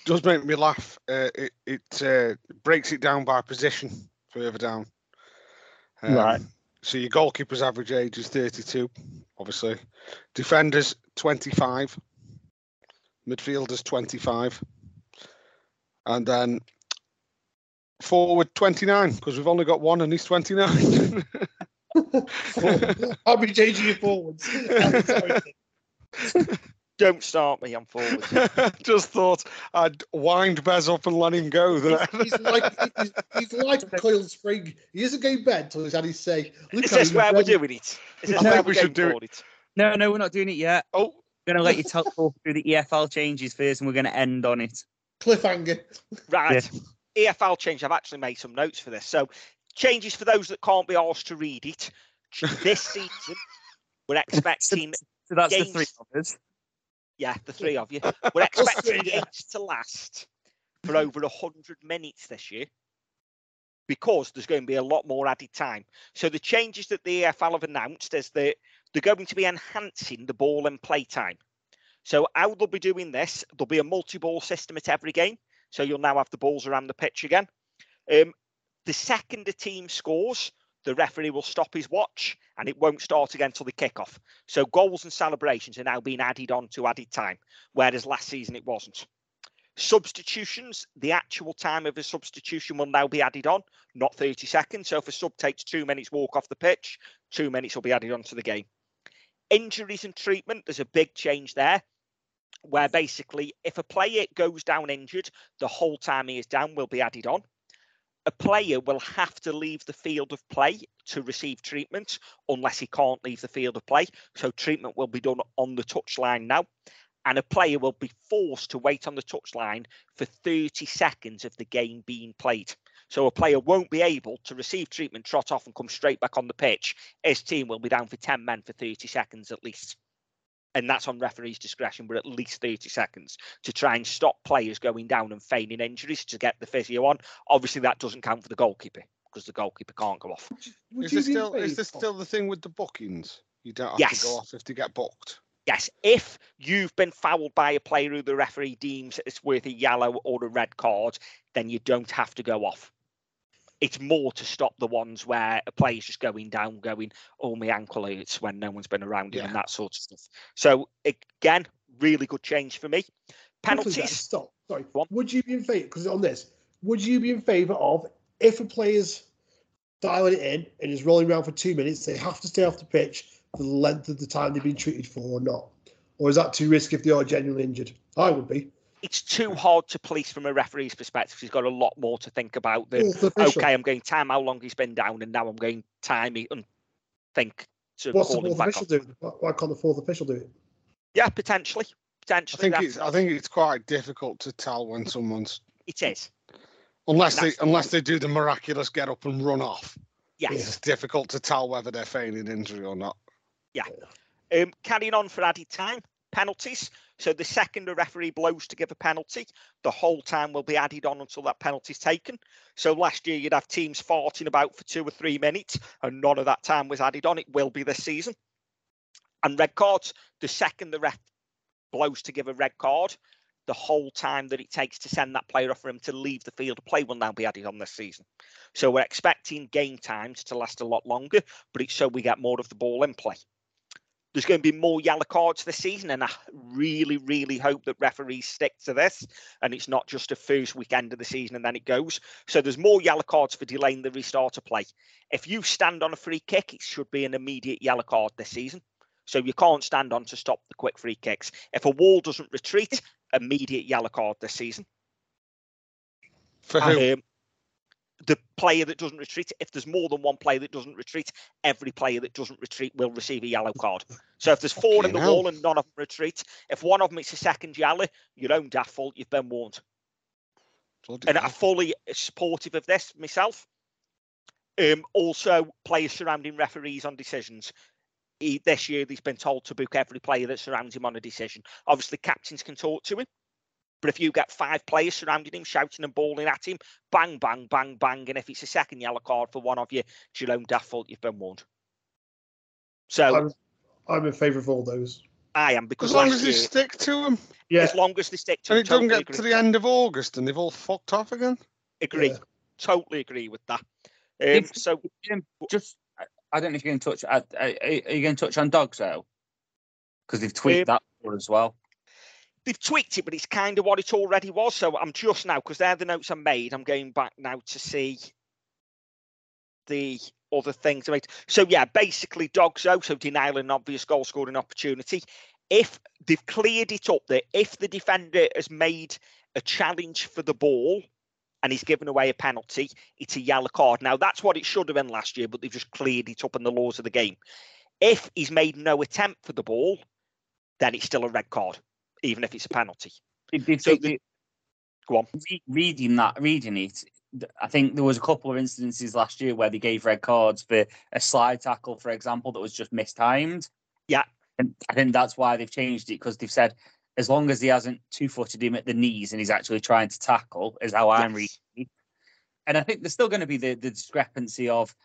Does make me laugh. Uh, it it uh, breaks it down by position further down. Um, Right. So your goalkeeper's average age is 32, obviously. Defenders 25. Midfielders 25. And then forward 29 because we've only got one and he's 29. I'll be changing your forwards. I'm sorry. Don't start me on forwards. Just thought I'd wind Bez up and let him go there. he's, he's like he's, he's like Coil Spring. He isn't going to bed until he's had his say. Look Is how this where we're ready. doing it? Is this I where think we're should do for it? No, no, we're not doing it yet. Oh, We're gonna let you talk talk through the EFL changes first, and we're gonna end on it. cliffhanger? Right. EFL change. I've actually made some notes for this. So changes for those that can't be asked to read it. This season, we're expecting So that's the three of us. Yeah, the three of you. We're expecting yeah. games to last for over 100 minutes this year because there's going to be a lot more added time. So the changes that the EFL have announced is that they're going to be enhancing the ball and play time. So how they'll be doing this, there'll be a multi-ball system at every game. So you'll now have the balls around the pitch again. Um, the second a team scores, the referee will stop his watch and it won't start again till the kickoff. So goals and celebrations are now being added on to added time, whereas last season it wasn't. Substitutions, the actual time of a substitution will now be added on, not 30 seconds. So if a sub takes two minutes walk off the pitch, two minutes will be added on to the game. Injuries and treatment, there's a big change there, where basically if a player goes down injured, the whole time he is down will be added on a player will have to leave the field of play to receive treatment unless he can't leave the field of play. So treatment will be done on the touchline now. And a player will be forced to wait on the touchline for 30 seconds of the game being played. So a player won't be able to receive treatment, trot off, and come straight back on the pitch. His team will be down for 10 men for 30 seconds at least. And that's on referee's discretion, but at least 30 seconds to try and stop players going down and feigning injuries to get the physio on. Obviously, that doesn't count for the goalkeeper because the goalkeeper can't go off. Would is you this still is this still the thing with the bookings? You don't have Yes. to go off if they get booked. Yes, if you've been fouled by a player who the referee deems it's worth a yellow or a red card, then you don't have to go off. It's more to stop the ones where a player's just going down, going, "Oh, my ankle hurts" when no one's been around him and that sort of stuff. So again, really good change for me. Penalties. Stop. Sorry. Would you be in favour? Because on this, would you be in favour of if a player's dialing it in and is rolling around for two minutes, they have to stay off the pitch for the length of the time they've been treated for, or not? Or is that too risky if they are genuinely injured? I would be. It's too hard to police from a referee's perspective. He's got a lot more to think about than Fourth okay, I'm going time how long he's been down, and now I'm going time it and think to What's the call him fourth official off. do? Why- Why can't the fourth official do it? Yeah, potentially, potentially. I think it's I think it's quite difficult to tell when someone's it is. unless they That's the unless they do the miraculous get up and run off. Yes. It's difficult to tell whether they're feigning injury or not. Yeah. Um, carrying on for added time, penalties. So the second a referee blows to give a penalty, the whole time will be added on until that penalty is taken. So last year you'd have teams farting about for two or three minutes, and none of that time was added on. It will be this season. And red cards, the second the ref blows to give a red card, the whole time that it takes to send that player off for him to leave the field of play will now be added on this season. So we're expecting game times to last a lot longer, but it's so we get more of the ball in play there's going to be more yellow cards this season, and I really, really hope that referees stick to this, and it's not just a first weekend of the season and then it goes. So there's more yellow cards for delaying the restart of play. If you stand on a free kick, it should be an immediate yellow card this season. So you can't stand on to stop the quick free kicks. If a wall doesn't retreat, immediate yellow card this season. For who? Um, the player that doesn't retreat. If there's more than one player that doesn't retreat, every player that doesn't retreat will receive a yellow card. So if there's four in the hell. wall and none of them retreat, if one of them is a second yellow, your own daft fault, you've been warned. Bloody And hell. I'm fully supportive of this myself. Um, also, players surrounding referees on decisions. He, this year, he's been told to book every player that surrounds him on a decision. Obviously, captains can talk to him, but if you get five players surrounding him, shouting and bawling at him, bang, bang, bang, bang, and if it's a second yellow card for one of you, it's your own daft fault. You've been warned. So I'm, I'm in favour of all those. I am because As long as they year, stick to them. Yeah, as long as they stick to And it, it doesn't get agree. to the end of August and they've all fucked off again. agree. Yeah. Totally agree with that. Um, If- so just, I- I don't know if you can touch. Are, are are you going to touch on DOGSO? Because they've tweaked Um, that as well. They've tweaked it, but it's kind of what it already was. So I'm just now because they're the notes I made. I'm going back now to see the other things I made. So yeah, basically Dogso, so denial an obvious goal scoring opportunity. If they've cleared it up that if the defender has made a challenge for the ball and he's given away a penalty, it's a yellow card. Now that's what it should have been last year, but they've just cleared it up in the laws of the game. If he's made no attempt for the ball, then it's still a red card, even if it's a penalty. So the- Go on. re- reading that, reading it, I think there was a couple of instances last year where they gave red cards for a slide tackle, for example, that was just mistimed. Yeah. And I think that's why they've changed it because they've said as long as he hasn't two footed him at the knees and he's actually trying to tackle, is how I'm reading it. And I think there's still going to be the, the discrepancy of,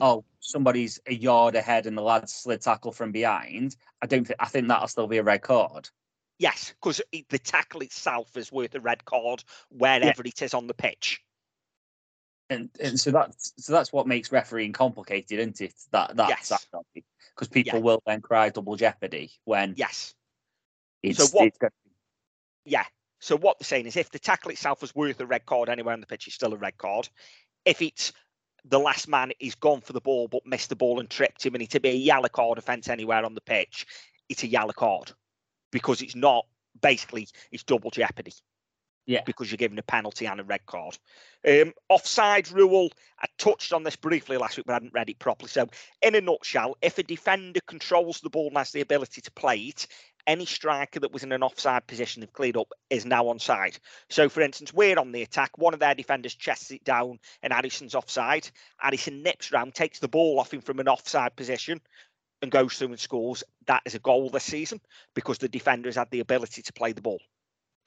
oh, somebody's a yard ahead and the lad slid tackle from behind. I don't think, I think that'll still be a red card. Yes, because the tackle itself is worth a red card wherever it is on the pitch. and and so that's so that's what makes refereeing complicated, isn't it? That that's Yes. because people Yeah. will then cry double jeopardy when Yes. it's, what- Yeah. So what they're saying is if the tackle itself was worth a red card anywhere on the pitch, it's still a red card. If it's the last man is gone for the ball but missed the ball and tripped him and it's to be a yellow card offence anywhere on the pitch, it's a yellow card. Because it's not basically it's double jeopardy. Yeah. Because you're given a penalty and a red card. Um, offside rule, I touched on this briefly last week, but I hadn't read it properly. So, in a nutshell, if a defender controls the ball and has the ability to play it, any striker that was in an offside position they've cleared up is now onside. So, for instance, we're on the attack, one of their defenders chests it down, and Harrison's offside. Addison nips round, takes the ball off him from an offside position, and goes through and scores. That is a goal this season because the defender has had the ability to play the ball.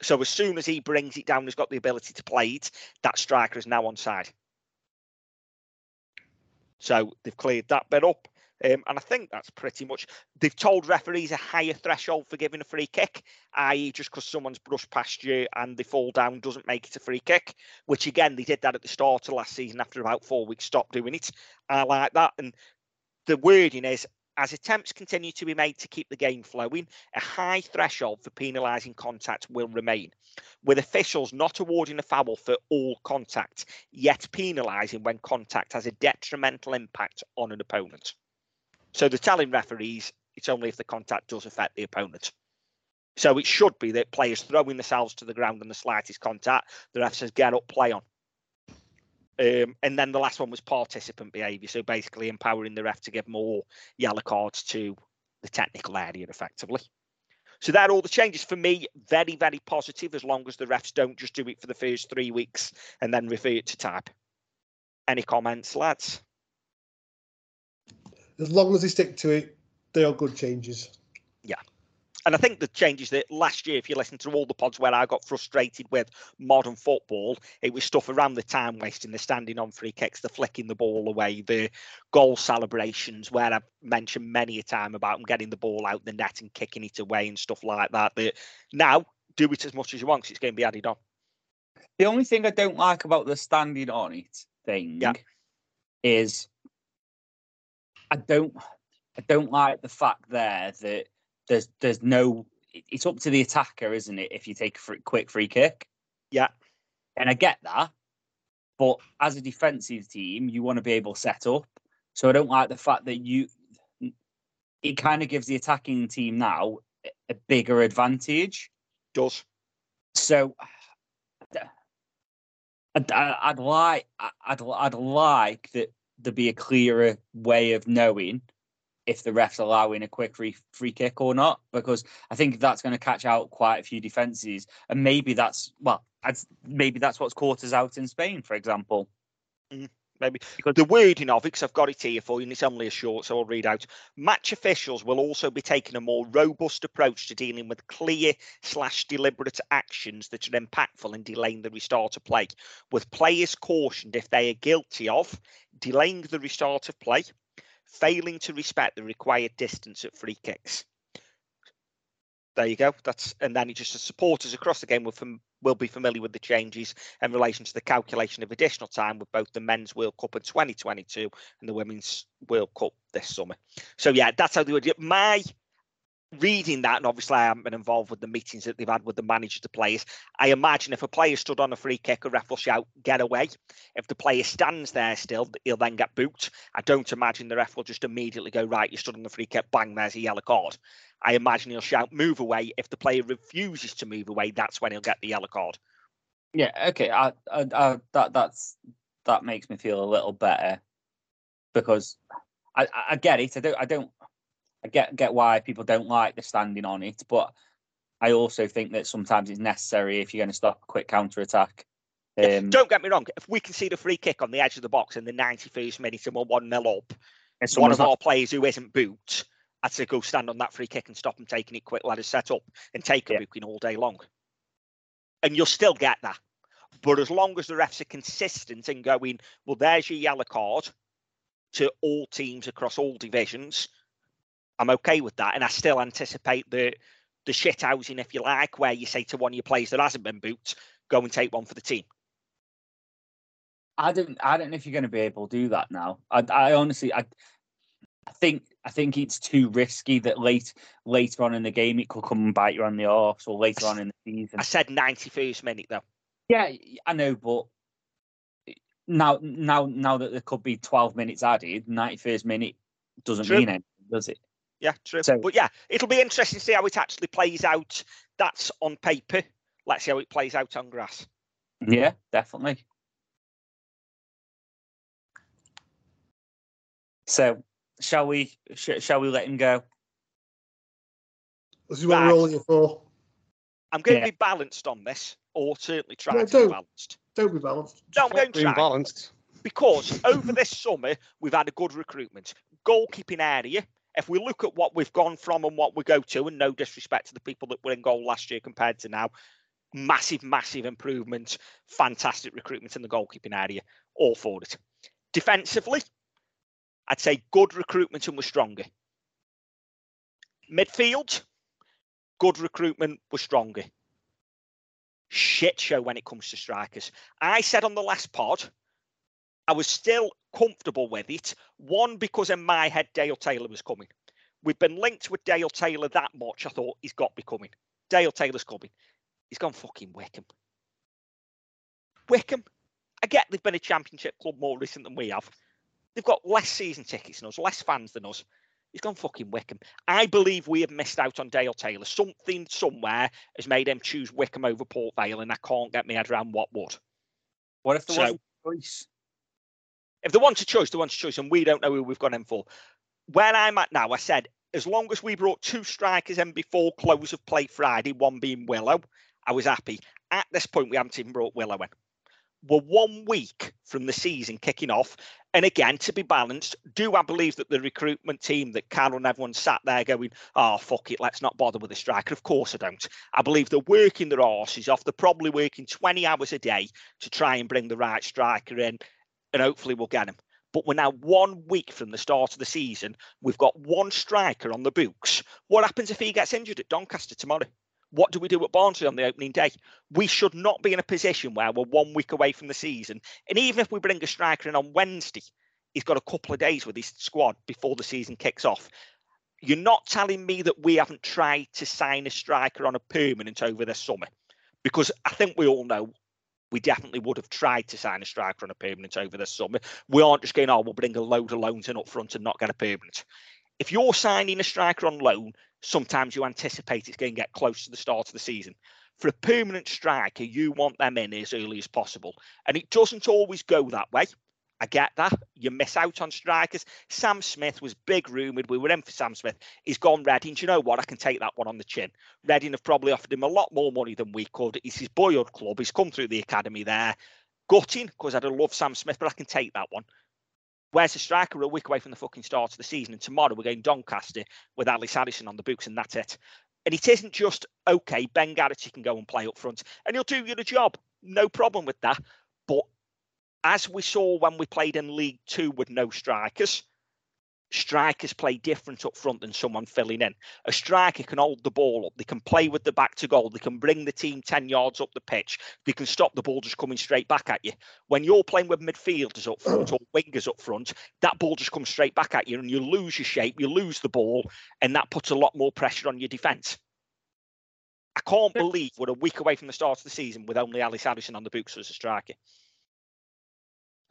So as soon as he brings it down, he's got the ability to play it, that striker is now onside. So they've cleared that bit up. Um, and I think that's pretty much. They've told referees a higher threshold for giving a free kick, i.e., just because someone's brushed past you and they fall down doesn't make it a free kick. Which again, they did that at the start of last season. After about four weeks, stopped doing it. I like that. And the wording is as attempts continue to be made to keep the game flowing, a high threshold for penalising contact will remain, with officials not awarding a foul for all contact, yet penalising when contact has a detrimental impact on an opponent. So they're telling referees it's only if the contact does affect the opponent. So it should be that players throwing themselves to the ground on the slightest contact, the ref says get up, play on. Um, and then the last one was participant behaviour. So basically empowering the ref to give more yellow cards to the technical area effectively. So they're all the changes for me. Very, very positive as long as the refs don't just do it for the first three weeks and then refer it to type. Any comments, lads? As long as they stick to it, they are good changes. Yeah. And I think the changes that last year, if you listen to all the pods where I got frustrated with modern football, it was stuff around the time wasting, the standing on free kicks, the flicking the ball away, the goal celebrations, where I've mentioned many a time about them getting the ball out the net and kicking it away and stuff like that. That now do it as much as you want 'cause it's going to be added on. The only thing I don't like about the standing on it thing Yeah. is I don't I don't like the fact there that there's there's no it's up to the attacker, isn't it, if you take a free, quick free kick. Yeah. And I get that. But as a defensive team, you want to be able to set up. So I don't like the fact that you it kind of gives the attacking team now a- bigger advantage. Does. So I'd, I'd like I'd I'd like that there be a clearer way of knowing if the ref's allowing a quick free free kick or not, because I think that's going to catch out quite a few defenses, and maybe that's well, I'd, maybe that's what's caught us out in Spain, for example. Mm, maybe because the wording of it, because I've got it here for you, and it's only a short, so I'll read out. Match officials will also be taking a more robust approach to dealing with clear slash deliberate actions that are impactful in delaying the restart of play, with players cautioned if they are guilty of delaying the restart of play, failing to respect the required distance at free kicks. There you go. That's and then just the supporters across the game will fam- will be familiar with the changes in relation to the calculation of additional time with both the men's World Cup in 2022 and the women's World Cup this summer. So yeah, that's how they would. My reading that, and obviously I haven't been involved with the meetings that they've had with the managers, the players. I imagine if a player stood on a free kick, a ref will shout, "Get away!" If the player stands there still, he'll then get booked. I don't imagine the ref will just immediately go, "Right, you stood on the free kick, bang, there's a yellow card." I imagine he'll shout, "Move away!" If the player refuses to move away, that's when he'll get the yellow card. Yeah, okay. I, I, I that that's that makes me feel a little better because I, I- I get it. I don't. I don't. I get get why people don't like the standing on it, but I also think that sometimes it's necessary if you're going to stop a quick counter attack. Um, Don't get me wrong. If we can see the free kick on the edge of the box in the 91st minute and we're 1 0 up, and one of not- our players who isn't booked, I'd say go stand on that free kick and stop him taking it quick, let us set up and take a booking all day long. And you'll still get that. But as long as the refs are consistent in going, well, there's your yellow card to all teams across all divisions, I'm okay with that. And I still anticipate the the shit housing, if you like, where you say to one of your players that hasn't been booked, go and take one for the team. I don't. I don't know if you're going to be able to do that now. I, I honestly, I, I think, I think it's too risky that late, later on in the game, it could come and bite you on the arse, or later on in the season. I said 91st minute though. Yeah, I know, but now, now, now that there could be 12 minutes added, 91st minute doesn't True. mean anything, does it? Yeah, true. So- but yeah, it'll be interesting to see how it actually plays out. That's on paper. Let's see how it plays out on grass. Yeah, definitely. So, shall we? Sh- shall we let him go? This is what Right. we're all here for. I'm going Yeah. to be balanced on this, or certainly try No, to be balanced. Don't be balanced. No, I'm going to Being try. balanced. because over this summer we've had a good recruitment goalkeeping area if we look at what we've gone from and what we go to and no disrespect to the people that were in goal last year compared to now massive massive improvement fantastic recruitment in the goalkeeping area all for it. Defensively i'd say good recruitment and we're stronger. Midfield good recruitment we're stronger. Shit show when it comes to strikers. I said on the last pod I was still comfortable with it. One, because in my head, Dale Taylor was coming. We've been linked with Dale Taylor that much. I thought he's got to be coming. Dale Taylor's coming. He's gone fucking Wycombe. Wycombe. I get they've been a championship club more recent than we have. They've got less season tickets than us, less fans than us. He's gone fucking Wycombe. I believe we have missed out on Dale Taylor. Something somewhere has made him choose Wycombe over Port Vale, and I can't get my head around what would. What if there So- wasn't a choice? If they want a choice, they want a choice, and we don't know who we've gone in for. Where I'm at now, I said as long as we brought two strikers in before close of play Friday, one being Willow, I was happy. At this point, we haven't even brought Willow in. We're one week from the season kicking off. And again, to be balanced, do I believe that the recruitment team that Carol and everyone sat there going, oh, fuck it, let's not bother with a striker? Of course I don't. I believe they're working their arses off. They're probably working 20 hours a day to try and bring the right striker in and hopefully we'll get him. But we're now one week from the start of the season. We've got one striker on the books. What happens if he gets injured at Doncaster tomorrow? What do we do at Barnsley on the opening day? We should not be in a position where we're one week away from the season. And even if we bring a striker in on Wednesday, he's got a couple of days with his squad before the season kicks off. You're not telling me that we haven't tried to sign a striker on a permanent over this summer. Because I think we all know we definitely would have tried to sign a striker on a permanent over the summer. We aren't just going, oh, we'll bring a load of loans in up front and not get a permanent. If you're signing a striker on loan, sometimes you anticipate it's going to get close to the start of the season. For a permanent striker, you want them in as early as possible. And it doesn't always go that way. I get that. You miss out on strikers. Sam Smith was big rumoured. We were in for Sam Smith. He's gone Reading. Do you know what? I can take that one on the chin. Reading have probably offered him a lot more money than we could. It's his boyhood club. He's come through the academy there. Gutting, because I'd have loved Sam Smith, but I can take that one. Where's the striker? We're a week away from the fucking start of the season. And tomorrow we're going Doncaster with Ellis Harrison on the books, and that's it. And it isn't just, okay, Ben Garrity can go and play up front, and he'll do you the job. No problem with that. As we saw when we played in League Two with no strikers, strikers play different up front than someone filling in. A striker can hold the ball up, they can play with the back to goal, they can bring the team 10 yards up the pitch, they can stop the ball just coming straight back at you. When you're playing with midfielders up front or wingers up front, that ball just comes straight back at you and you lose your shape, you lose the ball, and that puts a lot more pressure on your defence. I can't believe we're a week away from the start of the season with only Ellis Harrison on the books as a striker.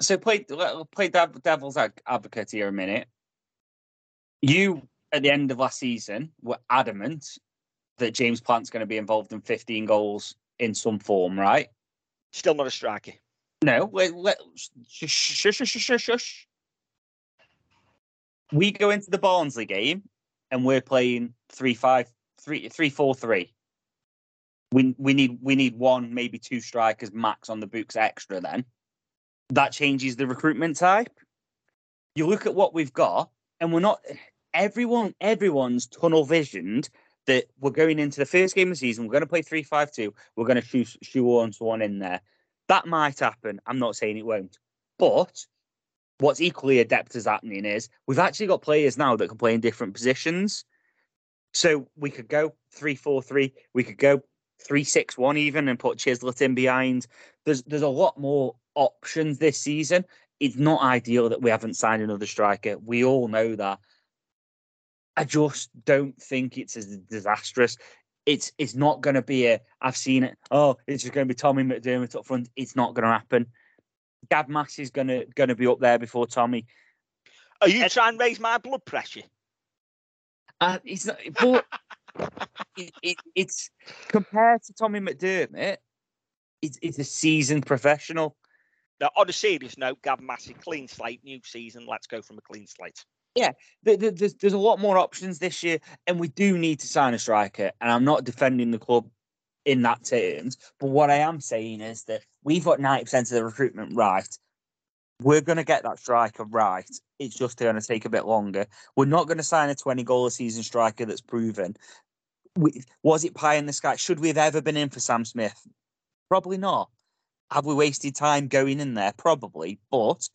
So play play devil's advocate here a minute. You at the end of last season were adamant that James Plant's going to be involved in 15 goals in some form, right? Still not a striker. No, let, let, shush, shush, shush, shush, shush. We go into the Barnsley game and we're playing 3 5 3 3 4 3. We, we need we need one maybe two strikers max on the books extra then that changes the recruitment type. You look at what we've got, and we're not everyone. Everyone's tunnel visioned that we're going into the first game of the season. We're going to play three five two. We're going to shoe shoehorn someone in there. That might happen. I'm not saying it won't, but what's equally adept as happening is we've actually got players now that can play in different positions. So we could go three four three. We could go three six one even and put Chislett in behind. There's there's a lot more options this season. It's not ideal that we haven't signed another striker. We all know that. I just don't think it's as disastrous. It's it's not going to be a. I've seen it. Oh, it's just going to be Tommy McDermott up front. It's not going to happen. Gav is going to going to be up there before Tommy. Are you trying to raise my blood pressure? Uh, it's not, but it, it, it's compared to Tommy McDermott. It's it's a seasoned professional. Now, on a serious note, Gavin Massey, clean slate, new season. Let's go from a clean slate. Yeah, there's, there's a lot more options this year, and we do need to sign a striker. And I'm not defending the club in that terms, but what I am saying is that we've got 90% of the recruitment right. We're going to get that striker right. It's just going to take a bit longer. We're not going to sign a 20 goal a season striker that's proven. We, was it pie in the sky? Should we have ever been in for Sam Smith? Probably not. Have we wasted time going in there? Probably, but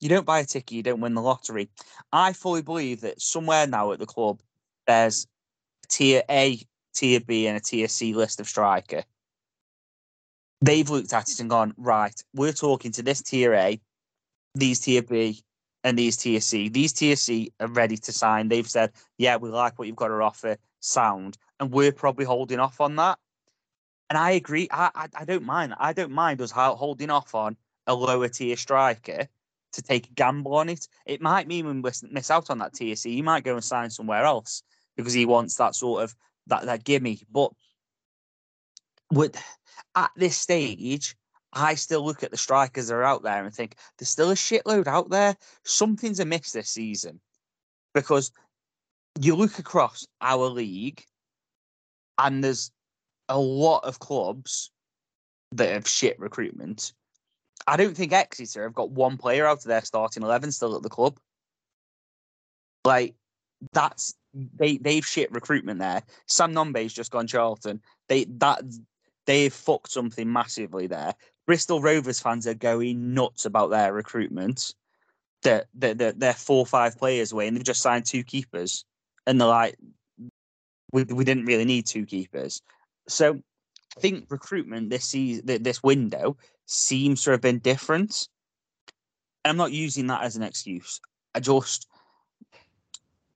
you don't buy a ticket, you don't win the lottery. I fully believe that somewhere now at the club, there's a tier A, tier B, and a tier C list of striker. They've looked at it and gone, right, we're talking to this tier A, these tier B, and these tier C. These tier C are ready to sign. They've said, yeah, we like what you've got to offer, sound. And we're probably holding off on that. And I agree. I, I, I don't mind. I don't mind us holding off on a lower tier striker to take a gamble on it. It might mean we miss out on that TSC. He might go and sign somewhere else because he wants that sort of that that gimme. But with at this stage, I still look at the strikers that are out there and think there's still a shitload out there. Something's amiss this season because you look across our league and there's a lot of clubs that have shit recruitment. I don't think Exeter have got one player out of their starting eleven still at the club. Like that's they they've shit recruitment there. Sam Nombe's just gone Charlton. They that they've fucked something massively there. Bristol Rovers fans are going nuts about their recruitment. They're, they're, they're four or five players away and they've just signed two keepers. And they're like, we, we didn't really need two keepers. So I think recruitment this season, this window seems to have been different. And I'm not using that as an excuse. I just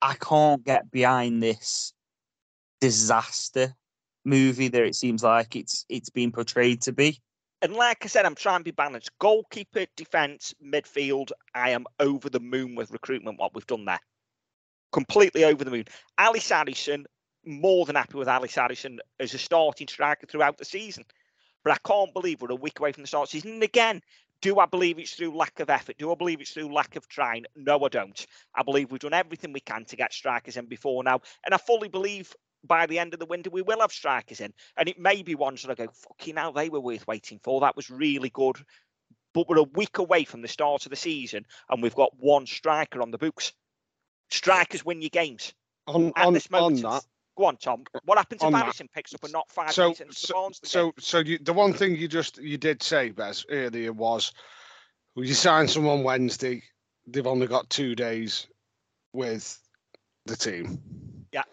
I can't get behind this disaster movie that it seems like it's it's been portrayed to be. And like I said, I'm trying to be balanced. Goalkeeper, defence, midfield. I am over the moon with recruitment. What we've done there, completely over the moon. Ellis Harrison more than happy with Ellis Harrison as a starting striker throughout the season. But I can't believe we're a week away from the start of the season. And again, do I believe it's through lack of effort? Do I believe it's through lack of trying? No, I don't. I believe we've done everything we can to get strikers in before now. And I fully believe by the end of the winter we will have strikers in. And it may be ones that I go, fucking hell, they were worth waiting for. That was really good. But we're a week away from the start of the season and we've got one striker on the books. Strikers win your games. On At on, this on that, Go on, Tom. What happens if on that- Harrison picks up a not five so minutes into the so Barnsley game? so, so you, the one thing you just you did say, Bez, earlier was well, you signed someone Wednesday. They've only got two days with the team. Yeah.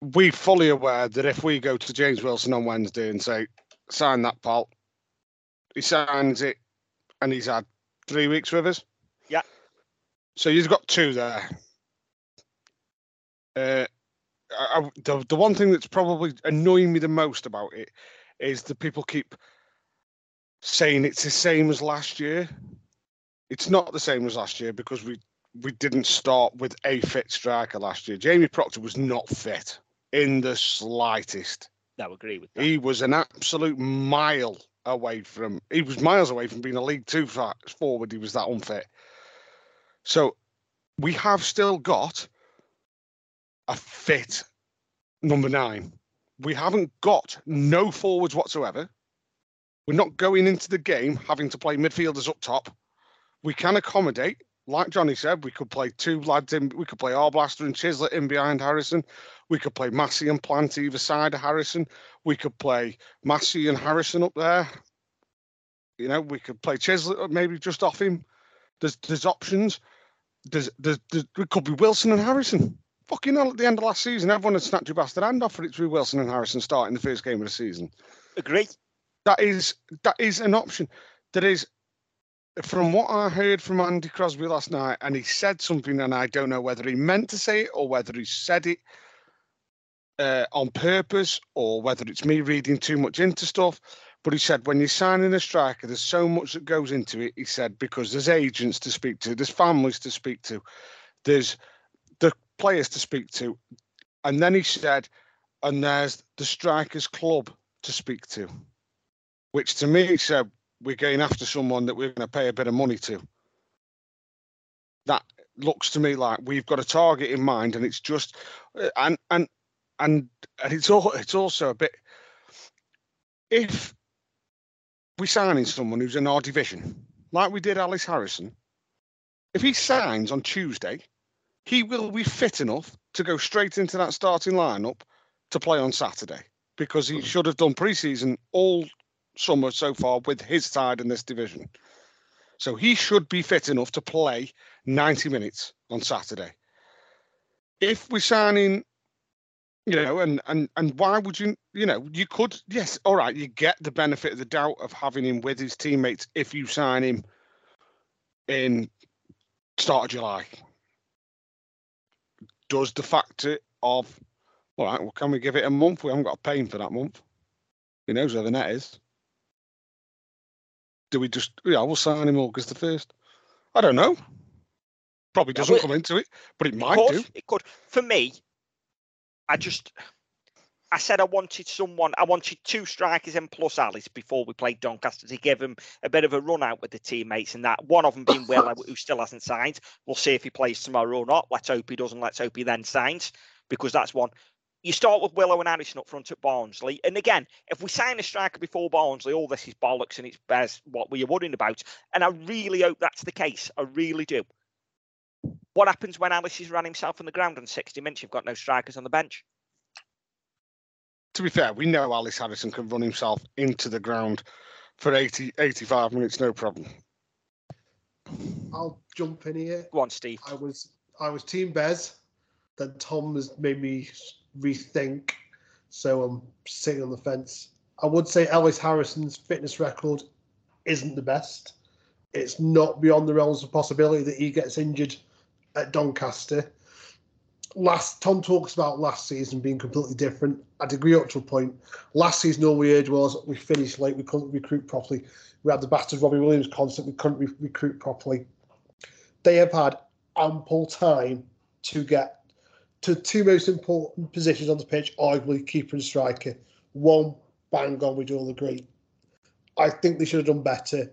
We fully aware that if we go to James Wilson on Wednesday and say sign that pal, he signs it, and he's had three weeks with us. Yeah. So you've got two there. Uh, I, the the one thing that's probably annoying me the most about it is that people keep saying it's the same as last year. It's not the same as last year because we we didn't start with a fit striker last year. Jamie Proctor was not fit in the slightest. No, I agree with that. He was an absolute mile away from. He was miles away from being a League Two forward. He was that unfit. So we have still got a fit number nine. We haven't got no forwards whatsoever. We're not going into the game having to play midfielders up top. We can accommodate, like Johnny said, we could play two lads in. We could play Arblaster and Chislett in behind Harrison. We could play Massey and Plant either side of Harrison. We could play Massey and Harrison up there. You know, we could play Chislett maybe just off him. There's there's options. There's, there's, there's it could be Wilson and Harrison. Fucking hell, at the end of last season, everyone had snapped your bastard hand off for it to be Wilson and Harrison starting the first game of the season. Agree. That is that is an option. That is from what I heard from Andy Crosby last night, and he said something, and I don't know whether he meant to say it or whether he said it uh, on purpose or whether it's me reading too much into stuff. But he said when you're signing a striker, there's so much that goes into it. He said because there's agents to speak to, there's families to speak to, there's the players to speak to, and then he said, and there's the strikers club to speak to, which to me said we're going after someone that we're going to pay a bit of money to. That looks to me like we've got a target in mind, and it's just uh, and and and and it's all it's also a bit if we signing someone who's in our division, like we did Ellis Harrison, if he signs on Tuesday, he will be fit enough to go straight into that starting lineup to play on Saturday because he hmm. should have done pre-season all summer so far with his side in this division. So he should be fit enough to play 90 minutes on Saturday. If we're signing, you know, and and and why would you, you know, you could, yes, all right, you get the benefit of the doubt of having him with his teammates if you sign him in start of July. Does the factor of, all right, well, can we give it a month? We haven't got a pay him for that month. He knows where the net is. Do we just, yeah, we'll sign him August the 1st? I don't know. Probably doesn't but- come into it, but it It might could, do. It could. For me, I just I said I wanted someone. I wanted two strikers and plus Ellis before we played Doncaster to give him a bit of a run out with the teammates, and that one of them being Will, who still hasn't signed. We'll see if he plays tomorrow or not. Let's hope he doesn't. Let's hope he then signs because that's one. You start with Willow and Harrison up front at Barnsley, and again, if we sign a striker before Barnsley, all this is bollocks and it's bears what we are worrying about. And I really hope that's the case. I really do. What happens when Ellis has run himself on the ground on 60 minutes? You've got no strikers on the bench. To be fair, we know Ellis Harrison can run himself into the ground for 80, 85 minutes, no problem. I'll jump in here. Go on, Steve. I was I was Team Bez. Then Tom has made me rethink. So I'm sitting on the fence. I would say Ellis Harrison's fitness record isn't the best. It's not beyond the realms of possibility that he gets injured at Doncaster. Last Tom talks about last season being completely different. I'd agree up to a point. Last season, all we heard was we finished late, we couldn't recruit properly. We had the battered Robbie Williams concept, we couldn't re- recruit properly. They have had ample time to get to two most important positions on the pitch, arguably keeper and striker. One bang on, we'd all agree. I think they should have done better,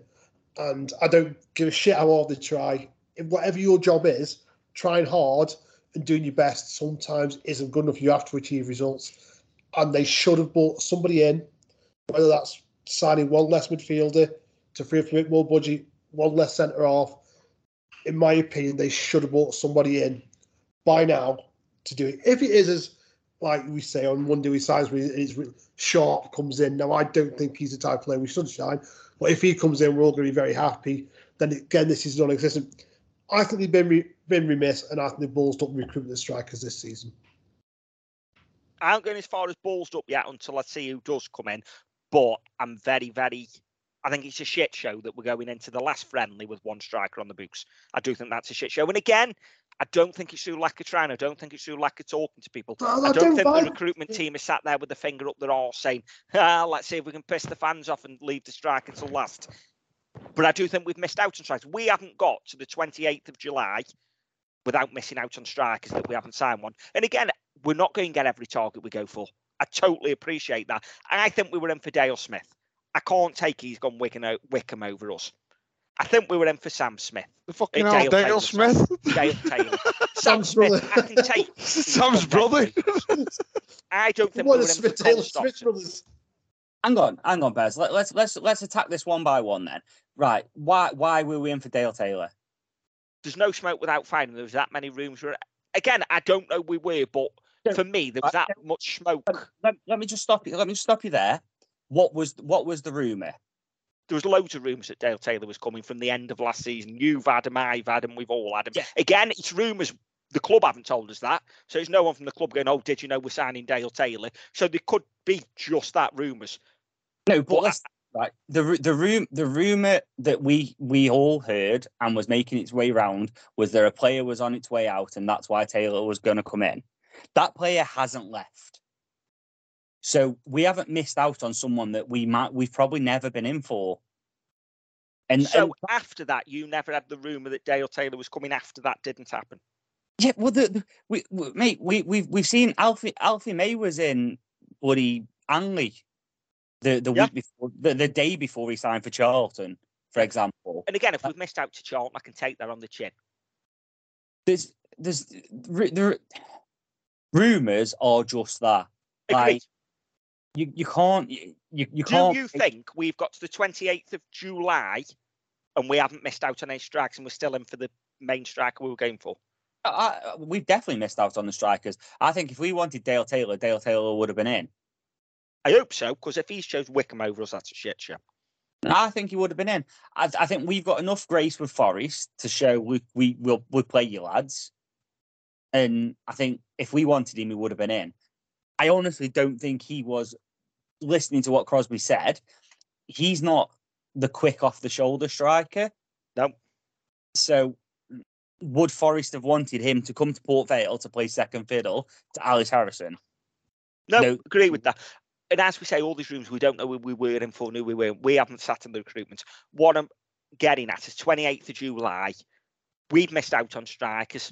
and I don't give a shit how hard they try. If whatever your job is, trying hard and doing your best sometimes isn't good enough. You have to achieve results, and they should have brought somebody in, whether that's signing one less midfielder to free up a bit more budget, one less centre half. In my opinion, they should have brought somebody in by now to do it. If it is as like we say on Monday we signs it's sharp comes in. Now I don't think he's the type of player we should sign, but if he comes in, we're all going to be very happy. Then again, this is non-existent. I think they've been re- been remiss, and I think the Bulls don't recruit the strikers this season. I aren't going as far as ballsed up yet until I see who does come in, but I'm very, very. I think it's a shit show that we're going into the last friendly with one striker on the books. I do think that's a shit show. And again, I don't think it's through lack of trying. I don't think it's through lack of talking to people. I- don't, don't think the recruitment team is sat there with the finger up their arse saying, ah, let's see if we can piss the fans off and leave the strike until last. But I do think we've missed out on strikers. We haven't got to the 28th of July without missing out on strikers that we haven't signed one. And again, we're not going to get every target we go for. I totally appreciate that. I think we were in for Dale Smith. I can't take he's gone Wycombe, o- Wycombe over us. I think we were in for Sam Smith. The fucking hell, Dale Taylor, Smith. Dale Taylor. Sam Sam's Smith, brother. I can take. he's brother. I don't think we were in Smith Tom Taylor Smith brothers. Hang on, hang on, Bez. Let, let's let's let's attack this one by one then. Right? Why why were we in for Dale Taylor? There's no smoke without fire. and There was that many rooms where, again, I don't know we were, but for me, there was that much smoke. Let, let me just stop you. Let me stop you there. What was what was the rumor? There was loads of rumours that Dale Taylor was coming from the end of last season. You've had him, I've had him, we've all had him. Yeah. Again, it's rumours. The club haven't told us that, so there's no one from the club going, "Oh, did you know we're signing Dale Taylor?" So there could be just that rumours. No, but But let's, right. The the room the rumor that we we all heard and was making its way round was there a player was on its way out and that's why Taylor was going to come in. That player hasn't left. So we haven't missed out on someone that we might we've probably never been in for. And, So and after that, you never had the rumour that Dale Taylor was coming. After that didn't happen. yeah, well, the, the we, we mate, we we've we've seen Alfie Alfie May was in bloody Hanley the the Yeah. week before the, the day before he signed for Charlton, for example. And again, if uh, we've missed out to Charlton, I can take that on the chin. there's there's there rumors are just that Agreed. like you you can't you you, can't Do you think we've got to the 28th of July and we haven't missed out on any strikes and we're still in for the main striker we were going for? I- we've definitely missed out on the strikers i think if we wanted dale taylor dale taylor would have been in I hope so, because if he's chose Wycombe over us, that's a shit show. I think he would have been in. I, I think we've got enough grace with Forest to show we we will we'll play you lads, and I think if we wanted him, he would have been in. I honestly don't think he was listening to what Crosby said. He's not the quick off the shoulder striker. No. So would Forest have wanted him to come to Port Vale to play second fiddle to Ellis Harrison? No, No. agree with that. And as we say, all these rooms, we don't know who we were in for, who we weren't. We haven't sat in the recruitment. What I'm getting at is 28th of July. We've missed out on strikers,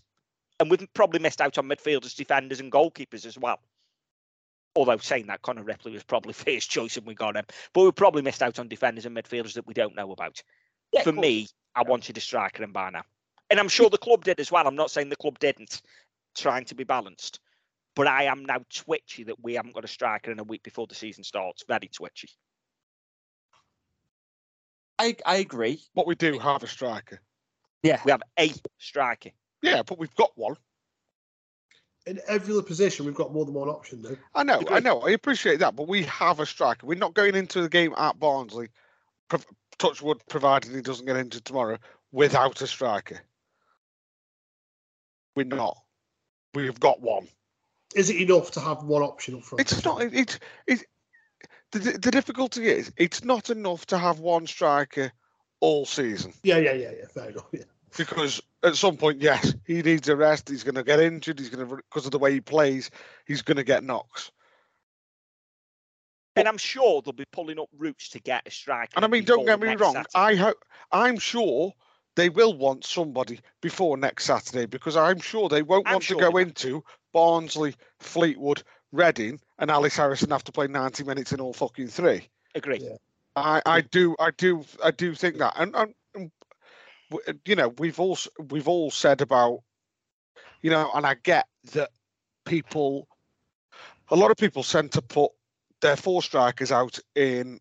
and we've probably missed out on midfielders, defenders, and goalkeepers as well. Although saying that, Connor Ripley was probably first choice and we got him. But we probably missed out on defenders and midfielders that we don't know about. Yeah, For me, I wanted a striker in by now. And I'm sure the club did as well. I'm not saying the club didn't, trying to be balanced. But I am now twitchy that we haven't got a striker in a week before the season starts. Very twitchy. I I agree. But we do have a striker. Yeah, We have a striker. Yeah, but we've got one. In every other position, we've got more than one option, though. I know, I know, I appreciate that, but we have a striker. We're not going into the game at Barnsley, prov- Touchwood, provided he doesn't get injured tomorrow, without a striker. We're not. We've got one. Is it enough to have one option up front? It's not. It's it's the the the difficulty is it's not enough to have one striker all season Yeah, yeah, yeah, yeah. Fair enough. Yeah. because at some point, yes, he needs a rest. He's going to get injured. He's going to because of the way he plays, he's going to get knocks. And I'm sure they'll be pulling up routes to get a striker. And I mean, don't get me wrong. Saturday. I hope I'm sure they will want somebody before next Saturday because I'm sure they won't I'm want sure to go into Barnsley, Fleetwood, Reading, and Ellis Harrison have to play 90 minutes in all fucking three. Agree. I, I do I do I do think that and, and, and you know we've all we've all said about you know and I get that people a lot of people tend to put their four strikers out in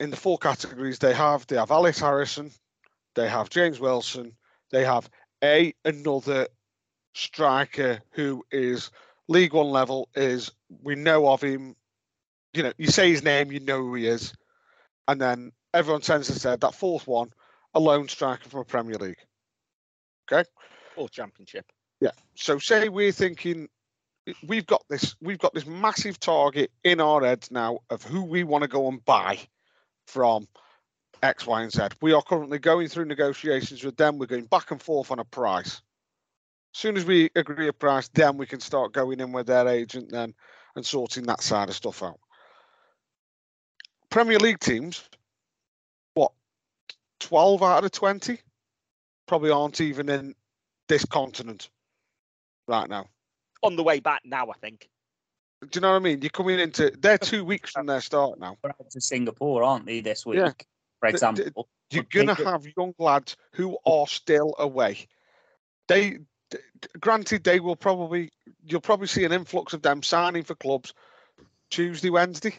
in the four categories they have they have Ellis Harrison they have James Wilson they have a another striker who is League One level is we know of him you know you say his name you know who he is and then everyone tends to say that fourth one, a lone striker from a Premier League. Okay. Or Championship. Yeah. So say we're thinking we've got this we've got this massive target in our heads now of who we want to go and buy from X, Y, and Z. We are currently going through negotiations with them. We're going back and forth on a price. As soon as we agree a price, then we can start going in with their agent then and sorting that side of stuff out. Premier League teams, what, 12 out of 20 probably aren't even in this continent right now. On the way back now, I think. Do you know what I mean? You're coming into, they're two weeks from their start now. We're out to Singapore, aren't they, this week, Yeah. for D- d- example? You're going to have young lads who are still away. They, d- d- granted, they will probably, you'll probably see an influx of them signing for clubs Tuesday, Wednesday.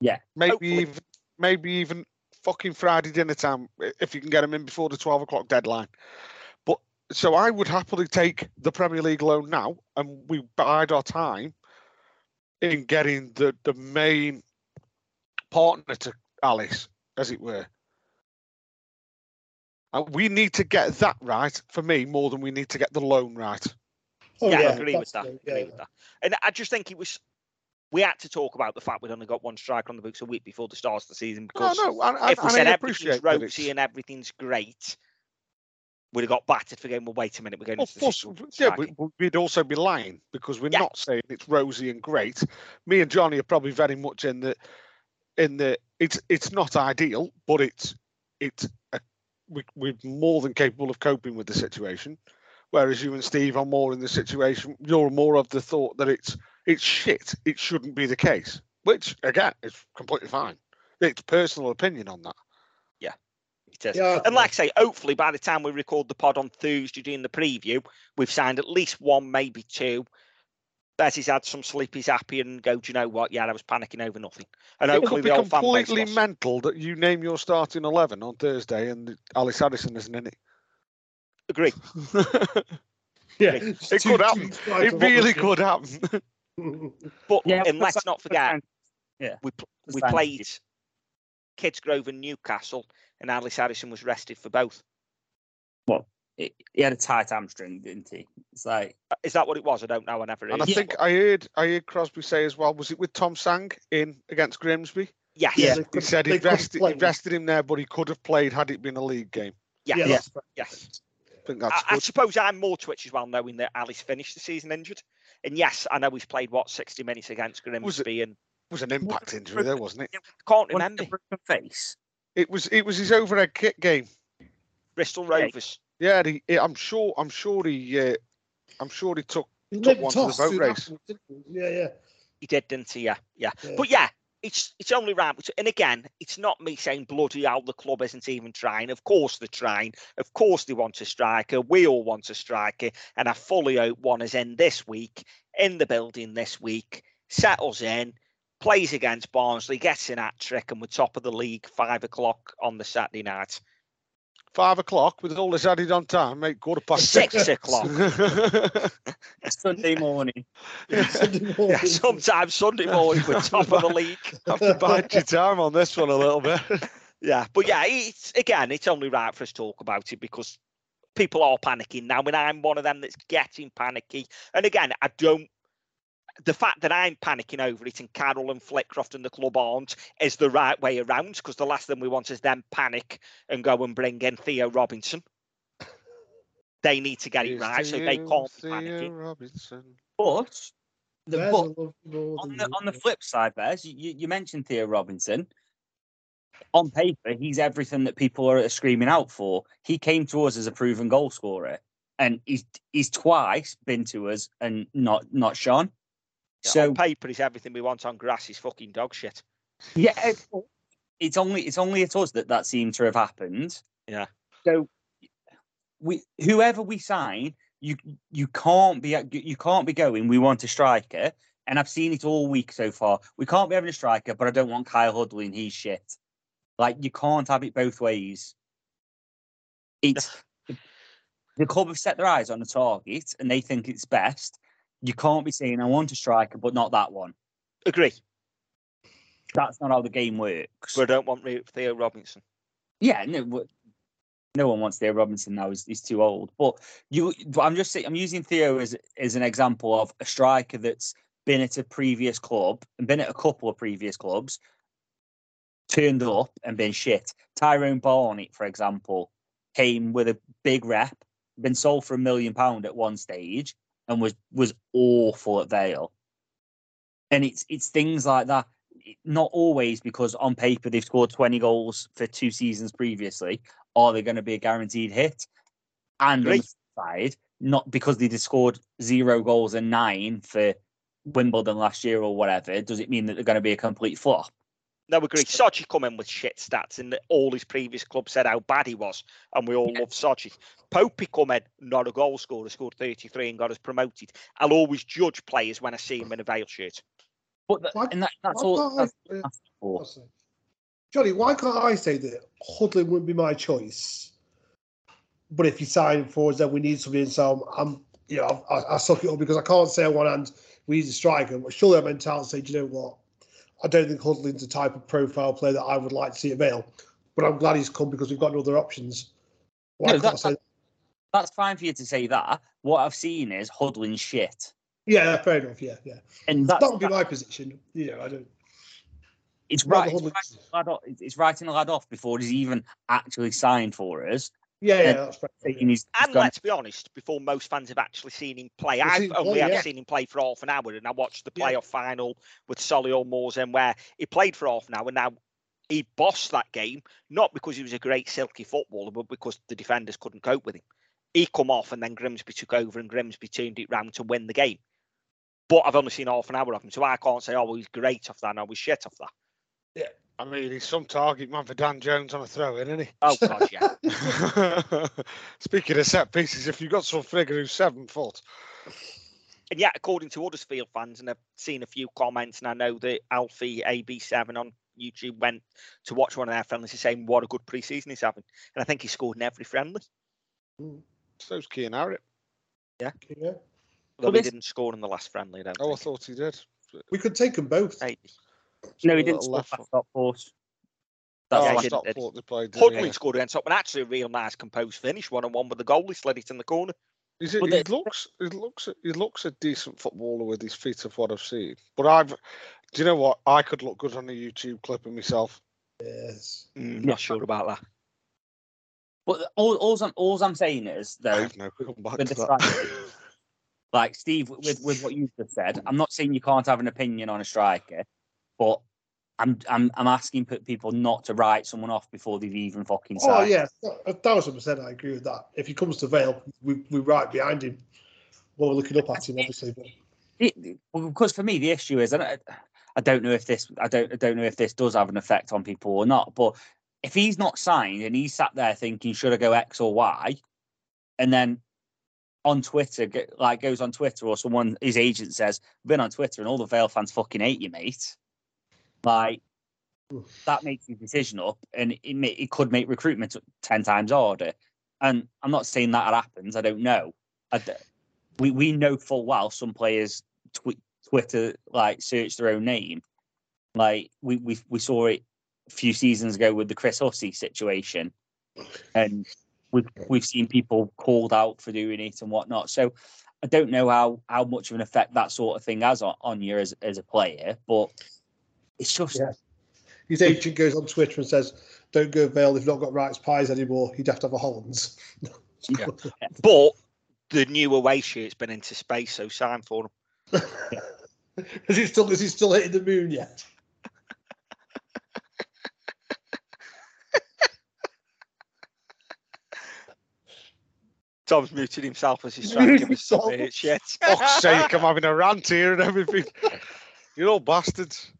Yeah. Maybe Hopefully. even, maybe even fucking Friday dinner time if you can get them in before the 12 o'clock deadline. But so I would happily take the Premier League loan now and we bide our time in getting the, the main partner to Ellis, as it were. And we need to get that right for me more than we need to get the loan right. Oh, yeah, I agree with that. definitely, Agree yeah, with that. And I just think it was. We had to talk about the fact we'd only got one striker on the books a week before the start of the season because no, and, and, if we and said I everything's rosy and everything's great, we'd have got battered for going. Well, wait a minute, we're going Of into the course, yeah, striking." we, we'd also be lying because we're Yeah. not saying it's rosy and great. Me and Johnny are probably very much in the in the it's it's not ideal, but it's it's a, we, we're more than capable of coping with the situation. Whereas you and Steve are more in the situation. You're more of the thought that it's it's shit. It shouldn't be the case, which again is completely fine. It's personal opinion on that. Yeah, It is. Yeah, And like I say, hopefully by the time we record the pod on Thursday during the preview, we've signed at least one, maybe two. Betty's had some sleep, he's happy and go, do you know what? Yeah, I was panicking over nothing. And It hopefully would be the old fan base completely lost. mental that you name your starting eleven on Thursday and Ellis Harrison isn't in it. Agree. yeah. it could happen. It really could happen. But Yeah, and let's not forget, Yeah. we pl- the we played Kidsgrove and Newcastle, and Ellis Harrison was rested for both. He he had a tight hamstring, didn't he? It's like, Is that what it was? I don't know. I never. and I heard. think I heard I heard Crosby say as well. Was it with Tom Sang in against Grimsby? yes, Yeah, yes, they He could- said he couldn't rested, he rested him there, but he could have played had it been a league game. yes, Yeah, yes. that's yes. I think I, that's I good. suppose I'm more twitch as well, knowing that Ellis finished the season injured. And yes, I know he's played what 60 minutes against Was it- Grimsby, and was an impact injury there, wasn't it? can't one remember broken face. It was it was his overhead kick game. Bristol Yeah. Rovers. Yeah, he, he- I'm sure I'm sure he uh, I'm sure he took He took one to the toss boat race. afterwards. Yeah, yeah. He did, didn't he? Yeah, yeah. Yeah. But yeah, it's it's only right. And again, it's not me saying bloody hell the club isn't even trying. Of course they're trying. Of course they want a striker. We all want a striker, and I fully hope one is in this week in the building this week. Settles in, plays against Barnsley, gets an hat trick, and we're top of the league five o'clock on the Saturday night. Five o'clock with all this added on time, mate. Quarter past Six o'clock. Sunday morning. Sunday Yeah, sometimes Sunday morning we're top of the league. Have to bide your time on this one a little bit. Yeah, but yeah, it's again, it's only right for us to talk about it because people are panicking now, and I'm one of them that's getting panicky. And again, I don't. The fact that I'm panicking over it and Carroll and Flitcroft and the club aren't is the right way around because the last thing we want is them panic and go and bring in Theo Robinson. They need to get it Here's right, so they you, can't be Theo panicking. Robinson. But the but I love you more on the on the flip side, Bez, you, you you mentioned Theo Robinson. On paper, he's everything that people are screaming out for. He came to us as a proven goal scorer. and he's he's twice been to us and not not shone. So on paper, is everything we want. On grass, is fucking dog shit. yeah, it- it's only it's only at us that that seemed to have happened. Yeah. So we whoever we sign, you you can't be you can't be going. We want a striker, and I've seen it all week so far. We can't be having a striker, but I don't want Kyle Hudlin and he's shit. Like you can't have it both ways. It's the club have set their eyes on a target and they think it's best. You can't be saying I want a striker, but not that one. Agree. That's not how the game works. But I don't want Theo Robinson. Yeah, no, no one wants Theo Robinson now. He's, he's too old. But you, I'm just saying, I'm using Theo as as an example of a striker that's been at a previous club and been at a couple of previous clubs, turned up and been shit. Tyrone Barnett, for example, came with a big rep, been sold for a million pound at one stage, and was was awful at Vale. And it's it's things like that. Not always because on paper they've scored 20 goals for two seasons previously. Are they going to be a guaranteed hit? And on the side, not because they just scored zero goals and nine for Wimbledon last year or whatever, does it mean that they're going to be a complete flop? No, we agree. Sodje come in with shit stats, and all his previous clubs said how bad he was, and we all love Sodje. Popey come in, not a goal scorer, scored 33 and got us promoted. I'll always judge players when I see him in a Vale shirt. But the, Why- and that, that's why all. can't That's, I- that's for. Johnny, why can't I say that Hudlin wouldn't be my choice? But if you sign for us, then we need something. So I'm, I'm you know, I, I suck it up because I can't say on one hand we need a striker, but surely I'm entitled to say, do you know what? I don't think Hudlin's the type of profile player that I would like to see at Vale. But I'm glad he's come because we've got no other options. Why No, can't that- say That's fine for you to say that. What I've seen is Hudlin's shit. Yeah, fair enough. Yeah, yeah. And That would be my position. You know, I don't. it's right. It's, writing off, it's- it's writing the lad off before he's even actually signed for us. Yeah, yeah, And that's fair. Saying he's, he's And let's be honest, before most fans have actually seen him play, Well, I've see, only well, ever yeah. seen him play for half an hour, and I watched the Yeah. playoff final with Solihull Morsem where he played for half an hour. Now he bossed that game, not because he was a great silky footballer, but because the defenders couldn't cope with him. He come off, and then Grimsby took over, and Grimsby turned it round to win the game. But I've only seen half an hour of him, so I can't say, oh, he's great off that, no, he's shit off that. I mean, he's some target man for Dan Jones on a throw in, isn't he? Oh, God, yeah. Speaking of set pieces, if you've got some figure who's seven foot, And yet, according to Huddersfield fans, and I've seen a few comments, and I know that Alfie AB7 on YouTube went to watch one of their friendlies and saying what a good pre-season he's having. And I think he scored in every friendly. Mm. so's Kian Harratt. Yeah. Yeah. Although Well, he this- didn't score in the last friendly, I don't Oh, I thought he did. We could take them both. Maybe. No, he didn't little score left past foot. Stockport. Oh, That's Yeah, why- he didn't, did? Stockport they played. didn't scored against top, and actually a real nice composed finish, one on one with the goal. He slid it in the corner. He's a, Well, he the- looks he looks he looks a decent footballer with his feet of what I've seen. But I've do you know what? I could look good on a YouTube clip of myself. Yes. Mm, Not sure about that. But all, all, I'm, all I'm saying is, though, no come back to that. like Steve, with, with what you just said, I'm not saying you can't have an opinion on a striker, but I'm I'm I'm asking pe- people not to write someone off before they've even fucking Oh signed. yeah, a thousand percent. I agree with that. If he comes to Vale, we we right behind him. Well, we're looking up at him, obviously. But It, well, because for me the issue is, and I, I don't know if this, I don't, I don't know if this does have an effect on people or not. But if he's not signed and he's sat there thinking, should I go X or Y, and then on Twitter, like goes on Twitter or someone his agent says, been on Twitter and all the Vale fans fucking hate you, mate. Like that makes his decision up, and it may, it could make recruitment ten times harder. And I'm not saying that happens. I don't know. I we we know full well some players tw- Twitter like search their own name. Like we we we saw it a few seasons ago with the Chris Hussey situation, and we've we've seen people called out for doing it and whatnot. So I don't know how how much of an effect that sort of thing has on, on you as as a player, but it's just Yeah. his agent goes on Twitter and says, "Don't go Vale. They've not got Wright's pies anymore. You'd have to have a Hollands." Yeah. But the new away shirt's been into space, so sign for him. is he still is he still hitting the moon yet? Tom's muted himself as he's trying to give us some shit. Fuck's sake, I'm having a rant here and everything. You're all bastards.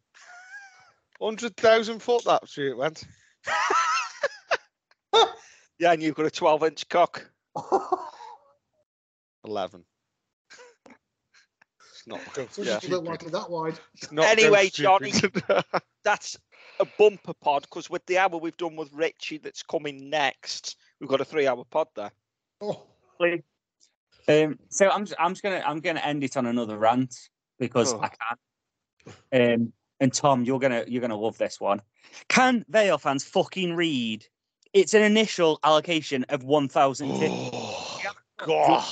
100,000 foot that shit went. Yeah, and you've got a 12 inch cock. 11. It's not go So Yeah. you don't like that wide. it's not Anyway, Johnny, that's a bumper pod because with the hour we've done with Richie that's coming next, we've got a three hour pod there. Oh, Um, so I'm just, I'm just gonna I'm gonna end it on another rant because Oh. I can. Um, and Tom, you're gonna you're gonna love this one. Can Vale fans fucking read? It's an initial allocation of 1,000 tickets. oh, God.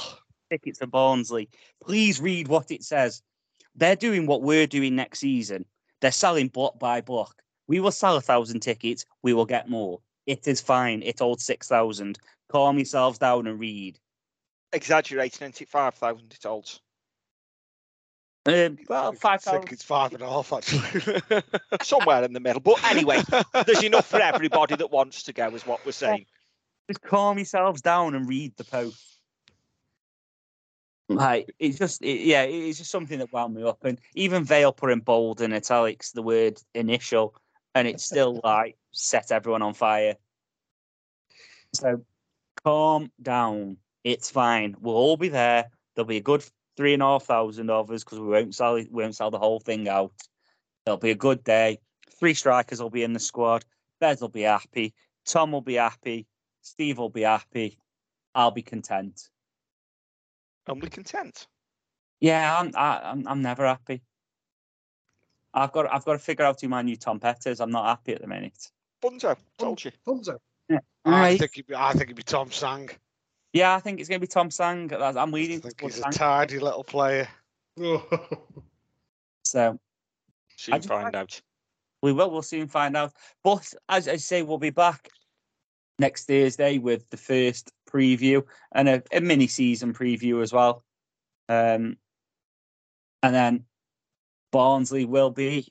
tickets to Barnsley. Please read what it says. They're doing what we're doing next season. They're selling block by block. We will sell a thousand tickets. We will get more. It is fine. It holds six thousand. Calm yourselves down and read. Exaggerating, isn't it? 5,000 it holds. Um, well, five I think it's five and a half, actually. Somewhere in the middle. But anyway, there's enough for everybody that wants to go, is what we're saying. Just calm yourselves down and read the post. Like it's just, it, yeah, it's just something that wound me up. And even Vale put in bold and italics the word initial, and it still like set everyone on fire. So calm down. It's fine. We'll all be there. There'll be a good three and a half thousand of us because we won't sell. We won't sell the whole thing out. It'll be a good day. Three strikers will be in the squad. Bez will be happy. Tom will be happy. Steve will be happy. I'll be content. Only content. Yeah, I'm. I, I'm. I'm never happy. I've got. I've got to figure out who my new Tom Pet is. I'm not happy at the minute. Funso, told you. Funso. Yeah. I Right. think it'd be, I think it'd be Tom Sang. Yeah, I think it's going to be Tom Sang. I'm I leading think towards he's a Sang. tidy little player. So Soon just find like- out. we will. We'll soon find out. But as I say, we'll be back next Thursday with the first preview and a, a mini season preview as well. Um, and then Barnsley will be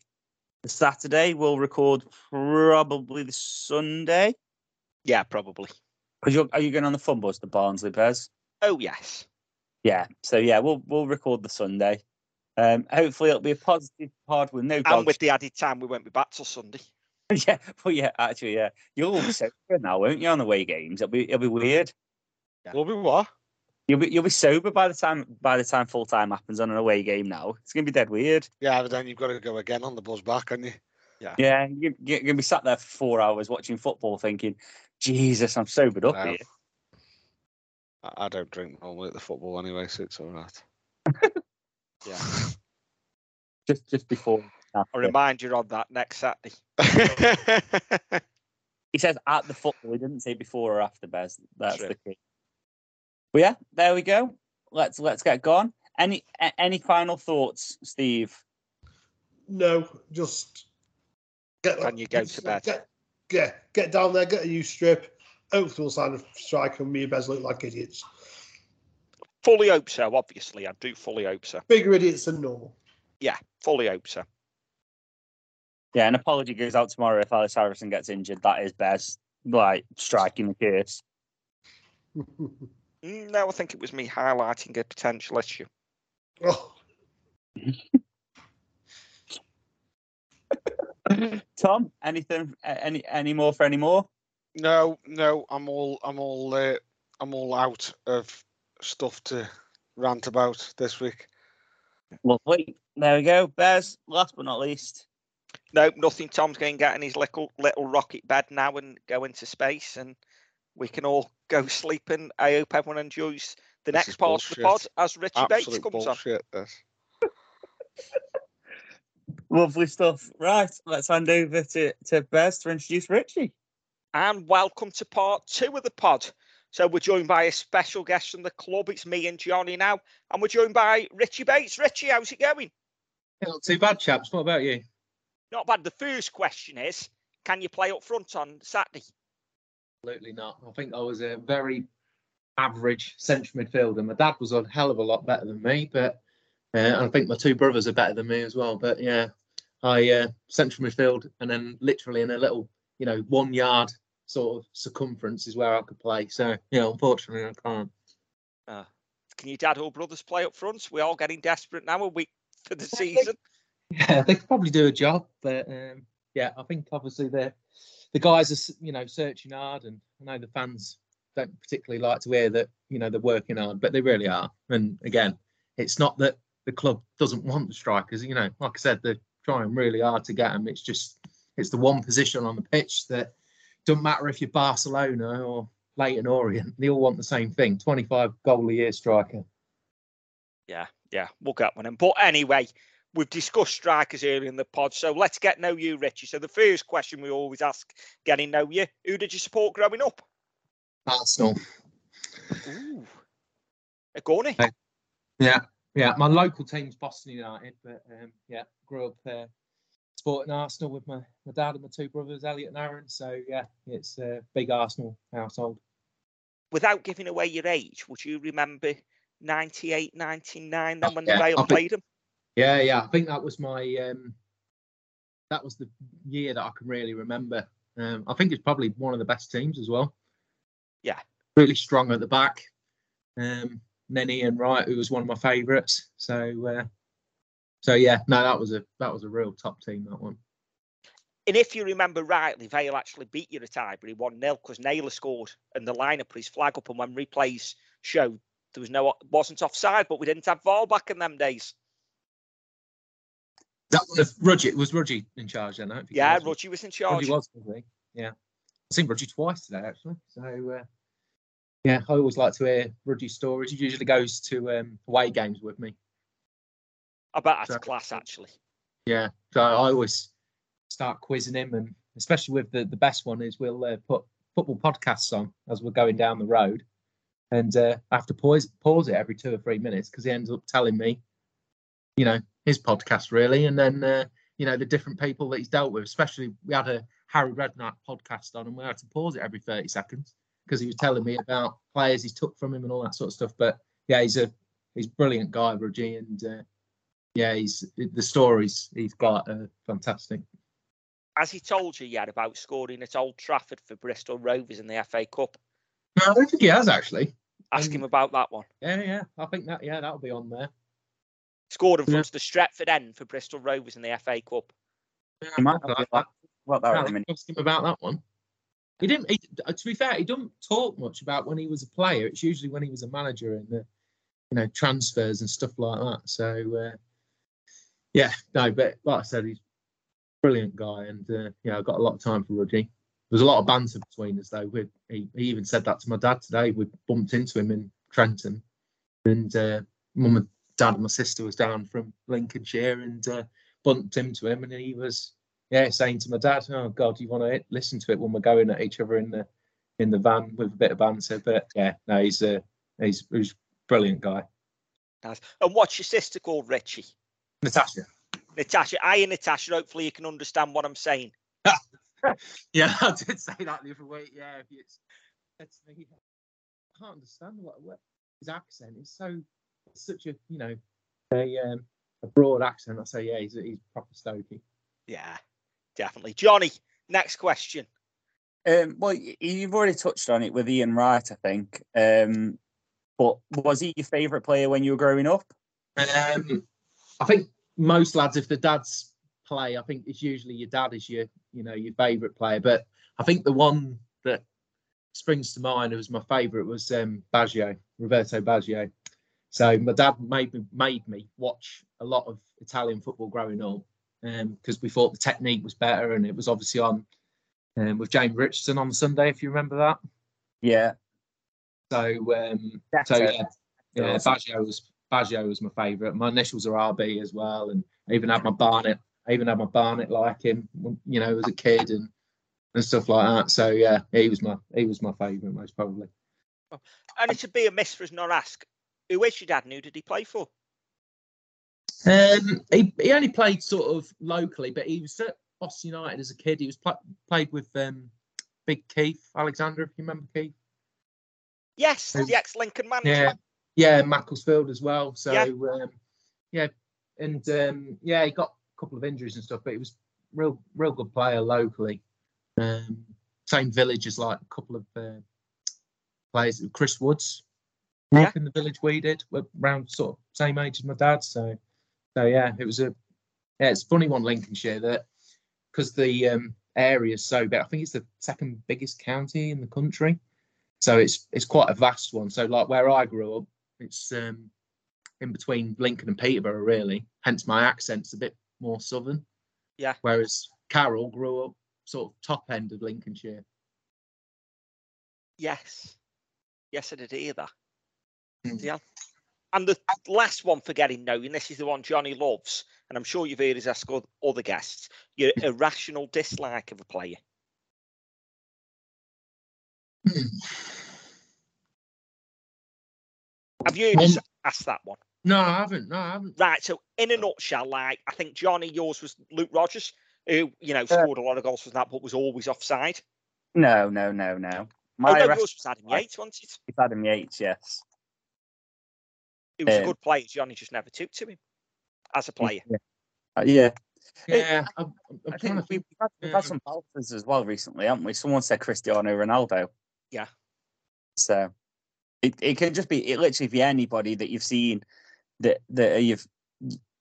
the Saturday. We'll record probably the Sunday. Yeah, probably. Because you're, are you going on the fun bus to Barnsley, Bez? Oh, yes. Yeah. So yeah, we'll we'll record the Sunday. Um, hopefully it'll be a positive pod with no And with the added time, we won't be back till Sunday. yeah, but yeah, actually, yeah, you'll all be sober now, won't you? On the away games, it'll be it'll be weird. We'll be what? You'll be you'll be sober by the time by the time full time happens on an away game. Now it's gonna be dead weird. Yeah, but then you've got to go again on the buzz back, haven't you? Yeah, you, you're gonna be sat there for four hours watching football, thinking, "Jesus, I'm sobered up No. here." I, I don't drink normally at the football anyway, so it's all right. Yeah. Just just before. I'll remind you of that next Saturday. He says at the football. He didn't say before or after. Bez. That's True. the key. But yeah, there we go. Let's let's get gone. Any a- any final thoughts, Steve? No, just get. Can you go to bed? Get, yeah, get down there, get a new strip. Hopefully, we'll sign a striker and me and Bez look like idiots. Fully hope so, obviously. I do fully hope so. Bigger idiots than normal. Yeah, fully hope so. Yeah, an apology goes out tomorrow if Ellis Harrison gets injured. That is Bez like striking the curse. Mm, No, I think it was me highlighting a potential issue. oh, Tom, anything? Any any more for any more? no, no, I'm all, I'm all, uh, I'm all out of stuff to rant about this week. Lovely. There we go. Bez, last but not least. No, nothing. Tom's going to get in his little little rocket bed now and go into space, and we can all go sleep. And I hope everyone enjoys the This next is part of the pod bullshit. as Richie Bates Absolute comes on. bullshit. This. Lovely stuff. Right, let's hand over to, to Bez to introduce Richie. And welcome to part two of the pod. So we're joined by a special guest from the club. It's me and Johnny now, and we're joined by Richie Bates. Richie, how's it going? Not too bad, chaps. What about you? Not bad. The first question is, can you play up front on Saturday? Absolutely not. I think I was a very average central midfielder. My dad was a hell of a lot better than me, but uh, and I think my two brothers are better than me as well. But yeah, I uh, central midfield and then literally in a little, you know, one yard sort of circumference is where I could play. So yeah, unfortunately, I can't. Can your dad or brothers play up front? We're all getting desperate now. A week for the season. Yeah, they could probably do a job, but um, yeah, I think obviously the the guys are you know searching hard, and I know the fans don't particularly like to hear that you know they're working hard, but they really are. And again, it's not that the club doesn't want the strikers. You know, like I said, they're trying really hard to get them. It's just it's the one position on the pitch that doesn't matter if you're Barcelona or Leyton Orient, they all want the same thing: 25 goal a year striker. Yeah, yeah, we'll get one. in. But anyway, we've discussed strikers earlier in the pod, so let's get know you, Richie. So the first question we always ask, getting know you, who did you support growing up? Arsenal. Ooh, a Gorney. Yeah, yeah. My local team's Boston United, but um, yeah, grew up uh, supporting Arsenal with my, my dad and my two brothers, Elliot and Aaron. So yeah, it's a big Arsenal household. Without giving away your age, would you remember 98, 99 then when yeah, the Rail think- played them? Yeah, yeah. I think that was my um, that was the year that I can really remember. Um, I think it's probably one of the best teams as well. Yeah. Really strong at the back. Um, then Ian Wright, who was one of my favourites. So, uh, so yeah, no, that was a that was a real top team. That one. And if you remember rightly, Vale actually beat you at Highbury 1 0 because Naylor scored and the lineup put his flag up. And when replays showed there was no wasn't offside, but we didn't have VAR back in them days. That was Rudgy. Was Rudgy in charge then? I don't think he Yeah. Rudgy was in charge. Rudgy was, was he? Yeah. I've seen Rudgy twice today, actually. So, uh, yeah, I always like to hear Rudgy's stories. He usually goes to um, away games with me. I bet that's So- class, actually. Yeah. So I always start quizzing him, and especially with the, the best one is we'll uh, put football podcasts on as we're going down the road. And uh, I have to pause, pause it every two or three minutes because he ends up telling me, you know, his podcast really. And then, uh, you know, the different people that he's dealt with, especially we had a Harry Redknapp podcast on and we had to pause it every 30 seconds because he was telling me about players he's took from him and all that sort of stuff. But yeah, he's a he's a brilliant guy, Rudgy. And uh, yeah, he's the stories he's got are fantastic. Has he told you yet about scoring at Old Trafford for Bristol Rovers in the FA Cup? No, I don't think he has actually. Ask Um, him about that one. Yeah, yeah. I think that yeah, that'll be on there. Scored in Yeah. front of the Stretford end for Bristol Rovers in the FA Cup. You might I have like to what that Yeah, was a minute. ask him about that one. He didn't. He, uh, to be fair, he doesn't talk much about when he was a player. It's usually when he was a manager and the, you know, transfers and stuff like that. So, uh, yeah, no, but like I said, he's a brilliant guy, and uh, yeah, I've got a lot of time for Rudgy. There's a lot of banter between us though. We, he, he even said that to my dad today. We bumped into him in Trentham, and uh, mum and dad and my sister was down from Lincolnshire, and uh, bumped into him, and he was yeah, saying to my dad, "Oh God, you want to listen to it when we're going at each other in the in the van with a bit of banter." But yeah, no, he's a he's he's a brilliant guy. Nice. And what's your sister called, Ritchie? Natasha. Natasha. I Hi, Natasha. Hopefully you can understand what I'm saying. Yeah, I did say that the other week. Yeah, if it's, it's me, I can't understand what, what his accent is. So it's such a you know a um, a broad accent. I say yeah, he's he's proper Stokey. Yeah, definitely. Johnny, next question. Um, well, you've already touched on it with Ian Wright, I think. Um, but was he your favourite player when you were growing up? Um, I think most lads, if the dads play, I think it's usually your dad is your, you know, your favourite player. But I think the one that springs to mind who was my favourite was um, Baggio, Roberto Baggio. So my dad made me made me watch a lot of Italian football growing up because we thought the technique was better, and it was obviously on um, with James Richardson on Sunday, if you remember that. Yeah. So um, so yeah, yeah, Baggio was Baggio was my favourite. My initials are RB as well, and I even had my Barnet. I even had my Barnet like him, you know, as a kid and and stuff like that. So yeah, he was my he was my favourite most probably. And it'd be a miss for us not ask. Who is your dad and who did he play for? Um, he he only played sort of locally, but he was at Boston United as a kid. He was pl- played with um, Big Keith Alexander, if you remember Keith. Yes, the ex-Lincoln manager. Yeah, yeah, Macclesfield as well. So Yeah. um, yeah, and um, yeah, he got a couple of injuries and stuff, but he was real, real good player locally. Um, same village as like a couple of uh, players, Chris Woods. Yeah. up in the village we did, we're around sort of same age as my dad. So, so yeah, it was a yeah, it's funny one, Lincolnshire, that because the um, area is so big. I think it's the second biggest county in the country, so it's it's quite a vast one. So like where I grew up, it's um, in between Lincoln and Peterborough, really. Hence my accent's a bit more southern. Yeah. Whereas Carol grew up sort of top end of Lincolnshire. Yes. Yes, I did hear that. Hmm. Yeah. And the last one for getting knowing, this is the one Johnny loves, and I'm sure you've heard us ask oth- other guests, your irrational dislike of a player. Have you heard us Um, ask that one? No, I haven't. No, I haven't. Right. So, in a nutshell, like I think Johnny, yours was Luke Rogers, who you know scored a lot of goals from that, but was always offside. No, no, no, no. oh My no, rest- yours was Adam Yates, wasn't it? It's Adam Yates, yes. He was a Um, good player. Johnny just never took to him as a player. Yeah. Uh, yeah. Yeah, I'm, I'm I trying to think we've think. had, we've yeah. had some balters as well recently, haven't we? Someone said Cristiano Ronaldo. Yeah. So it, it can just be it literally be anybody that you've seen that that you've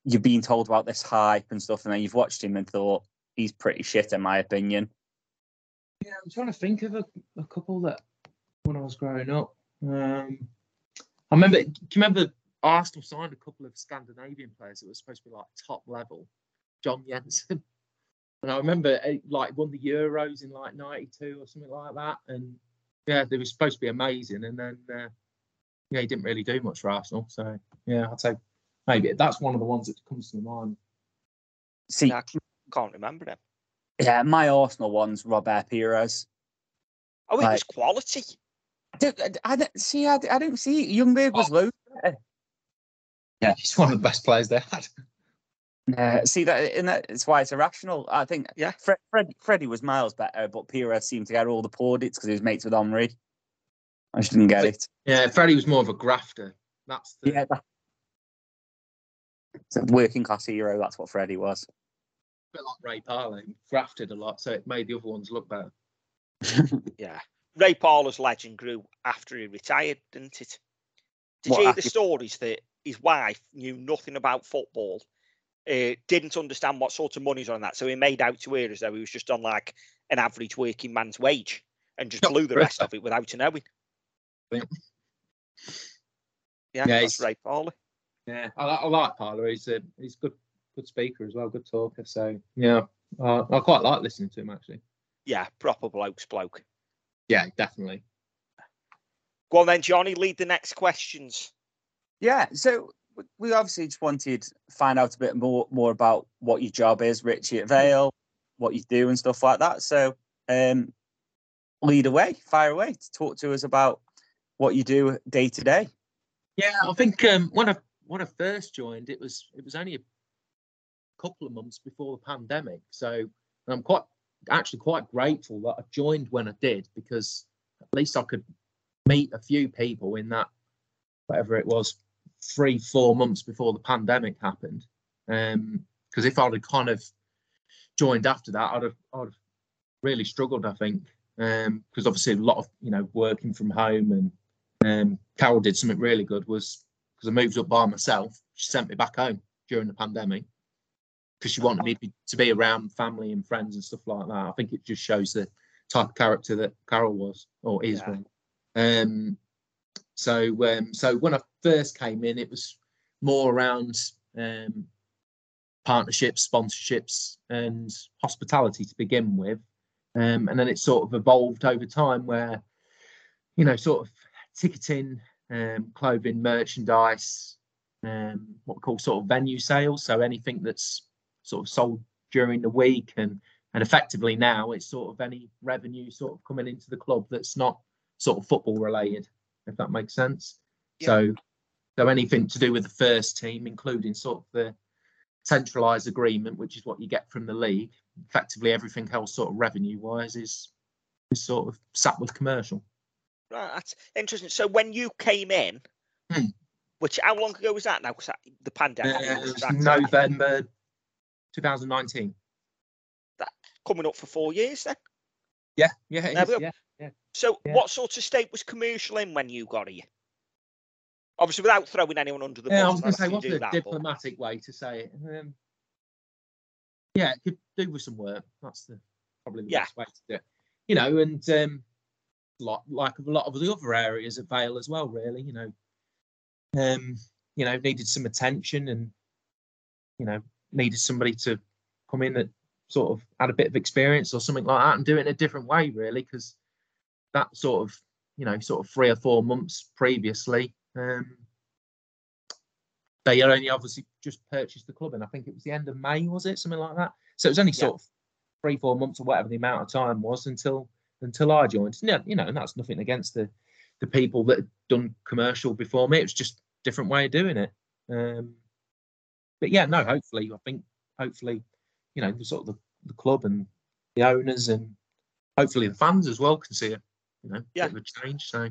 you've been told about this hype and stuff, and then you've watched him and thought he's pretty shit in my opinion. Yeah, I'm trying to think of a, a couple that when I was growing up. Um, I remember. Do you remember Arsenal signed a couple of Scandinavian players that were supposed to be like top level? John Jensen. And I remember eh, like won the Euros in like '92 or something like that. And yeah, they were supposed to be amazing. And then uh, yeah, he didn't really do much for Arsenal. So yeah, I'd say maybe that's one of the ones that comes to mind. See, Yeah, I can't remember them. yeah, my Arsenal one's Robert Pires. Oh, it Right. was quality. I don't, I, I don't see. I, I don't see. Ljungberg was low. Yeah, he's one of the best players they had. Uh, see that, and that's why it's irrational. I think. Yeah. Fred, Fred, Freddie was miles better, but Pires seemed to get all the plaudits because he was mates with Omri. I just didn't get it. Yeah, Freddie was more of a grafter. That's the, Yeah, that, it's a working class hero. That's what Freddie was. bit like Ray Parlour, grafted a lot, so it made the other ones look better. Yeah. Ray Parlour's legend grew after he retired, didn't it? Did What, you hear the stories that his wife knew nothing about football, uh, didn't understand what sort of money's on that, so he made out to her as though he was just on like an average working man's wage and just blew the rest of it without knowing. Yeah. Yeah, that's Ray Parlour. Yeah, I, I like Parlour. He's a he's a good good speaker as well, good talker. So yeah, uh, I quite like listening to him actually. Yeah, proper bloke's bloke. Yeah, definitely. Go on then, Johnny, lead the next questions. Yeah. So we obviously just wanted to find out a bit more more about what your job is, Ritchie at Vale, what you do and stuff like that. So um, lead away, fire away, to talk to us about what you do day to day. Yeah, I think um, when I when I first joined, it was it was only a couple of months before the pandemic. So I'm quite actually quite grateful that I joined when I did because at least I could meet a few people in that whatever it was three four months before the pandemic happened. Um, because if I'd have kind of joined after that, I'd have I'd have really struggled. I think um, because obviously a lot of you know working from home and um, Carol did something really good was because I moved up by myself. She sent me back home during the pandemic because she wanted me to be, around family and friends and stuff like that. I think it just shows the type of character that Carol was or is. Yeah. Um, so um, so when I first came in, it was more around um, partnerships, sponsorships, and hospitality to begin with, um, and then it sort of evolved over time where you know sort of ticketing, um, clothing, merchandise, um, what we call sort of venue sales. So anything that's sort of sold during the week and and effectively now it's sort of any revenue sort of coming into the club that's not sort of football related, if that makes sense. Yeah. So so anything to do with the first team, including sort of the centralized agreement, which is what you get from the league. Effectively everything else sort of revenue wise is is sort of sat with commercial. Right, that's interesting. So when you came in, Hmm. which how long ago was that now? 'Cause that- the pandemic Uh, was was November 2019. That coming up for four years then. Yeah, yeah, it There is, we go. yeah, yeah. So Yeah. what sort of state was commercial in when you got here? Obviously, without throwing anyone under the Yeah, I bus. was I'm going to say, what's you to the do that, but- diplomatic way to say it? Um, yeah, it could do with some work. That's the probably the Yeah. best way to do it. You know, and um, lot like a lot of the other areas at Vale as well. Really, you know, um, you know, needed some attention and you know needed somebody to come in that sort of had a bit of experience or something like that and do it in a different way, really, because that sort of you know sort of three or four months previously. Um, they had only obviously just purchased the club, and I think it was the end of May, was it something like that? So it was only sort of three, four months or whatever the amount of time was until until I joined. Yeah, you know, and that's nothing against the the people that had done commercial before me. It was just a different way of doing it. Um, but yeah, no, hopefully, I think hopefully, you know, the sort of the, the club and the owners and hopefully the fans as well can see a you know Yeah. bit of a change. So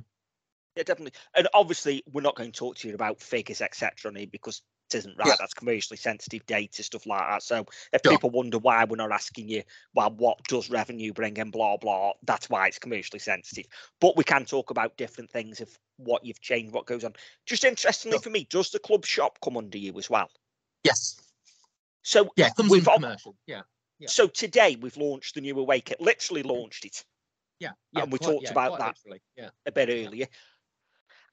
Yeah, definitely. And obviously, we're not going to talk to you about figures, etc., on here because it isn't right. Yeah. That's commercially sensitive data, stuff like that. So if Sure. people wonder why we're not asking you, well, what does revenue bring and blah blah, that's why it's commercially sensitive. But we can talk about different things of what you've changed, what goes on. Just interestingly for me, does the club shop come under you as well? yes, So yeah, it comes in commercial. Yeah, yeah. So today we've launched the new away kit. Literally mm-hmm. launched it yeah, yeah. and we quite- talked yeah, about that. Yeah. a bit earlier.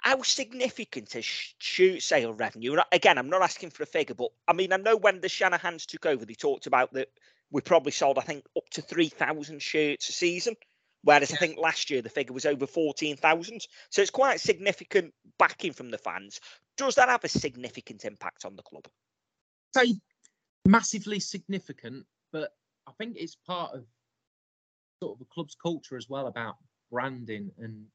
How significant is sh- shoot sale revenue? And again, I'm not asking for a figure, but I mean, I know when the Shanahans took over, they talked about that we probably sold, I think, up to 3,000 shirts a season. Whereas I think last year the figure was over 14,000. So it's quite significant backing from the fans. Does that have a significant impact on the club? say massively significant, but I think it's part of sort of the club's culture as well about branding and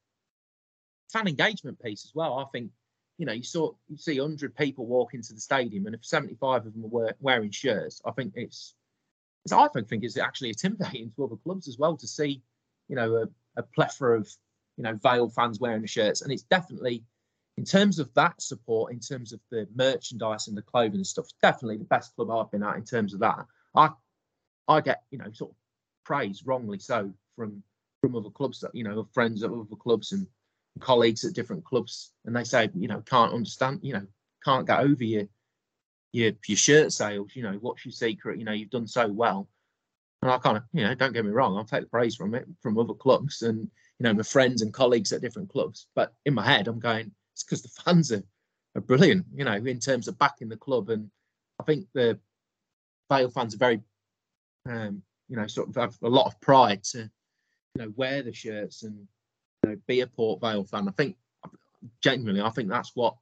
fan engagement piece as well. I think you know you saw you see hundred people walk into the stadium, and if seventy five of them wear, wearing shirts, I think it's, it's I think think it's actually intimidating to other clubs as well to see you know a, a plethora of you know Vale fans wearing the shirts, and it's definitely in terms of that support, in terms of the merchandise and the clothing and stuff, definitely the best club I've been at in terms of that. I I get you know sort of praise wrongly so from from other clubs that you know friends at other clubs and colleagues at different clubs, and they say you know can't understand you know can't get over your your your shirt sales. You know what's your secret? You know you've done so well. And I kind of, you know, don't get me wrong, I'll take the praise from it from other clubs and, you know, my friends and colleagues at different clubs. But in my head, I'm going, it's because the fans are, are brilliant, you know, in terms of backing the club. And I think the Vale fans are very, um, you know, sort of have a lot of pride to, you know, wear the shirts and, you know, be a Port Vale fan. I think, genuinely, I think that's what,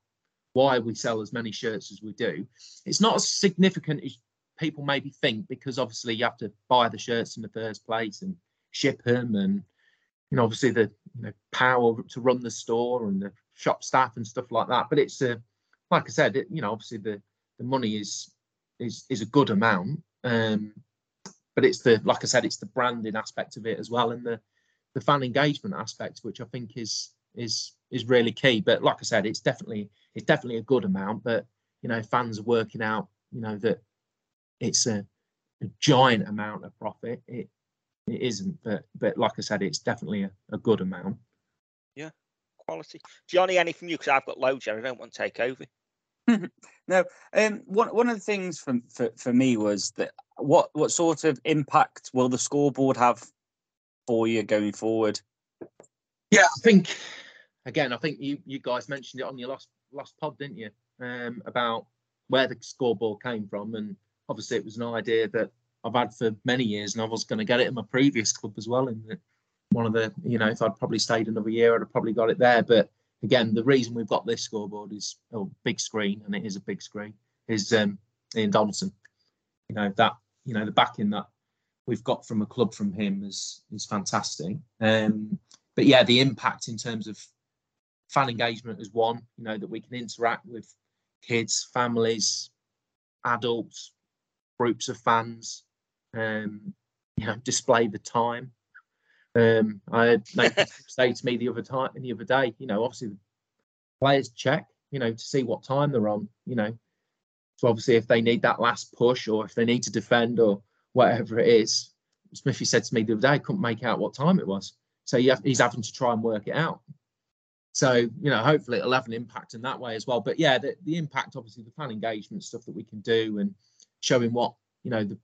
why we sell as many shirts as we do. It's not as significant as people maybe think because obviously you have to buy the shirts in the first place and ship them and you know obviously the you know power to run the store and the shop staff and stuff like that but it's a like i said it, you know obviously the the money is is is a good amount um but it's the like i said it's the branding aspect of it as well and the the fan engagement aspect which i think is is is really key but like i said it's definitely it's definitely a good amount but you know fans are working out you know that it's a, a giant amount of profit. It it isn't, but but like I said, it's definitely a, a good amount. Yeah, quality. Johnny, any from you? Because I've got loads here. I don't want to take over. no, um, one one of the things for, for for me was that what what sort of impact will the scoreboard have for you going forward? Yeah, I think again, I think you you guys mentioned it on your last last pod, didn't you? Um, about where the scoreboard came from, and obviously it was an idea that I've had for many years, and I was going to get it in my previous club as well. In the, one of the, you know, if I'd probably stayed another year, I'd have probably got it there. But again, the reason we've got this scoreboard is oh, big screen, and it is a big screen. Is um, Ian Donaldson. You know that, you know the backing that we've got from a club from him is is fantastic. Um, but yeah, the impact in terms of fan engagement is one. You know that we can interact with kids, families, adults, groups of fans. Um, you know, display the time. Um, I had Nathan say to me the other time, the other day, you know, obviously the players check, you know, to see what time they're on, you know. So obviously, if they need that last push or if they need to defend or whatever it is, Smithy said to me the other day, I couldn't make out what time it was. So he's having to try and work it out. So you know, hopefully it'll have an impact in that way as well. But yeah, the, the impact, obviously, the fan engagement stuff that we can do and showing what you know the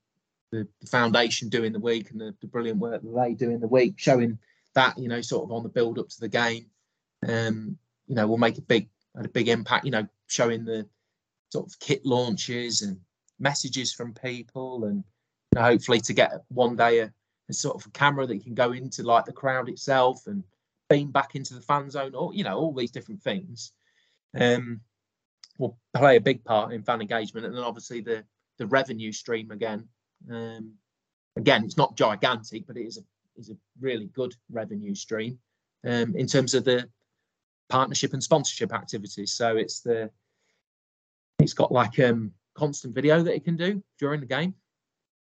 the, the foundation do in the week and the, the brilliant work that they do in the week, showing that you know sort of on the build up to the game, um, you know, will make a big a big impact. You know, showing the sort of kit launches and messages from people, and you know, hopefully to get one day a, a sort of camera that can go into like the crowd itself and beam back into the fan zone, or you know, all these different things. Um, will play a big part in fan engagement, and then obviously the the revenue stream again. Um, again, it's not gigantic, but it is a is a really good revenue stream um, in terms of the partnership and sponsorship activities. So it's the it's got like um constant video that it can do during the game.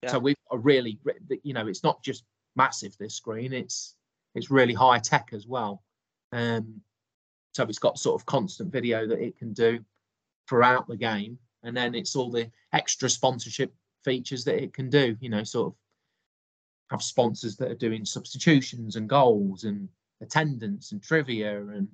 Yeah. So we've got a really you know it's not just massive this screen. It's it's really high tech as well. Um, so it's got sort of constant video that it can do throughout the game, and then it's all the extra sponsorship features that it can do. You know, sort of have sponsors that are doing substitutions and goals and attendance and trivia and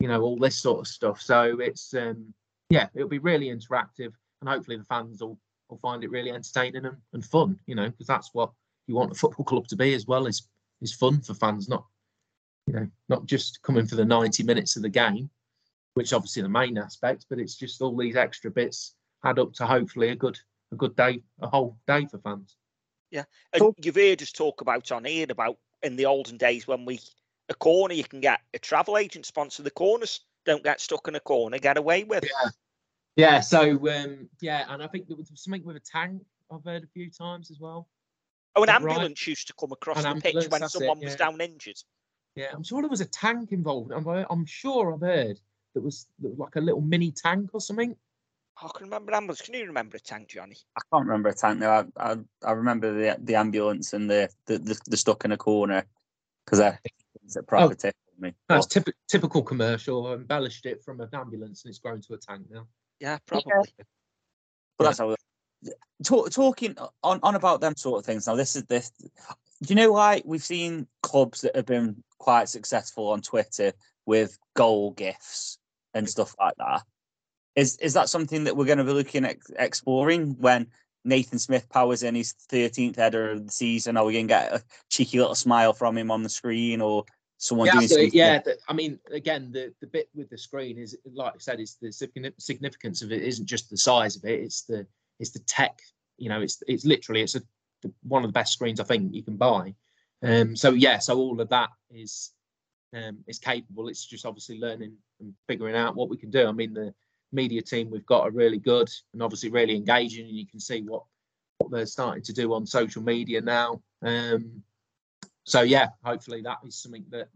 you know all this sort of stuff. So it's um, yeah, it'll be really interactive, and hopefully the fans will will find it really entertaining and, and fun. You know, because that's what you want a football club to be as well is is fun for fans, not you know not just coming for the ninety minutes of the game, which obviously the main aspect, but it's just all these extra bits add up to hopefully a good a good day, a whole day for fans. Yeah, and you've heard us talk about on here about in the olden days when we a corner you can get a travel agent sponsor the corners. Don't get stuck in a corner, get away with. Yeah, yeah. So um, yeah, and I think there was something with a tank I've heard a few times as well. Oh, an Is that right? ambulance used to come across An the pitch when that's it, someone was down injured. Yeah, I'm sure there was a tank involved. I'm, I'm sure I've heard that was, that was like a little mini tank or something. I can remember ambulance. Can you remember a tank, Johnny? I can't remember a tank now. I, I, I remember the the ambulance and the the, the, the stuck in a corner because I it's a proper Oh. me. That's But- typical typical commercial. I embellished it from an ambulance and it's grown to a tank now. Yeah, probably. But that's how. Talk, talking on, on about them sort of things. Now, this is this. Do you know why we've seen clubs that have been quite successful on Twitter with goal gifts and stuff like that? Is is that something that we're going to be looking at exploring when Nathan Smith powers in his 13th header of the season? Are we going to get a cheeky little smile from him on the screen or someone yeah, doing something? yeah. the- I mean, again, the, the bit with the screen is, like I said, is the significance of it isn't just the size of it; it's the it's the tech. You know, it's it's literally it's a the, one of the best screens I think you can buy. Um, so yeah, so all of that is um, is capable. It's just obviously learning and figuring out what we can do. I mean, the media team we've got are really good and obviously really engaging, and you can see what what they're starting to do on social media now. Um, so yeah, hopefully that is something that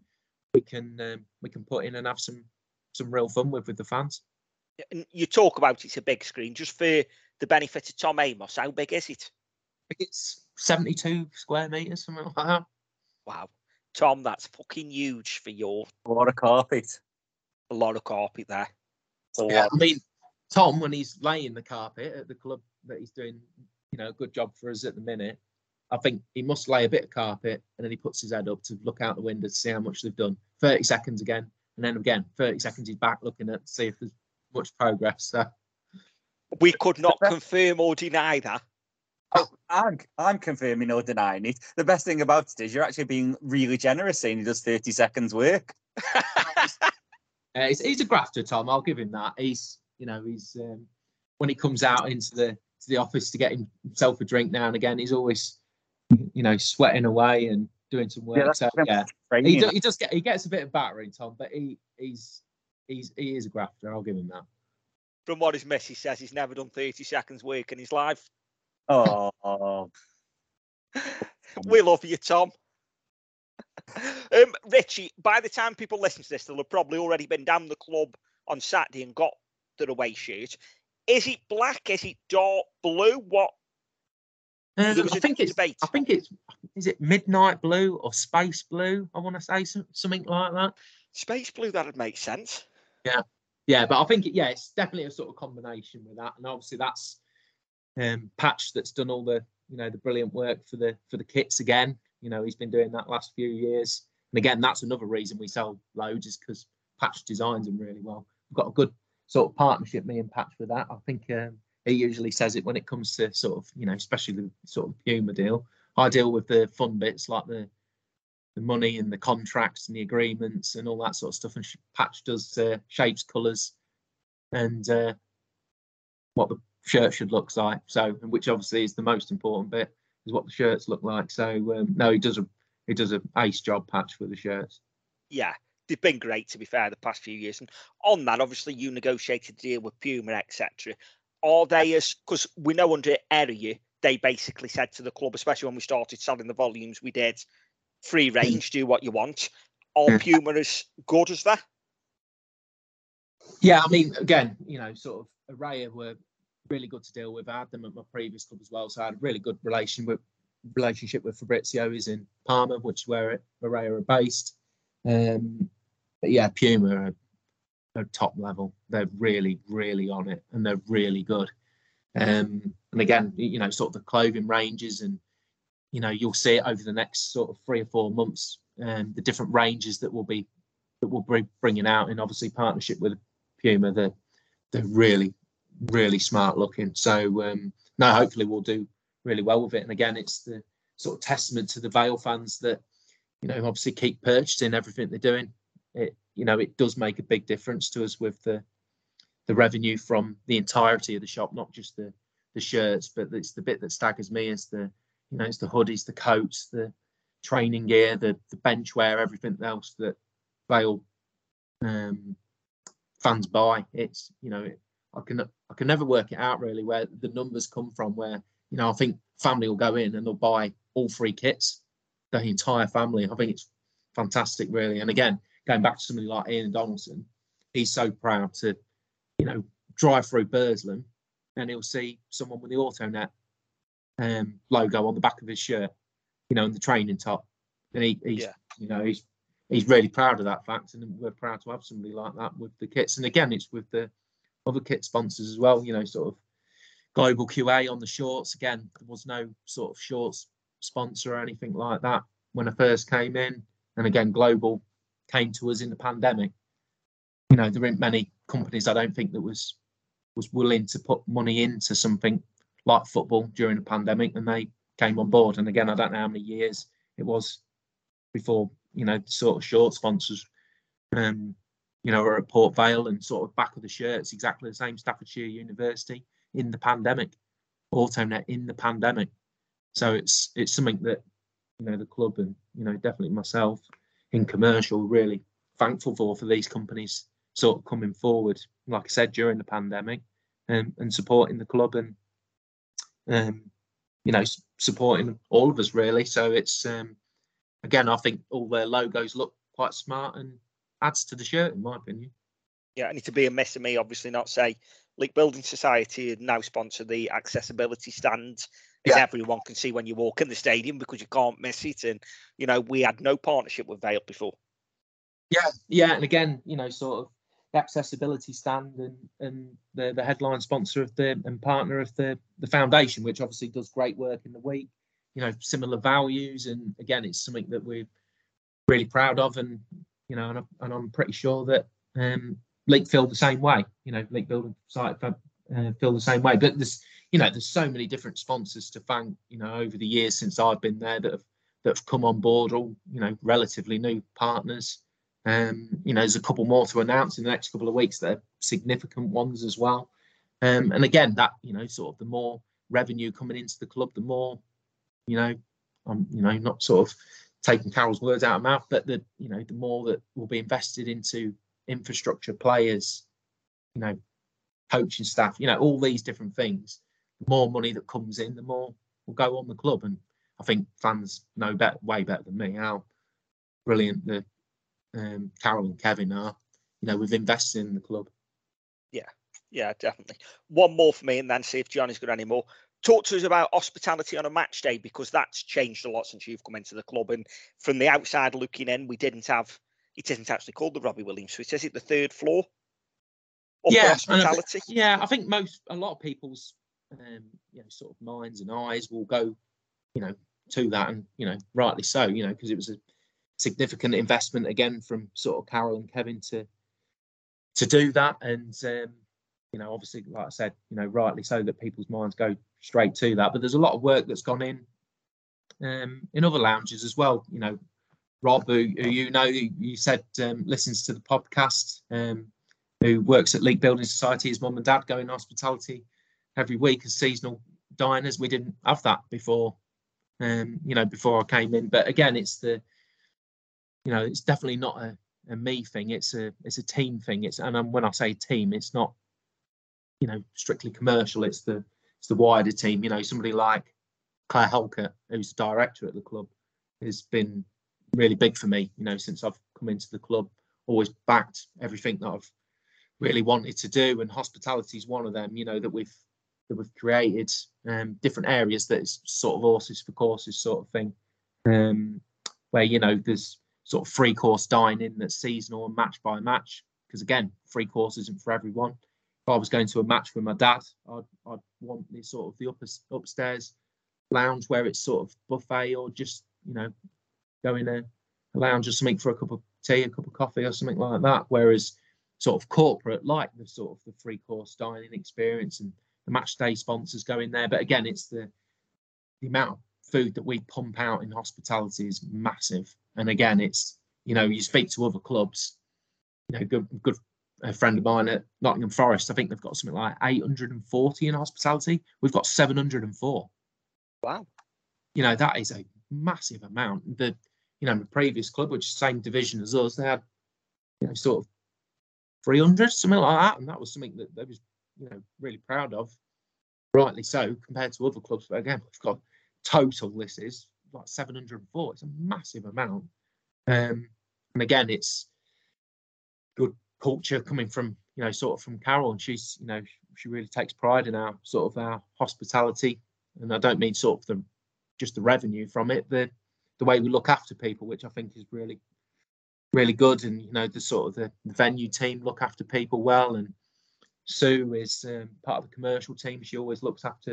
we can um, we can put in and have some some real fun with with the fans. And you talk about it's a big screen just for the benefit of Tom Amos. How big is it? It's 72 square meters, something like that. Wow, Tom, that's fucking huge for your A lot of carpet. a lot of carpet there. Yeah, uh, I mean, Tom, when he's laying the carpet at the club that he's doing, you know, a good job for us at the minute. I think he must lay a bit of carpet and then he puts his head up to look out the window to see how much they've done. 30 seconds again, and then again, 30 seconds he's back looking at to see if there's much progress. So We could not confirm or deny that. Oh, I'm, I'm confirming or denying it. The best thing about it is you're actually being really generous saying he does 30 seconds work. Uh, he's, he's a grafter, Tom. I'll give him that. He's, you know, he's um, when he comes out into the to the office to get himself a drink now and again, he's always, you know, sweating away and doing some work. that's so yeah, he, do, he does get he gets a bit of battering, Tom, but he he's he's he is a grafter. I'll give him that. From what his message says, he's never done 30 seconds work in his life. Oh, We love you, Tom. Um, Ritchie, by the time people listen to this, they'll have probably already been down the club on Saturday and got their away shirt. Is it black? Is it dark blue? What? Um, I think it's debate. I think it's is it midnight blue or space blue? I want to say some, something like that. Space blue, that'd make sense. Yeah, yeah, but I think it, yeah, it's definitely a sort of combination with that, and obviously that's um, Patch that's done all the you know the brilliant work for the for the kits again. You know he's been doing that last few years. And again, that's another reason we sell loads is because Patch designs them really well. We've got a good sort of partnership, me and Patch, with that. I think um, he usually says it when it comes to sort of, you know, especially the sort of Puma deal. I deal with the fun bits like the the money and the contracts and the agreements and all that sort of stuff. And Patch does uh, shapes, colours, and uh, what the shirt should look like. So, which obviously is the most important bit, is what the shirts look like. So, um, no, he does a he does a ace job, Patch, with the shirts. Yeah, they've been great to be fair the past few years. And on that, obviously, you negotiated a deal with Puma, etc. Are they as because we know under Errea they basically said to the club, especially when we started selling the volumes we did, free range, do what you want. Are Puma as good as that? Yeah, I mean, again, you know, sort of Errea were really good to deal with. I had them at my previous club as well, so I had a really good relation with relationship with Fabrizio. He's in Parma, which is where Errea are based. Um, but yeah, Puma are, are top level. They're really, really on it, and they're really good. Um, and again, you know, sort of the clothing ranges, and you know, you'll see it over the next sort of three or four months. Um, the different ranges that will be that we'll be bringing out, in obviously partnership with Puma. They're they're really, really smart looking. So um, no, hopefully we'll do really well with it. And again, it's the sort of testament to the Vale fans that you know obviously keep purchasing everything they're doing. It you know it does make a big difference to us with the the revenue from the entirety of the shop, not just the the shirts, but it's the bit that staggers me is the you know it's the hoodies, the coats, the training gear, the the bench wear, everything else that Vale um, fans buy. It's you know I can I can never work it out really where the numbers come from. Where you know I think family will go in and they'll buy all three kits, the entire family. I think it's fantastic really. And again, going back to somebody like Ian Donaldson, he's so proud to you know drive through Burslem and he'll see someone with the AutoNet um, logo on the back of his shirt, you know, and the training top. And he, he's, Yeah. you know, he's he's really proud of that fact, and we're proud to have somebody like that with the kits. And again, it's with the other kit sponsors as well. You know, sort of global QA on the shorts. Again, there was no sort of shorts sponsor or anything like that when I first came in. And again, global came to us in the pandemic. You know, there weren't many companies I don't think that was was willing to put money into something like football during the pandemic, and they came on board. And again, I don't know how many years it was before you know sort of short sponsors, um, you know, are at Port Vale and sort of back of the shirts exactly the same. Staffordshire University in the pandemic, AutoNet in the pandemic. So it's it's something that you know the club and you know definitely myself in commercial really thankful for for these companies sort of coming forward, like I said during the pandemic, um, and supporting the club and um, you know supporting all of us really. So it's um, again, I think all their logos look quite smart and adds to the shirt in my opinion. Yeah, and to be a mess of me, obviously not say Leek Building Society now sponsor the accessibility stand. As Yeah. everyone can see when you walk in the stadium because you can't miss it. And you know, we had no partnership with Vale before. Yeah, yeah, and again, you know, sort of the accessibility stand and and the the headline sponsor of the and partner of the the foundation, which obviously does great work in the week. You know, similar values, and again, it's something that we're really proud of, and you know, and, I, and I'm pretty sure that um, Leek feel the same way. You know, Leek Building Site uh, feel the same way. But there's you know, there's so many different sponsors to thank. You know, over the years since I've been there that have that have come on board, all you know, relatively new partners. Um, you know, there's a couple more to announce in the next couple of weeks. They're significant ones as well. Um, and again, that you know, sort of the more revenue coming into the club, the more, you know, I'm you know not sort of taking Carol's words out of mouth, but the you know the more that will be invested into infrastructure, players, you know, coaching staff, you know, all these different things. The more money that comes in, the more will go on the club. And I think fans know better, way better than me how brilliant the um, Carol and Kevin are. You know, we've invested in the club. Yeah, yeah, definitely. One more for me, and then see if Johnny's got any more. Talk to us about hospitality on a match day because that's changed a lot since you've come into the club. And from the outside looking in, we didn't have. It isn't actually called the Robbie Williams Suite, is it? The third floor. For and I thi- hospitality. yeah, I think most a lot of people's um, you know sort of minds and eyes will go, you know, to that, and you know, rightly so, you know, because it was a significant investment again from sort of Carol and Kevin to to do that. And um, you know, obviously, like I said, you know, rightly so that people's minds go straight to that. But there's a lot of work that's gone in um, in other lounges as well. You know, Rob, who, who you know, you said um, listens to the podcast, um, who works at Leek Building Society. His mum and dad go in hospitality every week as seasonal diners. We didn't have that before, um, you know, before I came in. But again, it's the, you know, it's definitely not a, a me thing. It's a it's a team thing. It's and when I say team, it's not, you know, strictly commercial. It's the it's the wider team. You know, somebody like Claire Halkett, who's the director at the club, has been really big for me. You know, since I've come into the club, always backed everything that I've really wanted to do, and hospitality is one of them. You know that we've that we've created um, different areas that is sort of horses for courses sort of thing, um, where you know there's sort of free course dining that's seasonal and match by match. Because again, free course isn't for everyone. If I was going to a match with my dad, I'd, I'd want the sort of the upper, upstairs lounge where it's sort of buffet or just you know go in a, a lounge or something for a cup of tea, a cup of coffee or something like that. Whereas sort of corporate, like the sort of the free course dining experience and the match day sponsors go in there. But again, it's the the amount of food that we pump out in hospitality is massive. And again, it's you know you speak to other clubs, you know, good good a friend of mine at Nottingham Forest, I think they've got something like 840 in hospitality. We've got 704. Wow. You know, that is a massive amount. The you know, the previous club, which is the same division as us, they had, you know, sort of 300, something like that. And that was something that they was, you know, really proud of. Rightly so, compared to other clubs. But again, we've got total this is like 704. It's a massive amount. Um, and again, it's culture coming from you know sort of from Carol, and she's you know she really takes pride in our sort of our hospitality, and I don't mean sort of the just the revenue from it, the the way we look after people, which I think is really really good, and you know the sort of the, the venue team look after people well, and Sue is um, part of the commercial team. She always looks after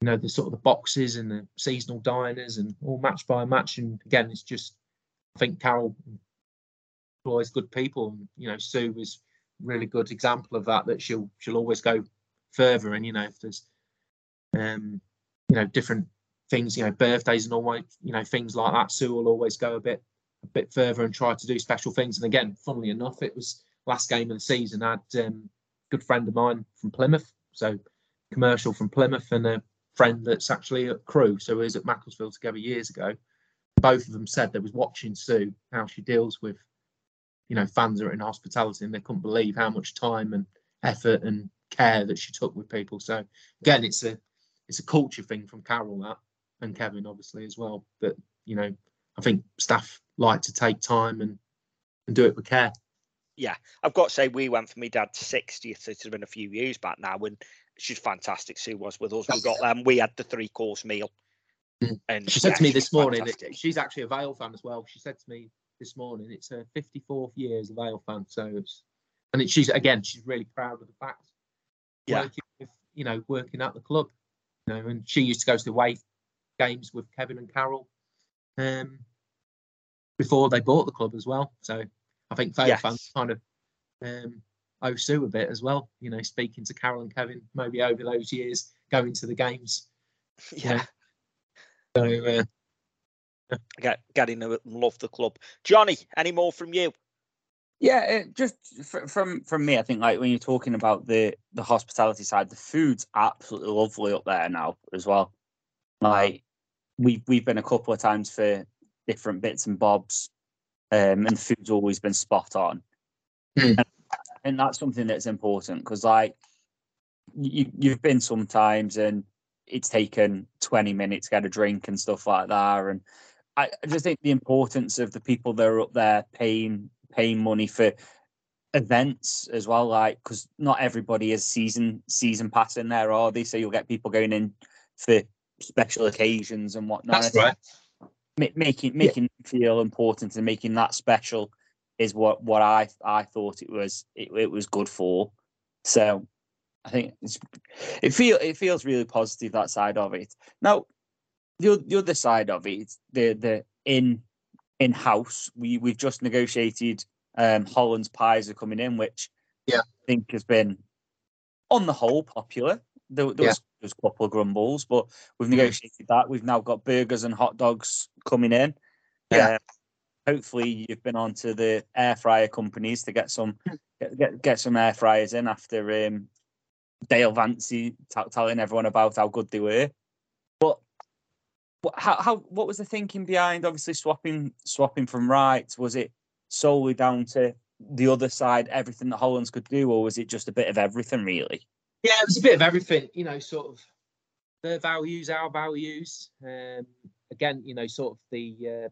you know the sort of the boxes and the seasonal diners and all match by match, and again it's just I think Carol employs good people. And, you know, Sue is really good example of that. That she'll she'll always go further. And you know, if there's um, you know different things, you know, birthdays and all, you know, things like that, Sue will always go a bit a bit further and try to do special things. And again, funnily enough, it was last game of the season. I had um, a good friend of mine from Plymouth, so commercial from Plymouth, and a friend that's actually at Crewe, so we was at Macclesfield together years ago. Both of them said they was watching Sue how she deals with you know fans are in hospitality and they couldn't believe how much time and effort and care that she took with people. So again it's a it's a culture thing from carol that and kevin obviously as well but you know i think staff like to take time and and do it with care. Yeah i've got to say we went for my dad's 60th it's been a few years back now and she's fantastic sue was with us. We got them we had the three course meal. Mm. And she said yeah, to me this morning fantastic. she's actually a vale fan as well. She said to me this morning. It's her 54th year as a vale fan so it's and it, she's again she's really proud of the fact Yeah. working with you know working at the club you know and she used to go to the away games with kevin and carol um before they bought the club as well. So i think vale Yes. fans kind of um owe sue a bit as well you know speaking to carol and kevin maybe over those years going to the games. Yeah. So uh, get, getting to love the club johnny any more from you Yeah, it just fr- from from me, I think like when you're talking about the the hospitality side, the food's absolutely lovely up there now as well. Like we we've been a couple of times for different bits and bobs, um, and the food's always been spot on. And, and that's something that's important because like you you've been sometimes and it's taken 20 minutes to get a drink and stuff like that and I, just think the importance of the people that are up there paying paying money for events as well like because not everybody is season season pass in there are they so you'll get people going in for special occasions and whatnot That's right. ma- making making them feel important and making that special is what what I I thought it was it, it was good for. So I think it's it feel it feels really positive that side of it. Now the the other side of it, the the in in house. We we've just negotiated um, Holland's pies are coming in, which Yeah. I think has been on the whole popular. There, there Yeah. was, there was a couple of grumbles, but we've negotiated that. We've now got burgers and hot dogs coming in. Yeah. Uh, hopefully, you've been on to the air fryer companies to get some get, get, get some air fryers in after um, Dale Vancy t- telling everyone about how good they were. But how, how what was the thinking behind obviously swapping swapping from right? Was it solely down to the other side, everything that Hollands could do, or was it just a bit of everything really? Yeah, it was a bit of everything, you know, sort of their values, our values. Um, again, you know, sort of the uh,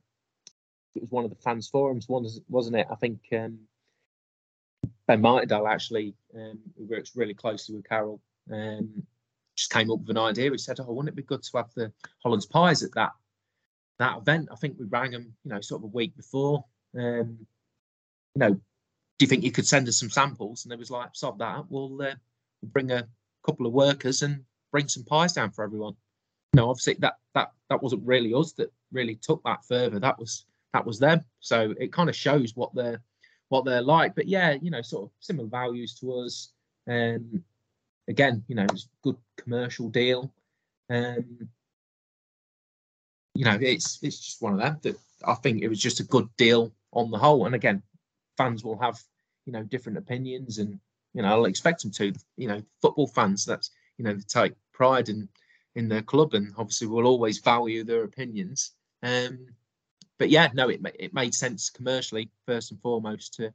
it was one of the fans forums, wasn't it? I think um, Ben Martindale actually, um, works really closely with Carol, um, just came up with an idea. We said, "Oh, wouldn't it be good to have the Hollands pies at that that event?" I think we rang them, you know, sort of a week before. Um, you know, do you think you could send us some samples? And they was like, "Sod that, we'll." Uh, bring a couple of workers and bring some pies down for everyone. No, obviously that that that wasn't really us that really took that further. That was that was them. So it kind of shows what they're what they're like. But yeah, you know, sort of similar values to us. Um, again, you know, it's a good commercial deal. Um, you know, it's it's just one of them that I think it was just a good deal on the whole. And again, fans will have you know different opinions and you know, I'll expect them to. You know, football fans, that's you know, they take pride in in their club, and obviously will always value their opinions. Um, but yeah, no, it it made sense commercially first and foremost to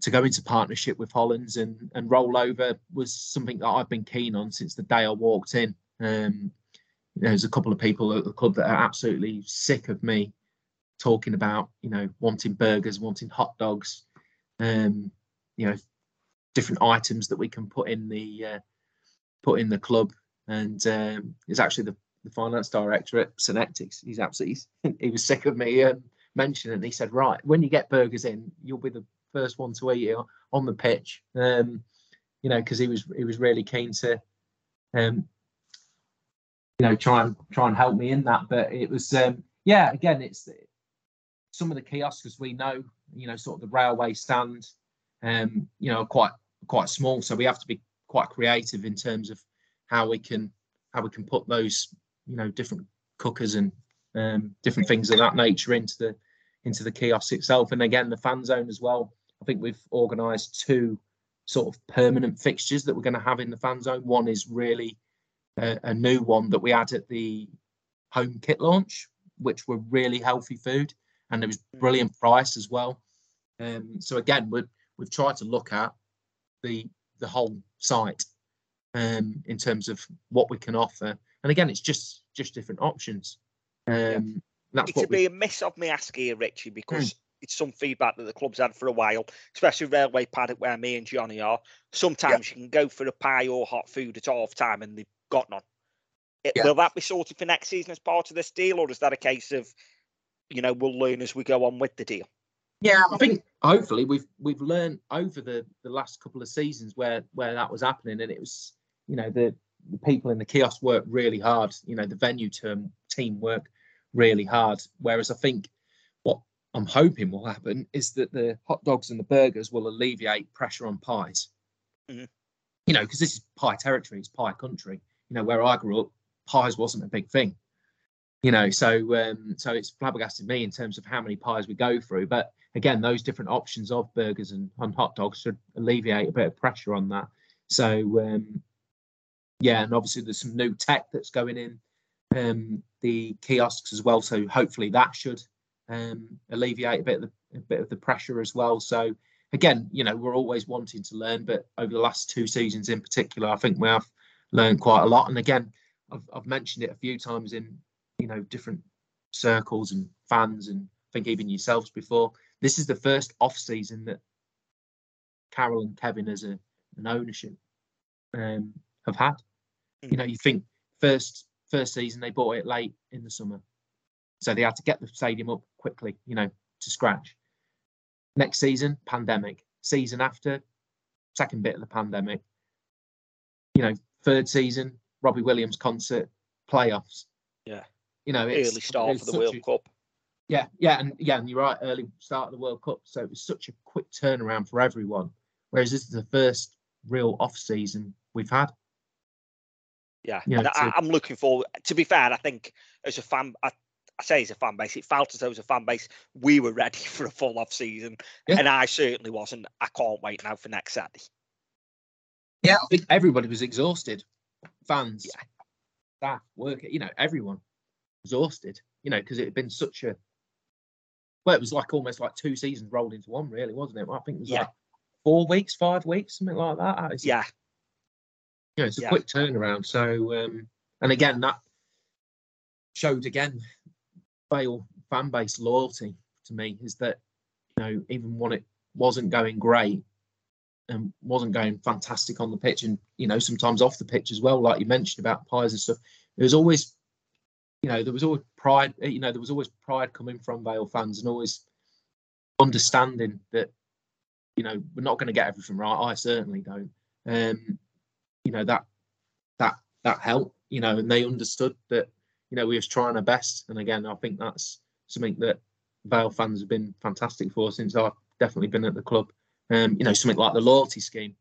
to go into partnership with Hollands and and roll over was something that I've been keen on since the day I walked in. Um, there's a couple of people at the club that are absolutely sick of me talking about, you know, wanting burgers, wanting hot dogs, um, you know, different items that we can put in the uh, put in the club. And um, it's actually the, the finance director at Synectics. He's absolutely he was sick of me um, mentioning. it. He said, "Right, when you get burgers in, you'll be the first one to eat it on the pitch." Um, you know, because he was he was really keen to, um, you know, try and try and help me in that. But it was, um, yeah, again, it's some of the kiosks we know, you know, sort of the railway stand, um, you know, quite quite small. So we have to be quite creative in terms of how we can how we can put those, you know, different cookers and um, different things of that nature into the into the kiosk itself. And again, the fan zone as well. I think we've organised two sort of permanent fixtures that we're going to have in the fan zone. One is really a, a new one that we had at the home kit launch, which were really healthy food, and it was brilliant price as well. Um, so again, we're, we've tried to look at the the whole site um, in terms of what we can offer, and again, it's just just different options. Um, That's It'd what we, be a miss of me asking you, Ritchie, because it's some feedback that the club's had for a while, especially Railway Paddock where me and Johnny are. Sometimes you can go for a pie or hot food at half time and they've got none. It- Yeah. Will that be sorted for next season as part of this deal, or is that a case of, you know, we'll learn as we go on with the deal? Yeah, I think hopefully we've we've learned over the the last couple of seasons where where that was happening, and it was you know the the people in the kiosk work really hard. You know the venue term team work really hard. Whereas I think what I'm hoping will happen is that the hot dogs and the burgers will alleviate pressure on pies. Mhm. You know, because this is pie territory, it's pie country. You know, where I grew up, pies wasn't a big thing you know so um so it's flabbergasted me in terms of how many pies we go through but again those different options of burgers and, and hot dogs should alleviate a bit of pressure on that so um yeah and obviously there's some new tech that's going in um the kiosks as well so hopefully that should um alleviate a bit of the a bit of the pressure as well so again you know we're always wanting to learn but over the last two seasons in particular i think we have learned quite a lot and again I've, I've mentioned it a few times in you know different circles and fans and I think even yourselves before. This is the first off season that Carol and Kevin as a, an ownership um, have had. You know, you think first first season they bought it late in the summer, so they had to get the stadium up quickly, you know, to scratch. Next season, pandemic. Season after, second bit of the pandemic. You know, third season, Robbie Williams concert, playoffs Yeah. you know, it's, Early start it's for the World a- Cup. Yeah, yeah, and yeah, and you're right. Early start of the World Cup, so it was such a quick turnaround for everyone. Whereas this is the first real off season we've had. Yeah, Yeah, and I, I'm looking forward. To be fair, I think as a fan, I, I say as a fan base, it felt as though as a fan base we were ready for a full off season, Yeah. and I certainly wasn't. I can't wait now for next Saturday. Yeah, I think everybody was exhausted. Fans, staff, work, you know, everyone exhausted. You know, because it had been such a well, it was like almost like two seasons rolled into one, really, wasn't it? I think it was Yeah. like four weeks, five weeks, something like that. It's, Yeah, you know, it's a Yeah. quick turnaround. So, um, and again, that showed again Vale fan base loyalty to me is that you know even when it wasn't going great and wasn't going fantastic on the pitch, and you know sometimes off the pitch as well, like you mentioned about pies and stuff, there was always you know there was always pride. You know there was always pride coming from Vale fans and always understanding that you know we're not going to get everything right. I certainly don't. Um, you know that that that helped. You know, and they understood that you know we was trying our best. And again, I think that's something that Vale fans have been fantastic for since I've definitely been at the club. Um, you know, something like the loyalty scheme.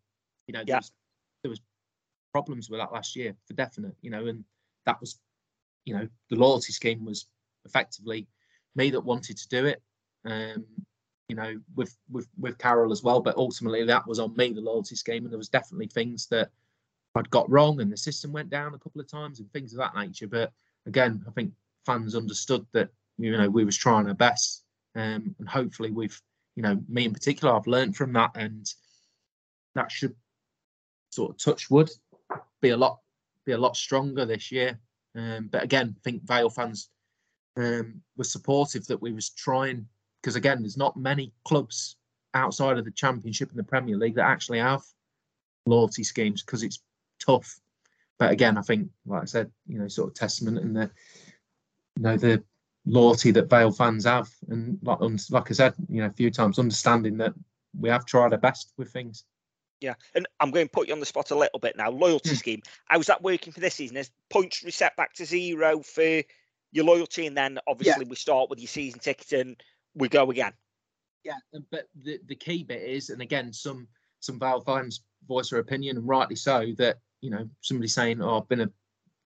You know, there, Yeah. was, there was problems with that last year for definite. You know, and that was, you know, the loyalty scheme was effectively me that wanted to do it. Um, you know, with with with Carol as well, but ultimately that was on me, the loyalty scheme, and there was definitely things that I'd got wrong, and the system went down a couple of times and things of that nature. But again, I think fans understood that you know we was trying our best, um, and hopefully we've, you know, me in particular, I've learned from that, and that should sort of touch wood, be a lot be a lot stronger this year. Um, but again, I think Vale fans um, were supportive that we was trying because again, there's not many clubs outside of the Championship and the Premier League that actually have loyalty schemes because it's tough. But again, I think, like I said, you know, sort of testament and the, you know, the loyalty that Vale fans have, and like, um, like I said, you know, a few times, understanding that we have tried our best with things. yeah. And I'm going to put you on the spot a little bit now. Loyalty scheme. How's that working for this season? Is points reset back to zero for your loyalty, and then obviously we start with your season ticket and we go again. Yeah, but the the key bit is, and again, some some Vale fans voice their opinion, and rightly so, that you know somebody saying, "Oh, I've been a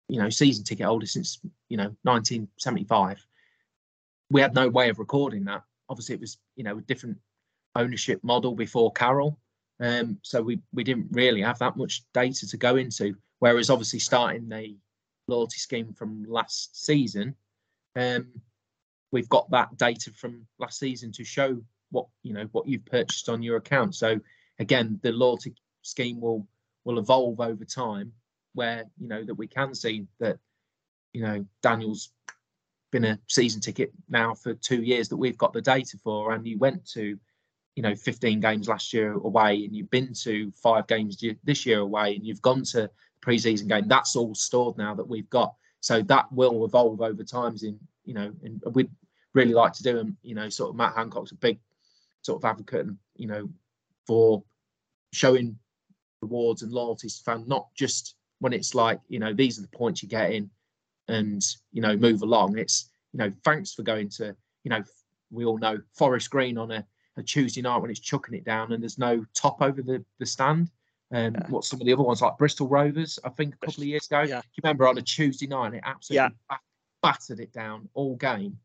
you know season ticket holder since you know 1975." We had no way of recording that. Obviously, it was you know a different ownership model before Carol, um, so we we didn't really have that much data to go into. Whereas, obviously, starting the loyalty scheme from last season, um, we've got that data from last season to show what you know what you've purchased on your account. So again, the loyalty scheme will will evolve over time, where you know that we can see that you know Daniel's been a season ticket now for two years that we've got the data for, and you went to you know 15 games last year away, and you've been to five games this year away, and you've gone to pre-season game. That's all stored now that we've got. So that will evolve over times in you know, and we'd really like to do and You know, sort of Matt Hancock's a big sort of advocate, and you know, for showing rewards and loyalties to fans, not just when it's like, you know, these are the points you're getting and, you know, move along. It's, you know, thanks for going to, you know, we all know Forest Green on a, a Tuesday night when it's chucking it down and there's no top over the, the stand. Um, what some of the other ones like Bristol Rovers, I think a couple of years ago. Yeah. You remember on a Tuesday night, it absolutely ba- battered it down all game.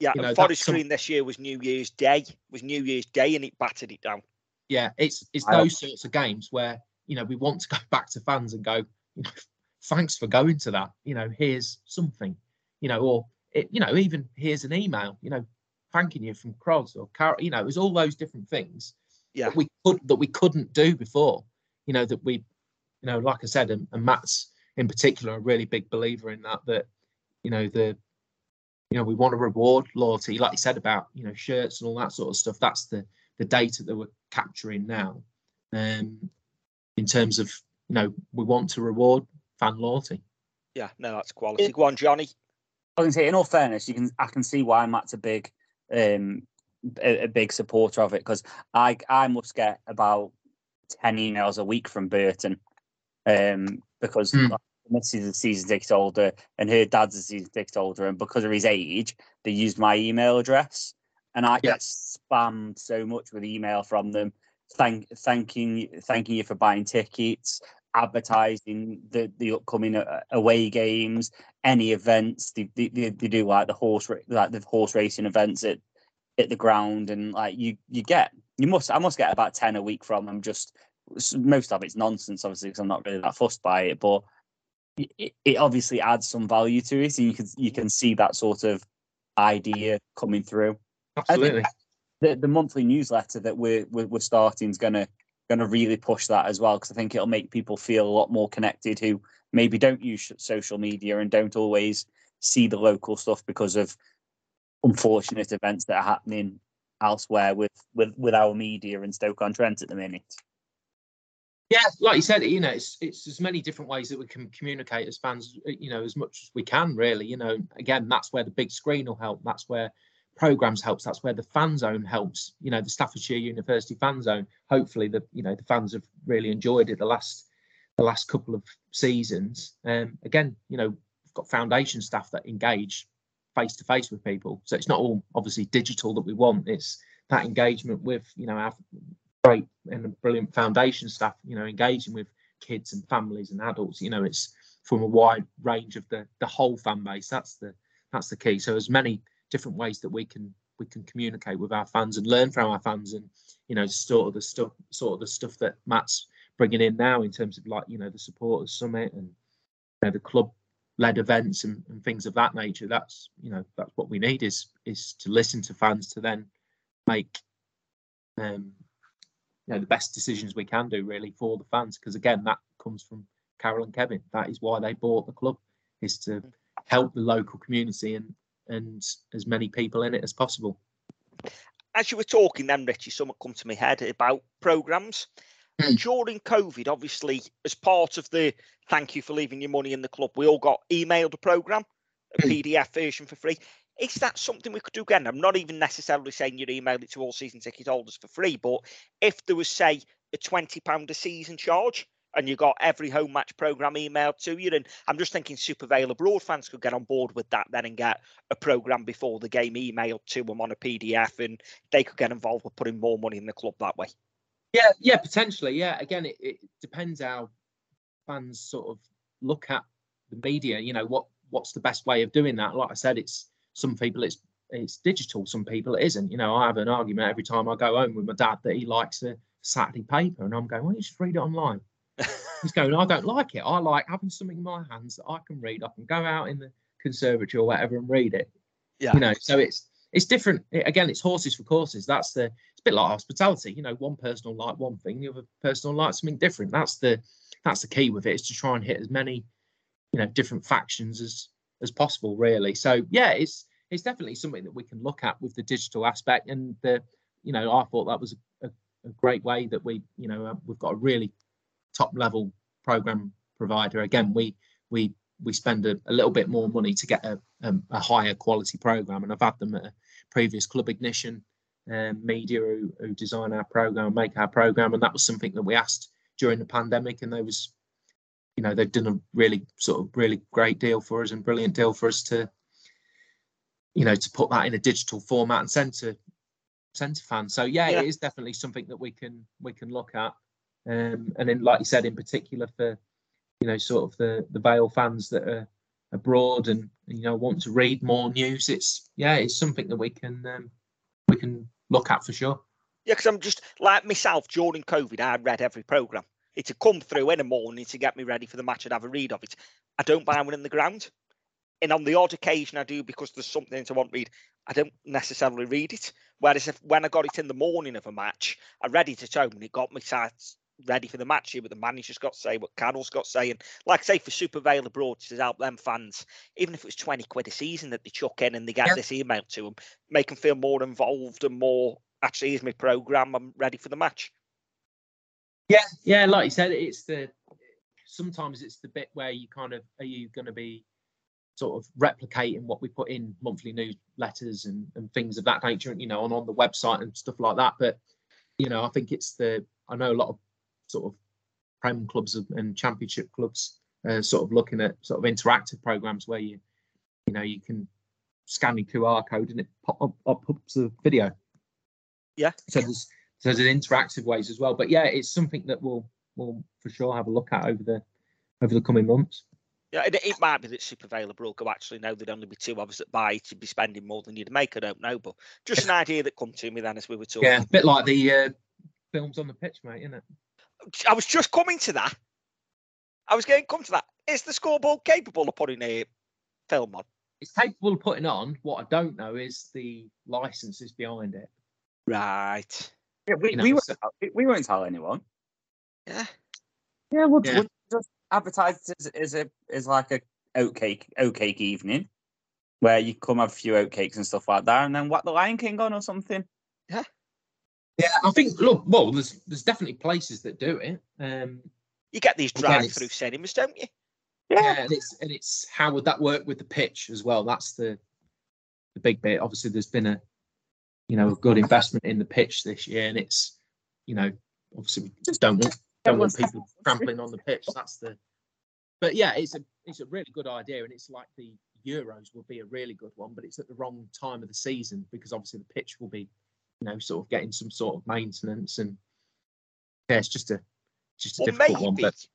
Yeah, You know, Forest some- Green this year was New Year's Day. Was New Year's Day, and it battered it down. yeah, it's it's I- those sorts of games where you know we want to go back to fans and go, you know, thanks for going to that. You know, here's something, you know, or it, you know, even here's an email, you know, thanking you from Cross or Car, you know, it was all those different things Yeah. that we could that we couldn't do before. You know, that we, you know, like I said, and, and Matt's in particular a really big believer in that. That you know the you know, we want to reward loyalty, like you said about you know shirts and all that sort of stuff. That's the the data that we're capturing now. Um, in terms of you know, we want to reward fan loyalty. Yeah, no, that's quality. Go on, Johnny. I can say, in all fairness, you can I can see why Matt's a big, um, a, a big supporter of it because I I must get about ten emails a week from Burton, um, because Hmm. like, missus is a season ticket holder and her dad's a season ticket holder, and because of his age, they used my email address, and I get spammed so much with email from them, thank thanking thanking you for buying tickets, advertising the the upcoming uh, away games, any events. They, they, they do like the horse like the horse racing events at at the ground, and like you you get you must I must get about ten a week from them. Just most of it's nonsense, obviously, because I'm not really that fussed by it, but it, it obviously adds some value to it, and you can you can see that sort of idea coming through. Absolutely. The, the monthly newsletter that we're we're, starting is gonna gonna really push that as well because I think it'll make people feel a lot more connected who maybe don't use social media and don't always see the local stuff because of unfortunate events that are happening elsewhere with with with our media and Stoke on Trent at the minute. Yeah, like you said, you know, it's it's as many different ways that we can communicate as fans, you know, as much as we can, really. You know, again, that's where the big screen will help. That's where programs helps. That's where the fan zone helps. You know, the Staffordshire University fan zone. Hopefully, the you know the fans have really enjoyed it the last the last couple of seasons. Um, again, you know, we've got foundation staff that engage face to face with people. So it's not all obviously digital that we want. It's that engagement with you know our great and brilliant foundation staff, you know, engaging with kids and families and adults. You know, it's from a wide range of the the whole fan base. That's the that's the key. So as many different ways that we can we can communicate with our fans and learn from our fans, and you know, sort of the stuff sort of the stuff that Matt's bringing in now in terms of like you know the supporters summit and you know, the club led events and, and things of that nature. That's you know that's what we need is is to listen to fans to then make um you know the best decisions we can do really for the fans because again that comes from Carol and Kevin that is why they bought the club is to help the local community and and as many people in it as possible As you were talking then, Ritchie, something come to my head about programs. Hmm. During COVID, obviously, as part of the thank you for leaving your money in the club, we all got emailed a program, a hmm. PDF version for free. Is that something we could do again? I'm not even necessarily saying you'd email it to all season ticket holders for free, but if there was, say, a £20 a season charge and you got every home match program emailed to you, and I'm just thinking Super Vale abroad fans could get on board with that then and get a program before the game emailed to them on a PDF and they could get involved with putting more money in the club that way. Yeah, yeah, potentially. Yeah, again, it, it depends how fans sort of look at the media. You know, what what's the best way of doing that? Like I said, it's some people it's it's digital, some people it isn't. You know, I have an argument every time I go home with my dad that he likes a Saturday paper, and I'm going, don't you just read it online? He's going, I don't like it. I like having something in my hands that I can read. I can go out in the conservatory or whatever and read it. Yeah. You know, so it's it's different. It- again, it's horses for courses. That's the it's a bit like hospitality. You know, one person will like one thing, the other person will like something different. That's the that's the key with it is to try and hit as many, you know, different factions as as possible, really. So yeah, it's it's definitely something that we can look at with the digital aspect. And the, you know, I thought that was a, a, a great way that we, you know, uh, we've got a really top level program provider. Again, we we we spend a, a little bit more money to get a, um, a higher quality program, and I've had them at a previous Club Ignition um, media who, who design our program, make our program, and that was something that we asked during the pandemic, and they was, you know, they've done a really sort of really great deal for us and brilliant deal for us to, you know, to put that in a digital format and send to send to fans. So yeah, Yeah. it is definitely something that we can we can look at, um, and then like you said, in particular for, you know, sort of the the Vale fans that are abroad and you know want to read more news. It's yeah, it's something that we can um, we can look at for sure. Yeah, because I'm just like myself during COVID, I read every program. It had come through in the morning to get me ready for the match and have a read of it. I don't buy one in the ground. And on the odd occasion I do because there's something to want to read. I don't necessarily read it. Whereas if when I got it in the morning of a match, I read it at home and it got me sat ready for the match here, but the manager's got to say, what Carol's got to say. And like I say, for Super Vale abroad, to help them fans, even if it was 20 quid a season that they chuck in and they get Yeah. this email to them, make them feel more involved and more, actually, here's my programme, I'm ready for the match. Yeah, yeah, like you said, it's the sometimes it's the bit where you kind of are you going to be sort of replicating what we put in monthly newsletters and, and things of that nature, you know, on on the website and stuff like that. But you know, I think it's the I know a lot of sort of prem clubs and- championship clubs uh, sort of looking at sort of interactive programs where you, you know, you can scan your QR code and it pop up, up the video. Yeah. So there's so there's interactive ways as well. But yeah, it's something that we'll we'll for sure have a look at over the over the coming months. Yeah, it, it might be that Super will go, actually, no, there'd only be two of us that buy it. You'd be spending more than you'd make. I don't know. But just an idea that come to me then as we were talking. Yeah, a bit like the uh, films on the pitch, mate, isn't it? I was just coming to that. I was going to come to that. Is the scoreboard capable of putting a film on? It's capable of putting on. What I don't know is the licenses behind it. Right. Yeah, we, You know, we, won't, so- tell- we won't tell anyone. Yeah. Yeah, we'll, Yeah. we'll just advertise it as, as a as like a oatcake oatcake evening, where you come have a few oatcakes and stuff like that, and then whack the Lion King on or something. Yeah, I think. Look, well, there's there's definitely places that do it. Um, You get these drive-through cinemas, don't you? yeah, and it's and it's how would that work with the pitch as well? That's the the big bit. Obviously, there's been a you know a good investment in the pitch this year, and it's you know obviously we just don't want don't want people trampling on the pitch. That's the. But yeah, it's a it's a really good idea, and it's like the Euros will be a really good one, but it's at the wrong time of the season because obviously the pitch will be you know sort of getting some sort of maintenance and yeah, it's just a just a Or difficult one. But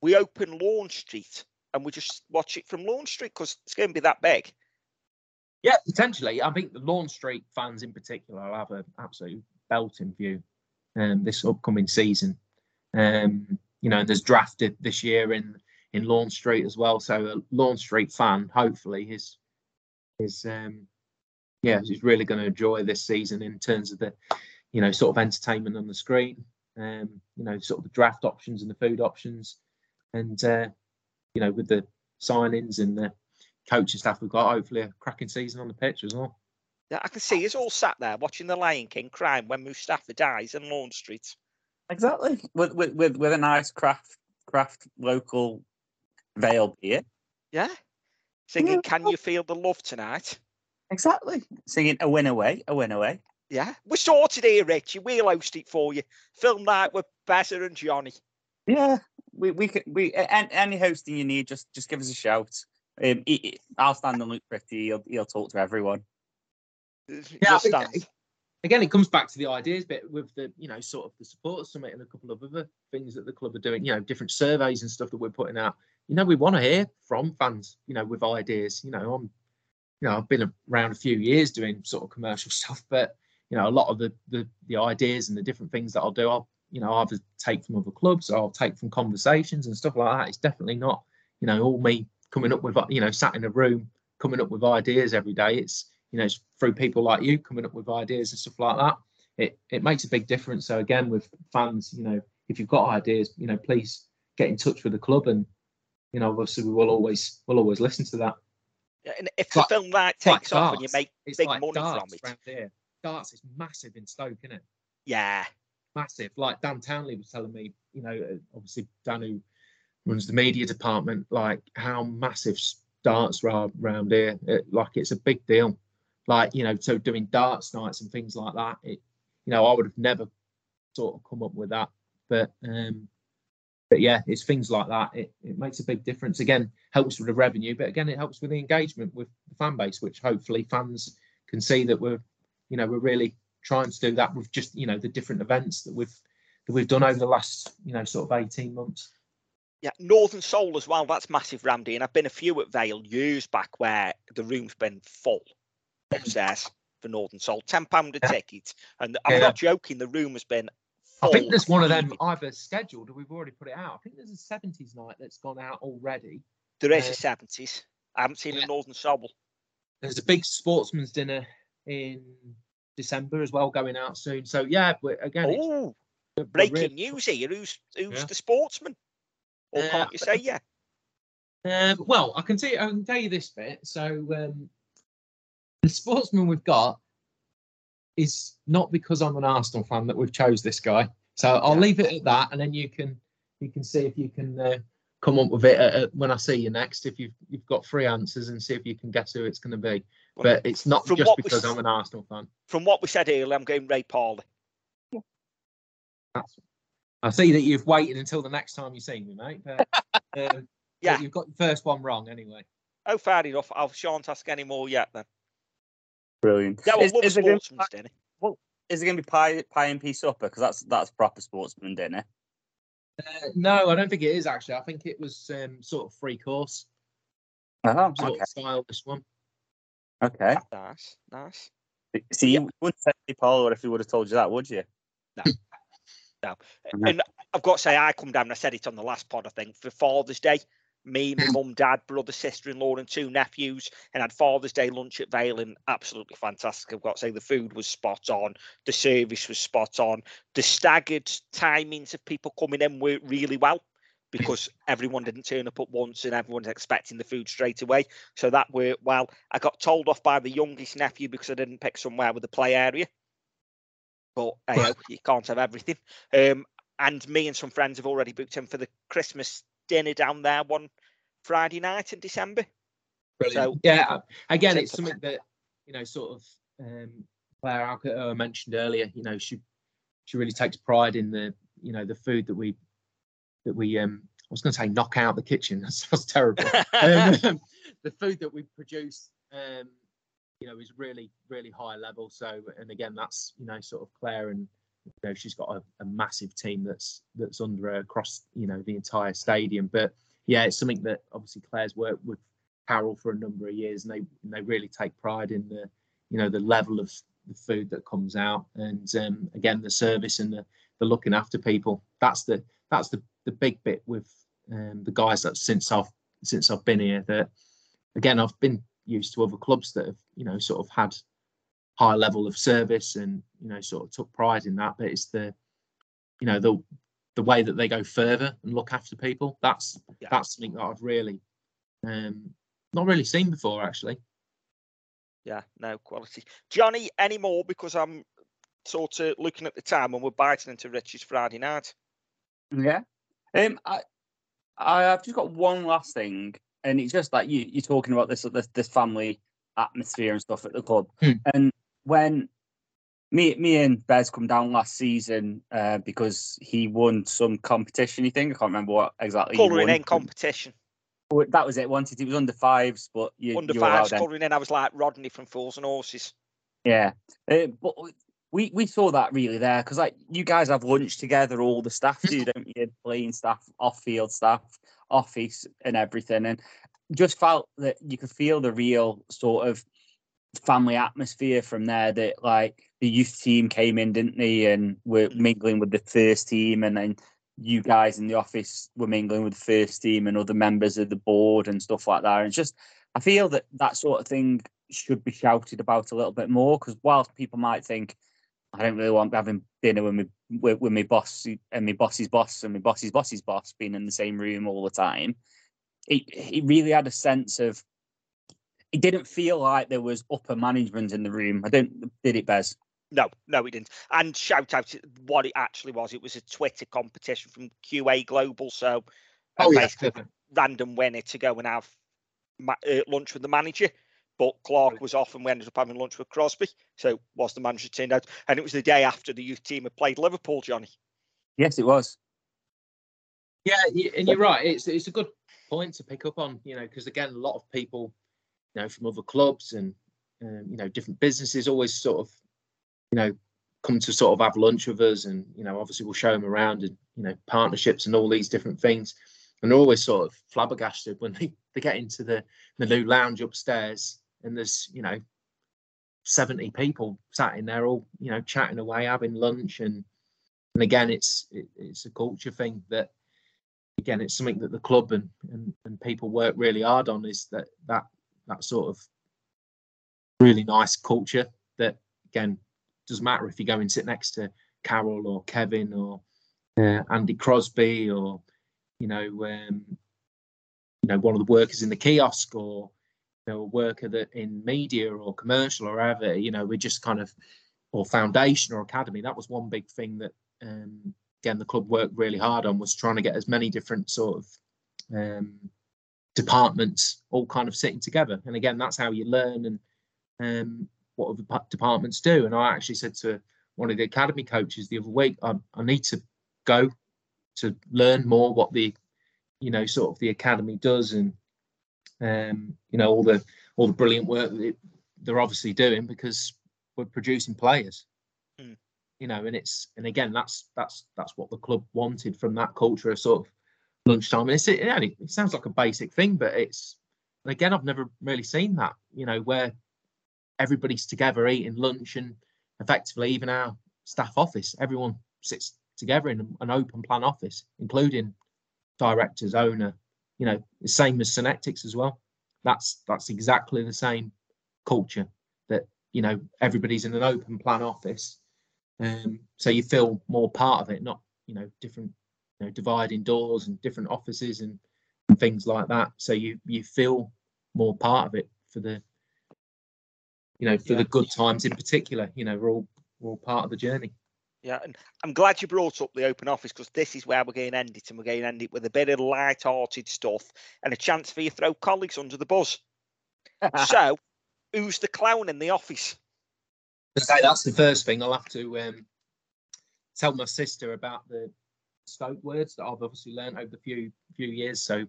we open Lorne Street and we just watch it from Lorne Street because it's going to be that big. Yeah, potentially. I think the Lorne Street fans in particular will have an absolute belting view um, this upcoming season. Um, you know, there's drafted this year in in Lorne Street as well. So a Lorne Street fan, hopefully, is is um, yeah, is really going to enjoy this season in terms of the you know sort of entertainment on the screen. Um, you know, sort of the draft options and the food options, and uh, you know, with the signings and the coaching staff we've got, hopefully a cracking season on the pitch as well. Yeah, I can see us all sat there watching The Lion King crying when Mustafa dies in Lorne Street. Exactly. With with with, with a nice craft craft local Vale beer. Yeah. Singing Can You Feel the Love Tonight? Exactly. Singing a win away, a win away. Yeah. We're sorted here, Ritchie. We'll host it for you. Film night with Besser and Johnny. Yeah, we we could we a- any hosting you need, just just give us a shout. Um, he- he- I'll stand and look pretty. He'll he'll talk to everyone. Yeah, Just think stand. again, it comes back to the ideas bit with the, you know, sort of the support summit and a couple of other things that the club are doing, you know, different surveys and stuff that we're putting out. You know, we want to hear from fans, you know, with ideas. You know, I'm, you know, I've been around a few years doing sort of commercial stuff, but you know, a lot of the the, the ideas and the different things that I'll do, I'll, you know, either take from other clubs or I'll take from conversations and stuff like that. It's definitely not, you know, all me coming up with, you know, sat in a room coming up with ideas every day. It's you know, it's through people like you coming up with ideas and stuff like that. It it makes a big difference. So again, with fans, you know, if you've got ideas, you know, please get in touch with the club, and you know, obviously we will always we'll always listen to that. And if the like- film like takes off and you make It's big like money from it. Darts is massive in Stoke, isn't it? Yeah. Massive. Like Dan Townley was telling me, you know, uh, obviously Dan who runs the media department, like how massive darts are around here. It, like it's a big deal. Like you know, so doing darts nights and things like that. It, you know, I would have never sort of come up with that, but um, but yeah, it's things like that. It, it makes a big difference. Again, helps with the revenue, but again, it helps with the engagement with the fan base, which hopefully fans can see that we're, you know, we're really trying to do that with just you know the different events that we've that we've done over the last you know sort of eighteen months. Yeah, Northern Soul as well. That's massive, Randy. And I've been a few at Vale years back where the room's been full upstairs for Northern Soul. Ten pound a Yeah. ticket, and I'm Yeah. not joking. The room has been. I think there's one of them either scheduled or we've already put it out. I think there's a seventies night that's gone out already. There is Uh, a seventies. I haven't seen a Northern Soul. There's a big sportsman's dinner in December as well going out soon. So yeah, but again, it's- Oh, breaking really- news here. Who's who's Yeah. the sportsman? Or Uh, can't you say yeah? Um, well, I can tell you, I can tell you this bit. So um, the sportsman we've got is not because I'm an Arsenal fan that we've chose this guy. So I'll leave it at that, and then you can you can see if you can uh, come up with it at, at- when I see you next. If you've you've got three answers, and see if you can guess who it's going to be. Well, But it's not just because I'm an Arsenal fan. From what we said earlier, I'm going Ray Parlour. That's, I see that you've waited until the next time you see me, mate. But, um, Yeah. You've got the first one wrong anyway. Oh, fair enough. I shan't ask any more yet then. Brilliant. Yeah, well, Is- love is it gonna- sportsman's dinner. Well, is it going to be pie, pie and pea supper? Because that's that's proper sportsman dinner. Uh, no, I don't think it is actually. I think it was um, sort of free course Oh, sort okay. of style. This one. Okay. Nice, nice. See, you wouldn't say Parlour if he would have told you that, would you? No. No. Mhm. And I've got to say, I come down, and I said it on the last pod, I think, for Father's Day. Me, my mum, dad, brother, sister in law, and two nephews, and had Father's Day lunch at Vale, and absolutely fantastic. I've got to say, the food was spot on, the service was spot on, the staggered timings of people coming in worked really well because everyone didn't turn up at once and everyone's expecting the food straight away. So that worked well. I got told off by the youngest nephew because I didn't pick somewhere with a play area. But hey, you can't have everything. Um, and me and some friends have already booked in for the Christmas dinner down there one Friday night in December. Brilliant. So- yeah, again, it's something that you know, sort of um, Claire Alcater mentioned earlier. You know, she she really takes pride in the you know the food that we that we um I was going to say knock out the kitchen. That sounds terrible. um, the food that we produce, um, you know, is really really high level. So, and again, that's you know sort of Claire and you know she's got a, a massive team that's that's under her across you know the entire stadium. But yeah, it's something that obviously Claire's worked with Carol for a number of years, and they and they really take pride in the you know the level of the food that comes out, and um, again the service and the the looking after people. That's the that's the the big bit with um, the guys that since I've since I've been here. That again I've been used to other clubs that have you know sort of had high level of service and you know sort of took pride in that. But it's the you know the the way that they go further and look after people. That's Yeah. that's something that I've really um, not really seen before actually. Yeah, no quality. Johnny, any more? Because I'm sort of looking at the time and we're biting into Rich's Friday night. Yeah. Um, I, I have just got one last thing, and it's just like you, you're talking about this, this, this family atmosphere and stuff at the club. Hmm. And when me, me and Bez come down last season uh, because he won some competition. You think I can't remember what exactly. he Colouring won. in competition. That was it. Wanted it was under fives, but you, Under you were fives then. colouring in, I was like Rodney from Fools and Horses. Yeah, uh, but we we saw that really there because like you guys have lunch together, all the staff do, don't you? Playing staff, off field staff, office, and everything, and just felt that you could feel the real sort of family atmosphere from there. That like the youth team came in, didn't they, and were mm. mingling with the first team, and then you guys in the office were mingling with the first team and other members of the board and stuff like that. And it's just I feel that that sort of thing should be shouted about a little bit more because whilst people might think I don't really want having dinner with me with, with my boss and my boss's boss and my boss's boss's boss being in the same room all the time, it it really had a sense of it didn't feel like there was upper management in the room. I don't did it, Bez? No, no, we didn't. And shout out to what it actually was. It was a Twitter competition from QA Global. So uh, Oh yeah, basically, perfect. random winner to go and have ma- uh, lunch with the manager. But Clarke was off and we ended up having lunch with Crosby. So was the manager turned out. And it was the day after the youth team had played Liverpool, Johnny. Yes, it was. Yeah, and you're right. It's it's a good point to pick up on, you know, because again, a lot of people, you know, from other clubs and um, you know different businesses always sort of, you know, come to sort of have lunch with us, and you know, obviously we'll show them around and you know partnerships and all these different things, and they're always sort of flabbergasted when they they get into the the new lounge upstairs and there's you know. 70 people sat in there all you know chatting away having lunch and and again it's it, it's a culture thing that again it's something that the club and, and and people work really hard on is that that that sort of really nice culture that again doesn't matter if you go and sit next to Carol or Kevin or uh, Andy Crosby or you know um, you know one of the workers in the kiosk or you know a worker that in media or commercial or whatever you know we're just kind of or foundation or academy that was one big thing that um, again the club worked really hard on was trying to get as many different sort of um, departments all kind of sitting together. And again that's how you learn and um, what other pa- departments do. And i actually said to one of the academy coaches the other week i, I need to go to learn more what the you know sort of the academy does and um, you know all the all the brilliant work that it, they're obviously doing because we're producing players. Mm. you know and it's and again that's that's that's what the club wanted from that culture of sort of lunchtime. And it's it, it sounds like a basic thing but it's again i've never really seen that you know where everybody's together eating lunch and effectively even our staff office everyone sits together in an open plan office including directors owner you know the same as synectics as well. That's that's exactly the same culture that you know everybody's in an open plan office. Um so you feel more part of it not you know different you know dividing doors and different offices and, and things like that so you you feel more part of it for the you know for the good times in particular you know we're all we're all part of the journey Yeah, and I'm glad you brought up the open office because this is where we're going to end it, and we're going to end it with a bit of light-hearted stuff and a chance for you to throw colleagues under the bus. so, who's the clown in the office? say that's the first thing i'll have to um tell my sister about the Stoke words that I've obviously learned over the few few years. So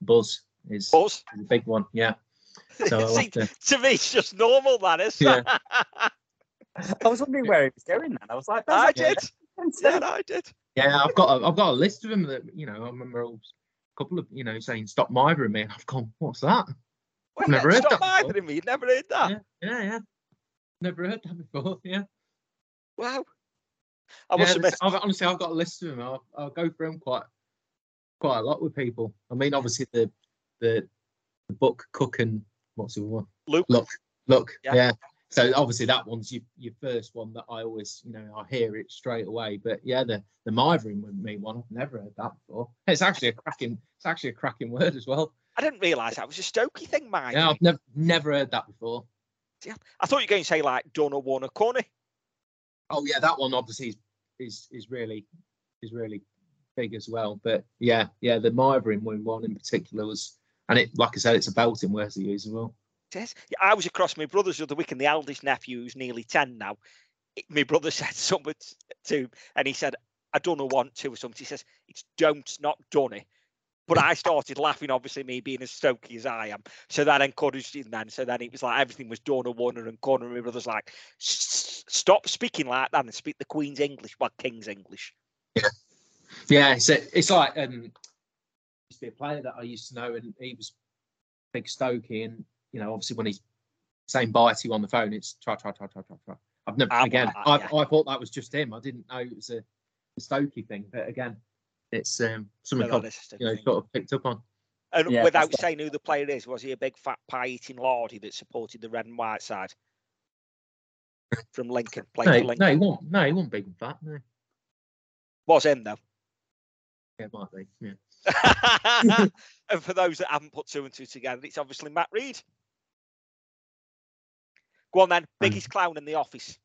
buzz is, Buzz? is a big one. Yeah. So See, to, to me, it's just normal, that is. Yeah. I was wondering where he was going then. I was like, I that's did. Yeah, I did. yeah, I've got a, I've got a list of them that you know I remember a couple of you know saying stop mithering me, and I've gone, what's that? Well, I've never heard stop that. before. mithering me. You've never heard that. Yeah, yeah, yeah. Never heard that before. Yeah. Wow. I yeah, must admit, I've, honestly, I've got a list of them. I'll, I'll go through them quite, quite a lot with people. I mean, obviously the, the, the book Cook and what's the one? Luke. Look, look, Yeah. yeah. So obviously that one's your, your first one that I always, you know, I hear it straight away. But yeah, the the Mithering with me one, I've never heard that before. It's actually a cracking, it's actually a cracking word as well. I didn't realise that was a Stokey thing, mate. Yeah, I've never never heard that before. Yeah, I thought you were going to say like Donna Warner Corny. Oh yeah, that one obviously is is, is really is really big as well. But yeah, yeah, the Mithering one one in particular was, and it like I said, it's a belting word to use as well. Yes. I was across my brother's the other week, and the eldest nephew, who's nearly 10 now, my brother said something to him, and he said, I don't know, want to or something. He says, it's don't, not done it. But I started laughing, obviously, me being as stokey as I am. So that encouraged him then. So then it was like everything was Warner and Corner. And my brother's like, stop speaking like that and speak the Queen's English, well, King's English. Yeah, Yeah. it's it's like um, used to be a player that I used to know, and he was big Stokey, and you know, obviously when he's saying bye to you on the phone, it's try try try try try try. I've never I'm again. like I, that, I thought that was just him. I didn't know it was a, a Stokey thing, but again, it's um something No, I've, that is you know sort of picked up on. And Yeah, without saying who the player is, was he a big fat pie eating lordy that supported the red and white side? From Lincoln, played No, for no, he won't. No, he won't big and fat. No, Was him though. yeah, it might be. Yeah. and for those that haven't put two and two together, it's obviously Matt Rhead. Go on then, biggest clown in the office.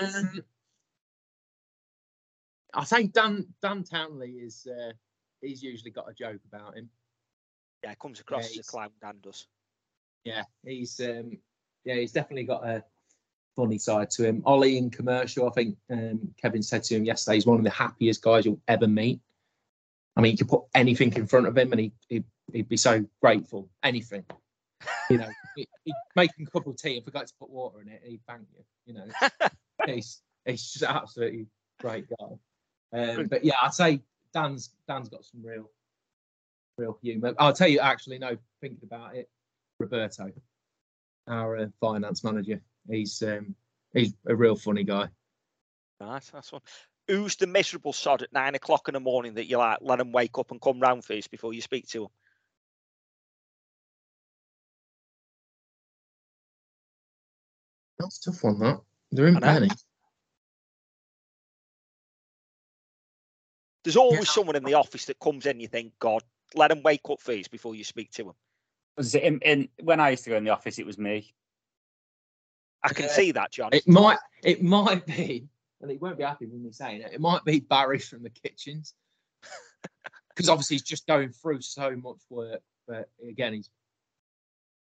Um, I think Dan Dan Townley is. Uh, he's usually got a joke about him. Yeah, comes across as a clown, Dan does. Yeah, he's um, yeah, he's definitely got a funny side to him. Ollie in commercial, I think um, Kevin said to him yesterday, he's one of the happiest guys you'll ever meet. I mean, you could put anything in front of him, and he he'd, he'd be so grateful. Anything, you know, he, he'd make him a cup of tea and forgot to put water in it, and he'd thank you. You know, he's he's just absolutely great guy. Um, but yeah, I'd say Dan's Dan's got some real real humour. I'll tell you, actually, no, thinking about it, Roberto, our uh, finance manager, he's um, he's a real funny guy. Right, that's one. Who's the miserable sod at nine o'clock in the morning that you like let him wake up and come round first before you speak to him? That's a tough one. That they're in I There's always someone in the office that comes in. You think, God, let him wake up first before you speak to him. Was it in, in, when I used to go in the office, it was me. I can Yeah. see that, John. It might it might be, and he won't be happy with me saying it. It might be Barry from the kitchens, because obviously he's just going through so much work. But again, he's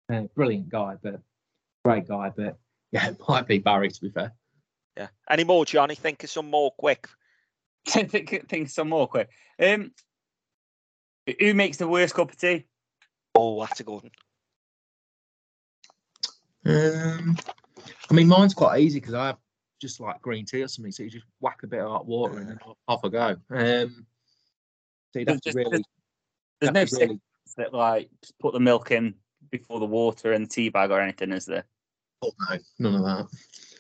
a brilliant guy, but great guy. But yeah, it might be Barry to be fair. Yeah. Any more, Johnny? Think of some more quick. think think some more quick. Um, Who makes the worst cup of tea? Oh, that's a good one. Um, I mean, mine's quite easy because I have just like green tea or something. So you just whack a bit of hot water and then off- off I go. Um, so you'd have to There's- really. there's- There's have no to really that like put the milk in before the water and the tea bag or anything, is there? Oh, no, none of that.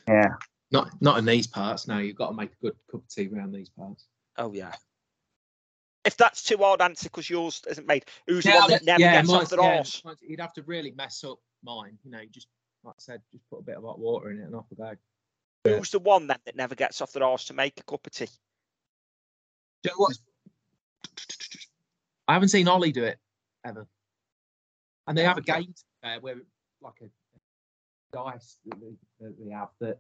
Yeah. Not not in these parts. No, you've got to make a good cup of tea around these parts. Oh yeah. If that's too hard answer because yours isn't made, who's the Yeah, one that never yeah, gets off their yeah, mine's- You'd have to really mess up mine. You know, you just like I said, just put a bit of hot water in it and off I go. Yeah. Who's the one then that never gets off the arse to make a cup of tea? Do you know what? I haven't seen Ollie do it ever. And they have a game uh, where, like a dice that they, that they have that,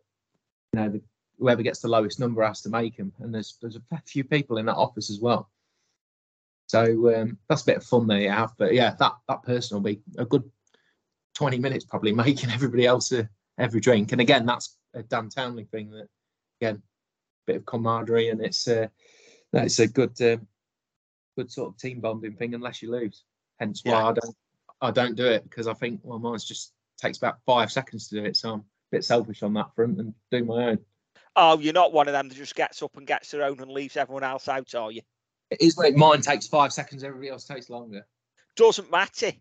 know, the, whoever gets the lowest number has to make them. And there's there's a few people in that office as well. So um, that's a bit of fun they have. But yeah, that that person will be a good 20 minutes probably making everybody else a, every drink. And again, that's a Dan Townley thing that, again, bit of camaraderie and it's uh, that's a good um, good sort of team bonding thing unless you lose. Hence why Yeah. I don't I don't do it because I think well mine's just takes about five seconds to do it. So I'm bit selfish on that front and do my own. Oh, you're not one of them that just gets up and gets their own and leaves everyone else out, are you? It is like mine takes five seconds, everybody else takes longer. Doesn't matter.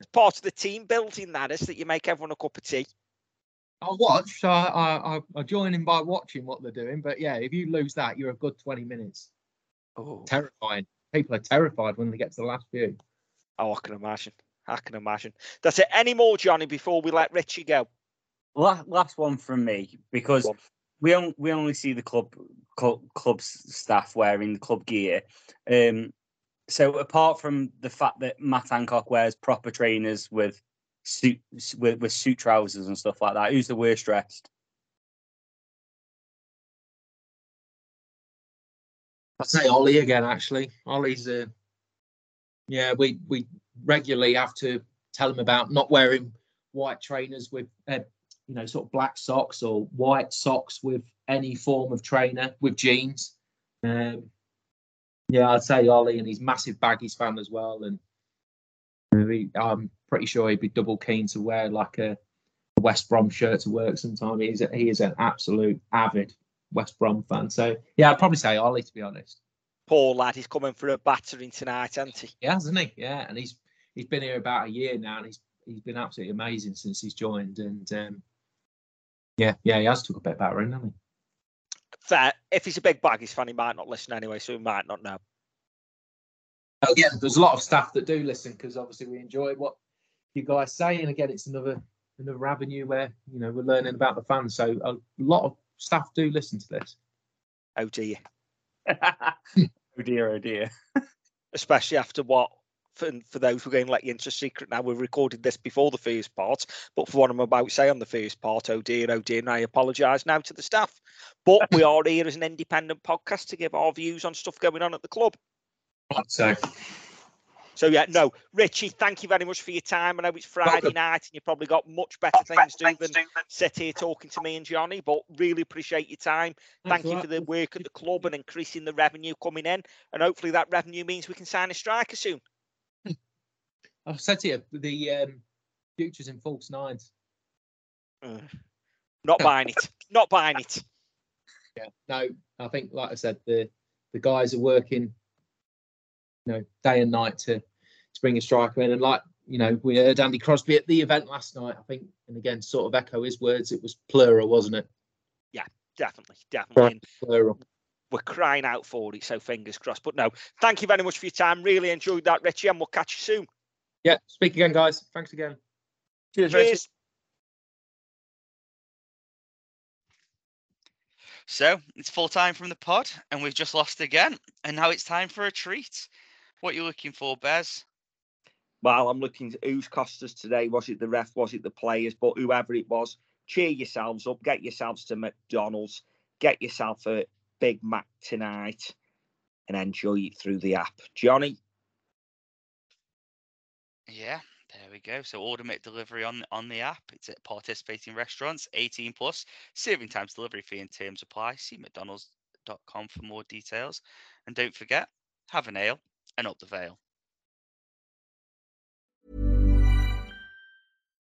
It's part of the team building that is that you make everyone a cup of tea. I watch, so I, I, I- join in by watching what they're doing. But yeah, if you lose that, you're a good 20 minutes. Oh, Terrifying. People are terrified when they get to the last few. oh I can imagine. I can imagine. That's it. Any more, Jonny, before we let Ritchie go? La- last one from me because Go on. we only we only see the club club club staff wearing the club gear. Um, so apart from the fact that Matt Hancock wears proper trainers with suit with, with suit trousers and stuff like that, who's the worst dressed? I'd say Ollie again. Actually, Ollie's. Uh, yeah, we we regularly have to tell him about not wearing white trainers with, uh, you know, sort of black socks or white socks with any form of trainer with jeans. Um, yeah, I'd say Ollie, and he's massive baggies fan as well. And he, I'm pretty sure he'd be double keen to wear like a, a West Brom shirt to work sometime. He's a, he is an absolute avid West Brom fan. So yeah, I'd probably say Ollie to be honest. Poor lad, he's coming for a battering tonight, hasn't he? Yeah, hasn't he? Yeah, and he's he's been here about a year now, and he's he's been absolutely amazing since he's joined. And um, yeah, yeah, he has took a bit about him, hasn't he? Fair. If he's a big Baggies fan, he might not listen anyway, so he might not know. Oh yeah, there's a lot of staff that do listen because obviously we enjoy what you guys say, and again, it's another another avenue where you know we're learning about the fans. So a lot of staff do listen to this. Oh dear. oh dear, oh dear. Especially after what for, for those who are going to let you into a secret now, we recorded this before the first part, but for what I'm about to say on the first part, oh dear, oh dear, and I apologise now to the staff. But we are here as an independent podcast to give our views on stuff going on at the club. So So yeah, no, Ritchie, thank you very much for your time. I know it's Friday Welcome. night and you've probably got much better things to do than sit here talking to me and Jonny, but really appreciate your time. Thank you all for right. the work at the club and increasing the revenue coming in. And hopefully that revenue means we can sign a striker soon. I've said to you the um, futures in false nines. Uh, Not buying it. Not buying it. Yeah, no, I think like I said, the the guys are working, you know, day and night to to bring a striker in, and like you know, we heard Andy Crosby at the event last night. I think, and again, sort of echo his words. It was plural, wasn't it? Yeah, definitely, definitely. Plural. we're crying out for it, so fingers crossed. But no, thank you very much for your time. Really enjoyed that, Ritchie, and we'll catch you soon. Yeah. Speak again, guys. Thanks again. Cheers, Cheers. So it's full time from the pod, and we've just lost again. And now it's time for a treat. What are you looking for, Bez? Well, I'm looking at who's cost us today. Was it the ref? Was it the players? But whoever it was, cheer yourselves up. Get yourselves to McDonald's. Get yourself a Big Mac tonight and enjoy it through the app. Jonny, Yeah, there we go. So order make delivery on on the app. It's at participating restaurants, 18 plus. Serving times, delivery fee, and terms apply. See McDonald's.com for more details. And don't forget, have an ale, and up the Vale.